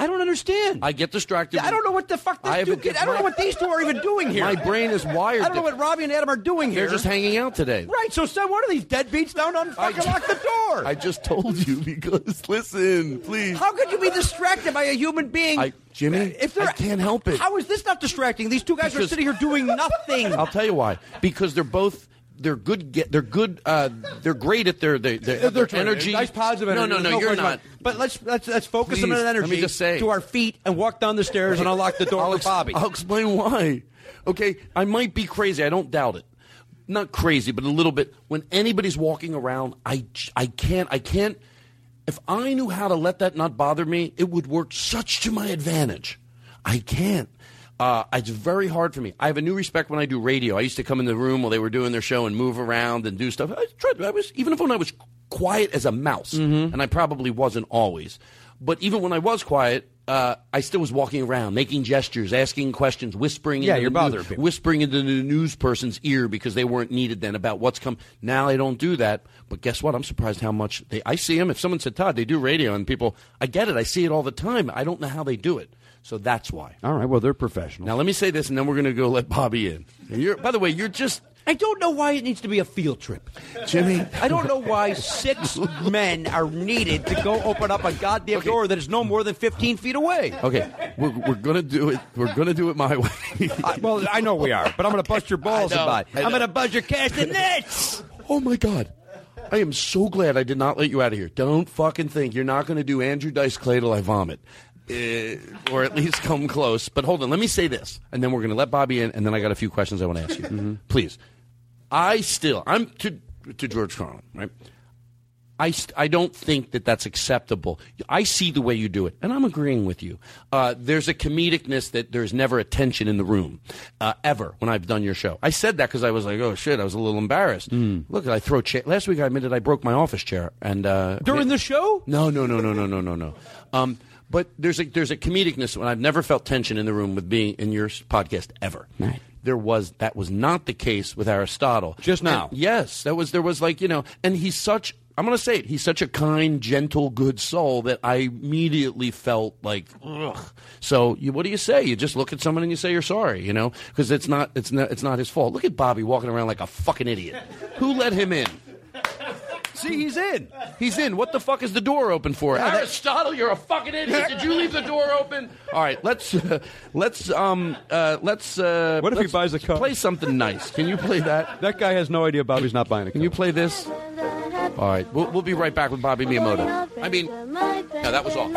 I don't understand. I get distracted. I don't know what the fuck this I a- kid. I don't know what these two are even doing here. My brain is wired. I don't know what Robbie and Adam are doing here. They're just hanging out today. Right. So, son, what are these deadbeats down on fucking lock the door? I just told you because listen, please. How could you be distracted by a human being? I, Jimmy, if they're, I can't help it. How is this not distracting? These two guys are sitting here doing [laughs] nothing. I'll tell you why. Because they're both. They're good. Get, they're good. Uh, they're great at their their, their, their energy. Nice positive No, energy. no, no. There's you're not. But let's let's let's focus Please, on that let energy me just say. to our feet and walk down the stairs and unlock the door I'll for Bobby. I'll explain why. Okay, I might be crazy. I don't doubt it. Not crazy, but a little bit. When anybody's walking around, I, I can't. I can't. If I knew how to let that not bother me, it would work such to my advantage. I can't. Uh, it's very hard for me. I have a new respect when I do radio. I used to come in the room while they were doing their show and move around and do stuff. I tried. I was even if when I was quiet as a mouse, Mm-hmm. and I probably wasn't always. But even when I was quiet, uh, I still was walking around, making gestures, asking questions, whispering. Yeah, into you're the bothering news, people. whispering into the news person's ear because they weren't needed then about what's come. Now I don't do that. But guess what? I'm surprised how much they. I see them. If someone said, "Todd, they do radio," and people, I get it. I see it all the time. I don't know how they do it. So that's why. All right. Well, they're professional. Now let me say this, and then we're going to go let Bobby in. And you're, by the way, you're just I don't know why it needs to be a field trip. Jimmy. I don't know why six men are needed to go open up a goddamn door that is no more than 15 feet away. Okay, we're, we're going to do it. We're going to do it my way. I, well, I know we are, but I'm going to bust your balls I know, about it. I I'm going to buzz your castanets. Oh my God. I am so glad I did not let you out of here. Don't fucking think you're not going to do Andrew Dice Clay till I vomit. Uh, or at least come close. But hold on, let me say this, and then we're going to let Bobby in, and then I got a few questions I want to ask you. Please, I still, I'm to to George Carlin, right? I, st- I don't think that that's acceptable. I see the way you do it, and I'm agreeing with you. Uh, there's a comedicness that there's never a tension in the room, uh, ever, when I've done your show. I said that because I was like, oh shit, I was a little embarrassed. Look, I throw chair. Last week I admitted I broke my office chair. and uh, During the show? No, no, no, no, no, no, no, no. Um, but there's a, there's a comedicness when I've never felt tension in the room with being in your podcast ever. There was that was not the case with Aristotle. Just now. And yes, that was there was like you know, and he's such. I'm going to say it. He's such a kind, gentle, good soul that I immediately felt like, ugh. So, you, what do you say? You just look at someone and you say you're sorry, you know, because it's not, it's not, it's not his fault. Look at Bobby walking around like a fucking idiot. Who let him in? See, he's in. He's in. What the fuck is the door open for? Yeah, that- Aristotle, you're a fucking idiot. Did you leave the door open? All right, let's uh, let's um uh, let's. Uh, What if he let's buys a car? Play something nice. Can you play that? That guy has no idea Bobby's not buying a Can you play this? All right, we'll, we'll be right back with Bobby Miyamoto. I mean, no, that was all.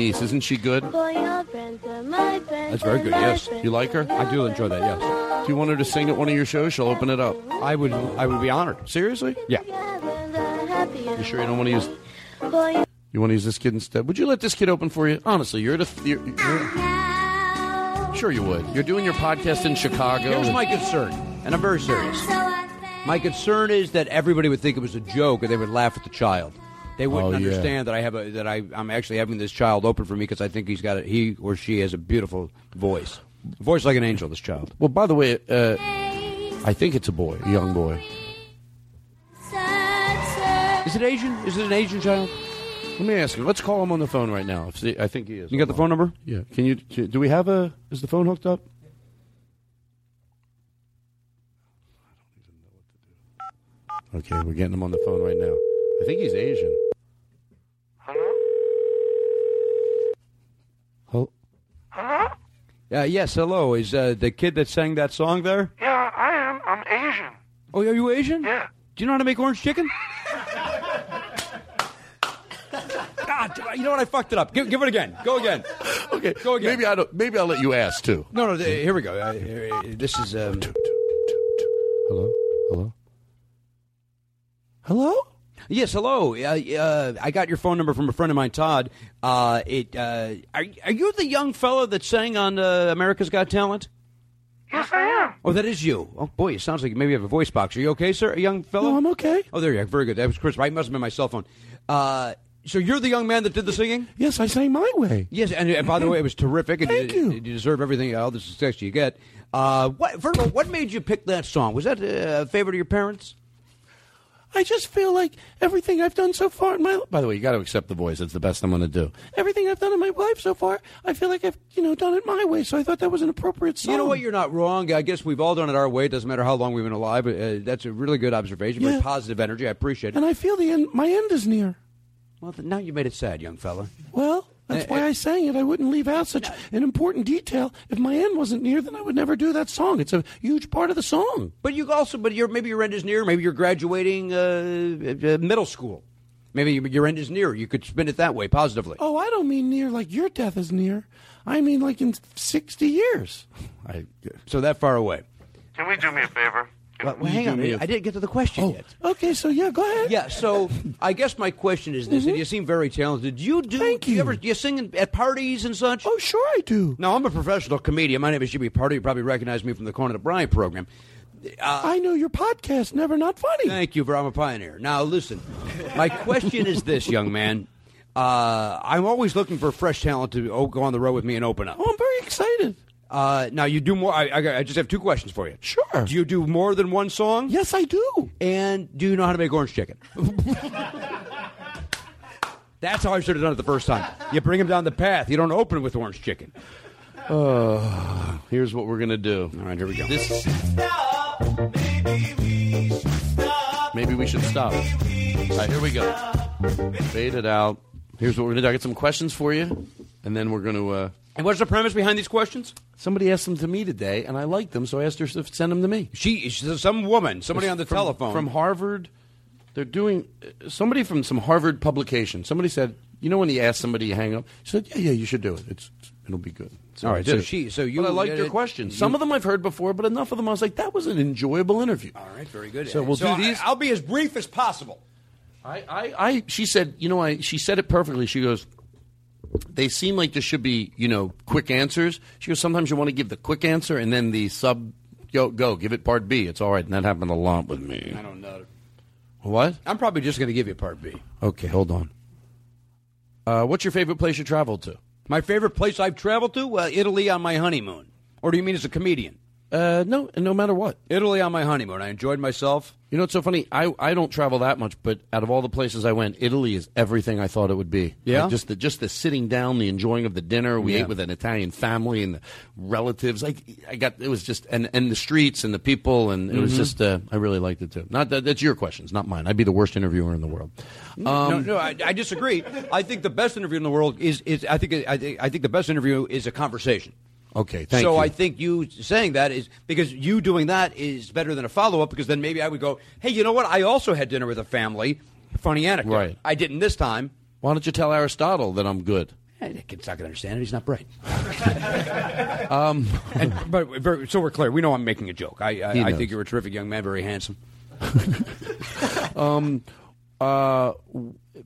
Niece. Isn't she good? For your friends and my friends That's very good. Yes. You like her? I do enjoy that. Yes. Do you want her to sing at one of your shows? She'll open it up. I would. I would be honored. Seriously? Yeah. You sure you don't want to use? You want to use this kid instead? Would you let this kid open for you? Honestly, you're at a. You're, you're, sure, you would. You're doing your podcast in Chicago. Here's my concern, and I'm very serious. My concern is that everybody would think it was a joke, and they would laugh at the child. They wouldn't Oh, yeah. understand that I have a that I I'm actually having this child open for me because I think he's got a, he or she has a beautiful voice, voice like an angel. This child. Well, by the way, uh, I think it's a boy, a young boy. Is it Asian? Is it an Asian child? Let me ask you. Let's call him on the phone right now. The- I think he is. You got the phone number? Yeah. Can you? Do we have a? Is the phone hooked up? Okay, we're getting him on the phone right now. I think he's Asian. Hello. Uh, yes. Hello. Is uh, the kid that sang that song there? Yeah, I am. I'm Asian. Oh, are you Asian? Yeah. Do you know how to make orange chicken? [laughs] God God, you know what? I fucked it up. Give, give it again. Go again. Okay, go again. Maybe I don't. Maybe I'll let you ask too. No, no. th- Here we go. Uh, here- this is. Um, hello. Hello. Hello. Yes, hello. Uh, uh, I got your phone number from a friend of mine, Todd. Uh, it. Uh, are, are you the young fellow that sang on uh, America's Got Talent? Yes, I am. Oh, that is you. Oh boy, it sounds like maybe you have a voice box. Are you okay, sir? A young fellow? No, I'm okay. Oh, there you are. Very good. That was Chris. Right, must have been my cell phone. Uh, so you're the young man that did the singing? Yes, I sang my way. Yes, and, and by the way, it was terrific. And Thank you, you. You deserve everything, all the success you get. Uh, what, first of all, what made you pick that song? Was that uh, a favorite of your parents? I just feel like everything I've done so far in my. By the way, you got to accept the voice. It's the best I'm going to do. Everything I've done in my life so far, I feel like I've you know done it my way. So I thought that was an appropriate song. You know what? You're not wrong. I guess we've all done it our way. It doesn't matter how long we've been alive. Uh, that's a really good observation. Very Yeah. positive energy. I appreciate it. And I feel the end. My end is near. Well, now you made it sad, young fella. Well, that's why I sang it. I wouldn't leave out such an important detail. If my end wasn't near, then I would never do that song. It's a huge part of the song. But you also, but you're maybe your end is near. Maybe you're graduating uh, uh, middle school. Maybe your end is near. You could spin it that way, positively. Oh, I don't mean near like your death is near. I mean like in sixty years. I, so that far away. Can we do me a favor? Well, hang on. I didn't get to the question yet. Okay, so yeah, go ahead. Yeah, so I guess my question is this: and you seem very talented. Do you do? Thank you you. ever? Do you sing at parties and such? Oh, sure I do. Now I'm a professional comedian. My name is Jimmy Pardo. You probably recognize me from the Conan O'Brien program. I know your podcast, Never Not Funny. Thank you, for I'm a pioneer. Now listen, my question is this, young man. Uh, I'm always looking for fresh talent to oh, go on the road with me and open up. Oh, I'm very excited. Uh, now you do more. I, I, I just have two questions for you. Sure. Do you do more than one song? Yes, I do. And do you know how to make orange chicken? [laughs] That's how I should have done it the first time. You bring him down the path. You don't open with orange chicken. Uh, here's what we're gonna do. All right, here we go. This. Maybe we should stop. All right, here we go. Fade it out. Here's what we're gonna do. I got some questions for you, and then we're gonna. Uh, And what's the premise behind these questions? somebody asked them to me today, and I liked them, so I asked her to send them to me. She, she's some woman, somebody on the From- telephone from Harvard. They're doing uh, somebody from some Harvard publication. Somebody said, you know, when you ask somebody to hang up, she said, yeah, yeah, you should do it. It's it'll be good. All I right, so she- so you- But I liked your questions. Some of them I've heard before, but enough of them I was like, that was an enjoyable interview. All right, very good. So we'll do these. I, will be as brief as possible. I, I, I, she said, you know, I, she said it perfectly. She goes, they seem like there should be, you know, quick answers. She goes, sometimes you want to give the quick answer and then the sub, go, go, give it part B. It's all right. And that happened a lot with me. I don't know. What? I'm probably just going to give you part B. Okay, hold on. Uh, what's your favorite place you traveled to? My favorite place I've traveled to? Uh, Italy on my honeymoon. Or do you mean as a comedian? Uh, no, no matter what. Italy on my honeymoon. I enjoyed myself. You know, it's so funny. I, I don't travel that much, but out of all the places I went, Italy is everything I thought it would be. Yeah? Like just the just the sitting down, the enjoying of the dinner. We Yeah. ate with an Italian family and the relatives. Like I got it was just and and the streets and the people and it was Mhm. just uh, I really liked it too. Not that that's your questions, not mine. I'd be the worst interviewer in the world. no, Um, no, I, I disagree. I think the best interview in the world is, is I think I think I think the best interview is a conversation. Okay, thank so you. I think you saying that is because you doing that is better than a follow up because then maybe I would go, hey, you know what? I also had dinner with a family. Funny anecdote. Right. I didn't this time. Why don't you tell Aristotle that I'm good? The kid's not going to understand it. He's not bright. [laughs] Um, [laughs] and, but very, so we're clear. We know I'm making a joke. I, I, I think you're a terrific young man, very handsome. [laughs] um, uh,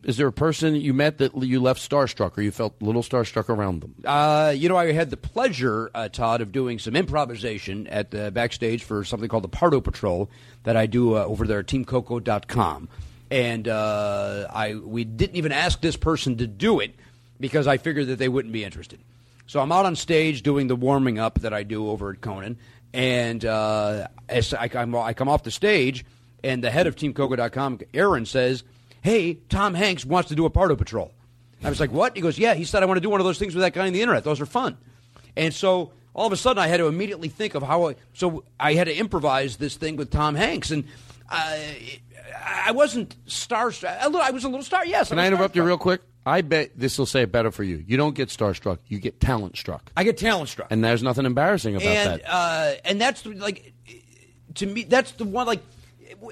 is there a person you met that you left starstruck or you felt a little starstruck around them? Uh, you know, I had the pleasure, uh, Todd, of doing some improvisation at the backstage for something called the Pardo Patrol that I do uh, over there at TeamCoco.com. And uh, I we didn't even ask this person to do it because I figured that they wouldn't be interested. So I'm out on stage doing the warming up that I do over at Conan, and uh, as I come, I come off the stage, and the head of TeamCoco.com, Aaron, says, "Hey, Tom Hanks wants to do a Pardo Patrol." I was like, "What?" He goes, "Yeah." He said, "I want to do one of those things with that guy on the internet. Those are fun." And so all of a sudden, I had to immediately think of how. I, so I had to improvise this thing with Tom Hanks, and I, I wasn't starstruck. I was a little star. Yes. Can was I interrupt you real quick? I bet this will say it better for you. You don't get starstruck, you get talent struck. I get talent struck. And there's nothing embarrassing about and that. uh, and that's like to me that's the one like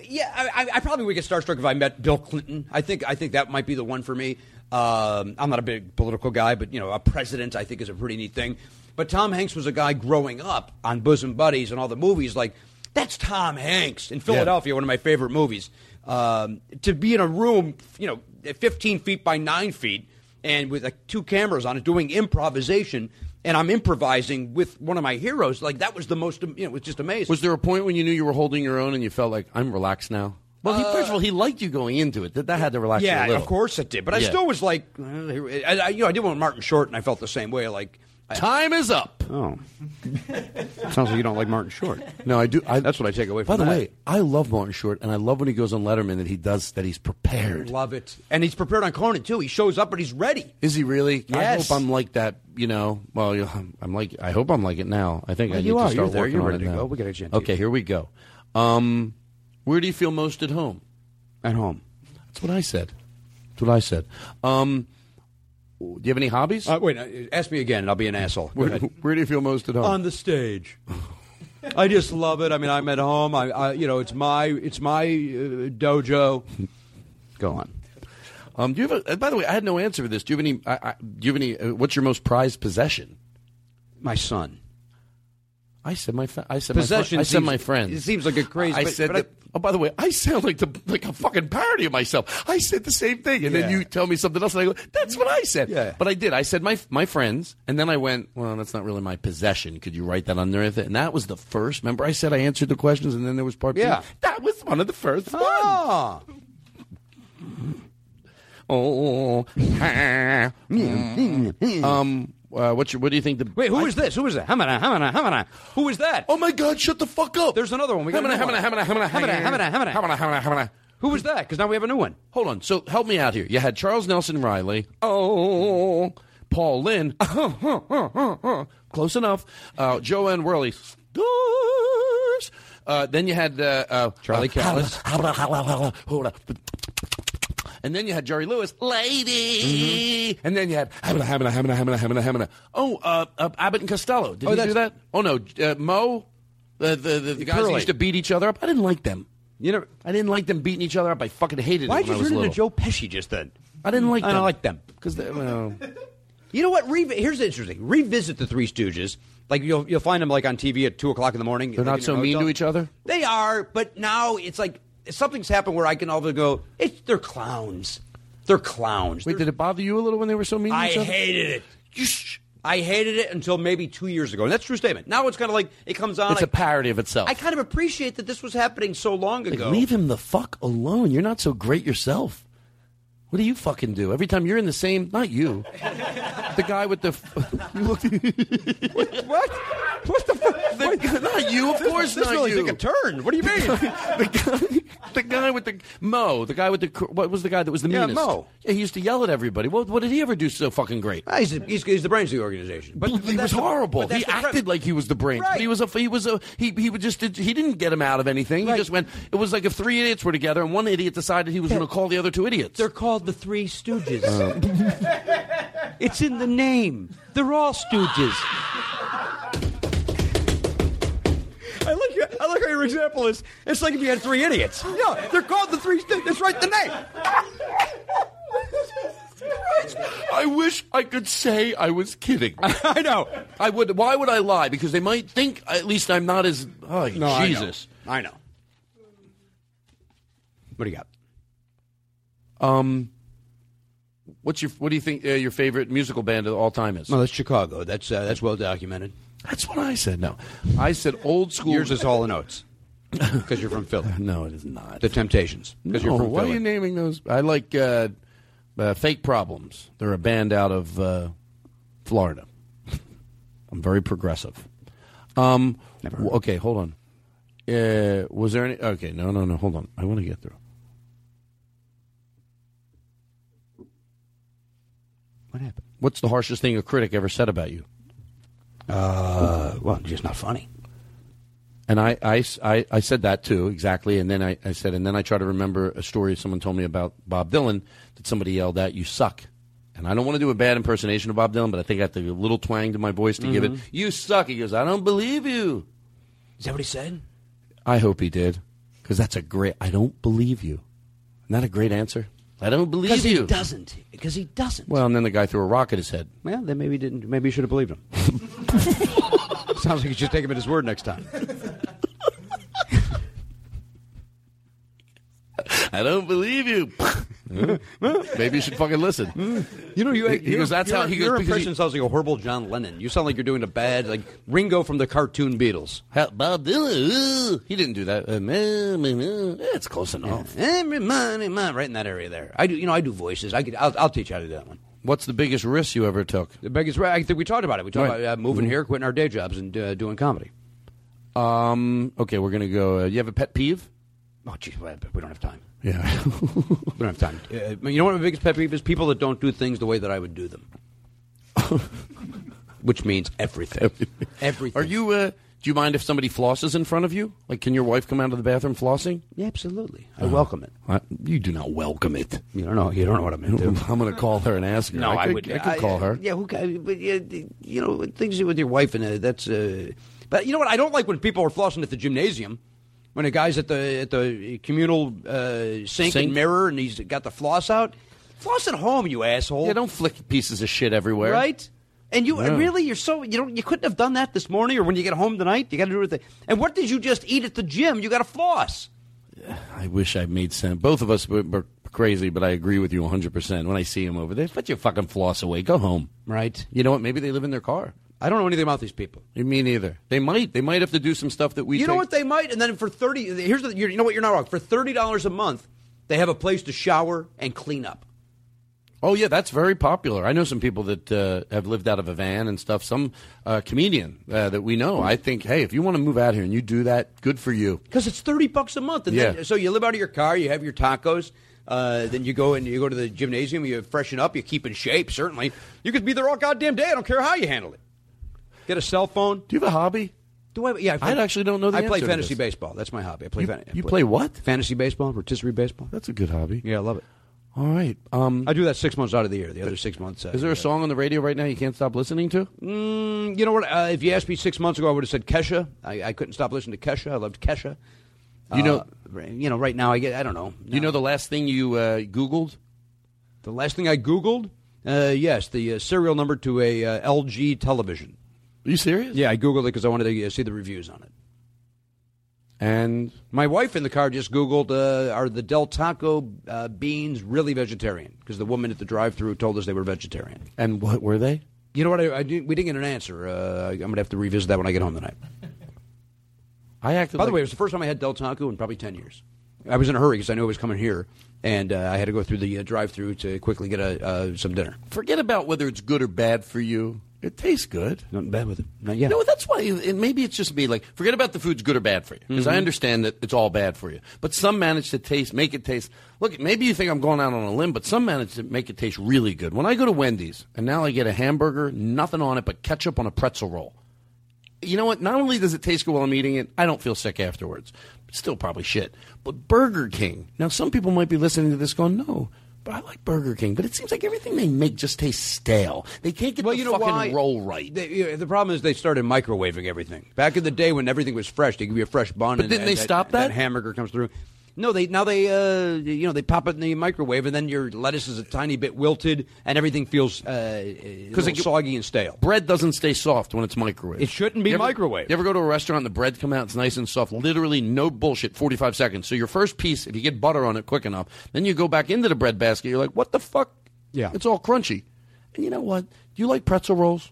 Yeah, I, I- I probably would get starstruck if I met Bill Clinton. I think I think that might be the one for me. Um, I'm not a big political guy, but you know, a president I think is a pretty neat thing. But Tom Hanks was a guy growing up on Bosom Buddies and all the movies. Like that's Tom Hanks in Philadelphia, one of my favorite movies. Um, to be in a room, you know, 15 feet by nine feet, and with like two cameras on it, doing improvisation. And I'm improvising with one of my heroes. Like that was the most, you know, it was just amazing. Was there a point when you knew you were holding your own and you felt like I'm relaxed now? Well, he, first of all, he liked you going into it. That that had to relax you a yeah, little. of course it did. But I Yeah. still was like, uh, I, you know, I did one with Martin Short, and I felt the same way. Like, Time is up. Oh, sounds like you don't like Martin Short. No, I do. I, That's what I take away By the that. way, I love Martin Short, and I love when he goes on Letterman that he does that. He's prepared. Love it, and he's prepared on Conan too. He shows up, but he's ready. Is he really? I Yes. hope I'm like that. You know. Well, you- I'm like. I hope I'm like it now. I think Well, I need you to are. start You're there. working You're on ready it to now. go. We got a get. Okay, here we go. Um, where do you feel most at home? At home. That's what I said. That's what I said. Um, do you have any hobbies? Uh, wait, uh, ask me again, and I'll be an asshole. Where, where do you feel most at home? on the stage. I just love it. I mean, I'm at home. I, I you know, it's my it's my uh, dojo. Go on. Um, do you have? A, uh, by the way, I had no answer for this. Do you have any? I, I, do you have any? Uh, what's your most prized possession? My son. I said my. Fa- I said Possession My, fr- I said seems- my friend. it seems like a crazy- I but- said but that. Oh, by the way, I sound like the like a fucking parody of myself. I said the same thing, and then you tell me something else, and I go, "That's what I said." Yeah. But I did. I said my my friends, and then I went, "Well, that's not really my possession. Could you write that underneath it?" And that was the first. Remember, I said I answered the questions, and then there was part Yeah. two. That was one of the first Ah. [laughs] Oh. [laughs] um. Uh, what's your? What do you think? The Wait, who is this? Who is that? Hamana, Hamana, Hamana. Who is that? Oh my God! Shut the fuck up! There's another one. We got Hamana, Hamana. Hamana, Hamana, Hamana, Hamana, Hamana. Hamana, Hamana, Hamana. Who was that? Because now we have a new one. Hold on. So help me out here. You had Charles Nelson Reilly. Oh, Paul Lynde. [laughs] Close enough. Uh, Jo Anne Worley. Uh, then you had uh, uh, Charlie uh, Callas. [laughs] And then you had Jerry Lewis, lady. And then you had Hamina, Hamina, Hamina, Hamina, Hamina, Hamina. Oh, uh, uh, Abbott and Costello. Did Oh, he do that? Oh no, uh, Moe, the the, the, the guys who used to beat each other up. I didn't like them. You know, I didn't like them beating each other up. I fucking hated why it did when you I turn into Joe Pesci just then? I didn't like I them. don't like them. because well, [laughs] You know what? Revi- Here's the interesting. Revisit the Three Stooges. Like you'll you'll find them like on TV at two o'clock in the morning. they're like not so mean to each other. They are, but now it's like something's happened where I can also go. It's they're clowns. They're clowns. Wait, They're- did it bother you a little when they were so mean to you? I each other? hated it. I hated it until maybe two years ago, and that's a true statement. Now it's kind of like it comes on. It's I, a parody of itself. I kind of appreciate that this was happening so long Like, ago. leave him the fuck alone. You're not so great yourself. What do you fucking do? Every time you're in the same, not you, the guy with the, f- [laughs] you look, what? What the fuck? the, not you, of course this not really you. took a turn. What do you mean? the guy, the guy with the Moe, the guy with the what was the guy that was the Yeah, meanest? Moe. Yeah, he used to yell at everybody. What, what did he ever do so fucking great? Ah, he's, he's, he's the brains of the organization. But, but he was the- horrible. He acted like he was the brains, Right. but he was a he was a he he would just did, he didn't get him out of anything. He just went. It was like if three idiots were together and one idiot decided he was going to call the other two idiots. They're called the Three Stooges. Oh. [laughs] it's in the name. They're all Stooges. I like your, I like how your example is. It's like if you had three idiots. No, they're called the Three Stooges. That's right, the name. [laughs] I wish I could say I was kidding. [laughs] I know. I would. Why would I lie? Because they might think at least I'm not as. Oh No, I know. Jesus! I know. What do you got? Um, what's your what do you think uh, your favorite musical band of all time is? No, that's Chicago. That's uh, that's well documented. That's what I said. No, I said old school. Yours is Hall and Oates because you're from Philly. [laughs] No, it is not. The Temptations because No, you're from why Philly. are you naming those? I like uh, uh, Fake Problems. They're a band out of uh, Florida. I'm very progressive. Um, w- okay, hold on. Uh, was there any? Okay, no, no, no. Hold on. I want to get through. What happened? What's the harshest thing a critic ever said about you? Uh, well, just not funny. And I, I, I said that too, exactly. And then I, I said, and then I try to remember a story someone told me about Bob Dylan that somebody yelled at, you suck. And I don't want to do a bad impersonation of Bob Dylan, but I think I have to give a little twang to my voice to give it, Mhm. you suck. He goes, I don't believe you. Is that what he said? I hope he did. Because that's a great. I don't believe you. Isn't that a great answer? I don't believe Because you. he doesn't. Because he doesn't. Well, and then the guy threw a rock at his head. Well, then maybe he didn't. Maybe you should have believed him. [laughs] Sounds like you should take him at his word next time. [laughs] I don't believe you. [laughs] Maybe you should fucking listen. You know, you. He- he goes, "That's how he goes, Your because he- impression sounds like a horrible John Lennon. You sound like you're doing a bad, like Ringo from the cartoon Beatles. Hell, Bob Dylan. uh, He didn't do that. Uh. Yeah, it's close enough. Man, right in that area there. I do. You know, I do voices. I could. I'll, I'll teach you how to do that one. What's the biggest risk you ever took? The biggest. risk. I think we talked about it. We talked Right. about uh, moving Mhm. here, quitting our day jobs, and uh, doing comedy. Um. Okay, we're gonna go. Uh, you have a pet peeve? Oh, geez, we don't have time. Yeah. [laughs] we don't have time. Uh, you know what my biggest pet peeve is? People that don't do things the way that I would do them. [laughs] Which means everything. Everything. Are you? Uh, do you mind if somebody flosses in front of you? Like, can your wife come out of the bathroom flossing? Yeah, absolutely. I welcome it. I, you do not welcome it. You don't know. You don't know what I'm into. [laughs] I'm going to call her and ask her. No, I, could, would. I could call her. Yeah, who? ca- But yeah, you know, things with your wife and uh, that's. Uh, but you know what? I don't like when people are flossing at the gymnasium. When a guy's at the at the communal uh, sink, Sink? and mirror and he's got the floss out. Floss at home, you asshole. Yeah, don't flick pieces of shit everywhere. Right? And you No. really, you're so you don't you couldn't have done that this morning or when you get home tonight. You got to do it. And what did you just eat at the gym? You got to floss. I wish I made sense. Both of us were, were crazy, but I agree with you 100%. When I see him over there, put your fucking floss away. Go home. Right. You know what? Maybe they live in their car. I don't know anything about these people. Me neither. They might. They might have to do some stuff that we you know take- what they might, and then for thirty, here's the. You know what? You're not wrong. For thirty dollars a month, they have a place to shower and clean up. Oh yeah, that's very popular. I know some people that uh, have lived out of a van and stuff. Some uh, comedian uh, that we know. I think, hey, if you want to move out here and you do that, good for you. Because it's thirty bucks a month, and Yeah. then, so you live out of your car, you have your tacos, uh, then you go and you go to the gymnasium, you freshen up, you keep in shape. Certainly, you could be there all goddamn day. I don't care how you handle it. Get a cell phone. Do you have a hobby? Do I? Yeah, I actually don't know the I play fantasy baseball. That's my hobby. I play. You- fan- you play what? Fantasy baseball, rotisserie baseball. That's a good hobby. Yeah, I love it. All right. Um, I do that six months out of the year. The other six months. Uh, is there a song on the radio right now you can't stop listening to? Mm, you know what? Uh, if you asked me six months ago, I would have said Kesha. I, I couldn't stop listening to Kesha. I loved Kesha. You know- Uh, right- you know, right now I get. I don't know. You know the last thing you uh, Googled? The last thing I Googled, uh, yes, the uh, serial number to a uh, LG television. Are you serious? Yeah, I Googled it because I wanted to see the reviews on it. And my wife in the car just Googled, uh, are the Del Taco uh, beans really vegetarian? Because the woman at the drive-through told us they were vegetarian. And what were they? You know what? I, I didn't, we didn't get an answer. Uh, I'm going to have to revisit that when I get home tonight. [laughs] I acted. By the like- way, it was the first time I had Del Taco in probably 10 years. I was in a hurry because I knew I was coming here, and uh, I had to go through the uh, drive-through to quickly get a, uh, some dinner. forget about whether it's good or bad for you. It tastes good. Nothing bad with it. Not yet. No, that's why. And maybe it's just me. Like, forget about the food's good or bad for you, because I Mhm. understand that it's all bad for you. But some manage to taste, make it taste. Look, maybe you think I'm going out on a limb, but some manage to make it taste really good. When I go to Wendy's and now I get a hamburger, nothing on it but ketchup on a pretzel roll. You know what? Not only does it taste good while I'm eating it, I don't feel sick afterwards. Still probably shit. But Burger King. Now, some people might be listening to this going, no. But I like Burger King, but it seems like everything they make just tastes stale. They can't get Well, the you know fucking why? roll right. They, you know, the problem is they started microwaving everything. Back in the day when everything was fresh, they give you a fresh bun. But and, didn't and they stop that? hamburger comes through. No, they now they uh, you know they pop it in the microwave and then your lettuce is a tiny bit wilted and everything feels uh, because soggy and stale. Bread doesn't stay soft when it's microwaved. It shouldn't be You ever- microwaved. You ever go to a restaurant and the bread come out, it's nice and soft, literally no bullshit, 45 seconds. So your first piece, if you get butter on it quick enough, then you go back into the bread basket, you're like, what the fuck? Yeah. It's all crunchy. And you know what? Do you like pretzel rolls?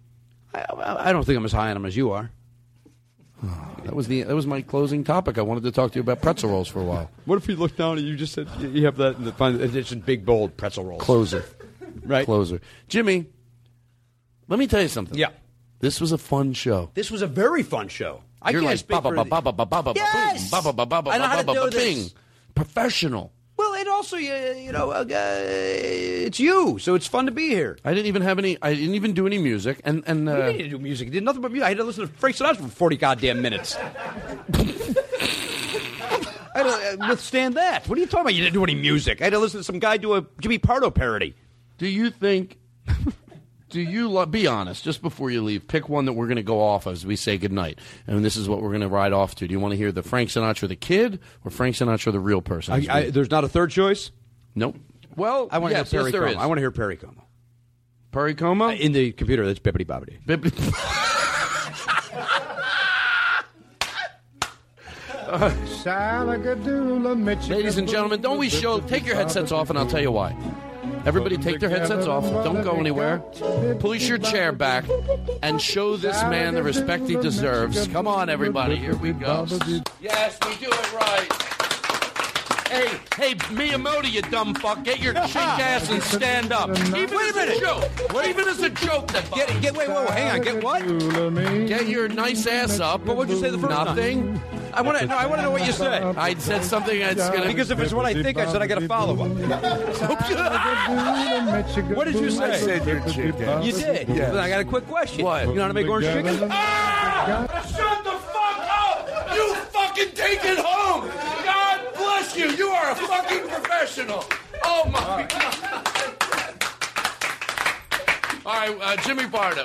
I, I I don't think I'm as high on them as you are. Oh, that was the that was my closing topic. I wanted to talk to you about pretzel rolls for a while. [laughs] What if you look down and you just said you have that in the it's in big bold pretzel rolls. Closer. Right. Closer. Jimmy, let me tell you something. Yeah. This was a fun show. This was a very fun show. I You're can't like speak ba ba for ba the- ba ba ba ba ba Yes! boom, ba ba ba ba I know ba how ba to ba do this. bing. Professional. Well, it also, uh, you know, uh, it's you, so it's fun to be here. I didn't even have any. I didn't even do any music, and and You uh, didn't do music. You did nothing but music. I had to listen to Frank Sinatra for 40 goddamn minutes. [laughs] I had to uh, withstand that. What are you talking about? You didn't do any music. I had to listen to some guy do a Jimmy Pardo parody. do you think? Do you lo- be honest? Just before you leave, pick one that we're going to go off as we say goodnight, and this is what we're going to ride off to. Do you want to hear the Frank Sinatra the kid or Frank Sinatra the real person? I, I, there's not a third choice. Nope. Well, I want to yes, hear Perry there Como. is. I want to hear Perry Como. Perry Como uh, in the computer. That's bippity bobbity. [laughs] Ladies and gentlemen, don't we show? Take your headsets off, and I'll tell you why. Everybody, take their headsets off. Don't go anywhere. Push your chair back and show this man the respect he deserves. Come on, everybody. Here we go. Yes, we do it right. Hey, hey, Miyamoto, you dumb fuck! Get your chink ass and stand up. Even Wait a as minute. joke. Even as a joke. That Get, get, wait, wait, wait, hang on. Get what? Get your nice ass up. But what'd you say the first time? Nothing. I want to. No, I want to know what you said. I said something that's gonna. Because if it's what I think, I said I got to follow up. [laughs] what did you say? I said your chicken. You did. Yes. I got a quick question. What? You know how to make orange chicken? Shut the fuck up! You fucking take it home! God bless you! You are a fucking professional! Oh my god! All right, uh, Jimmy Pardo.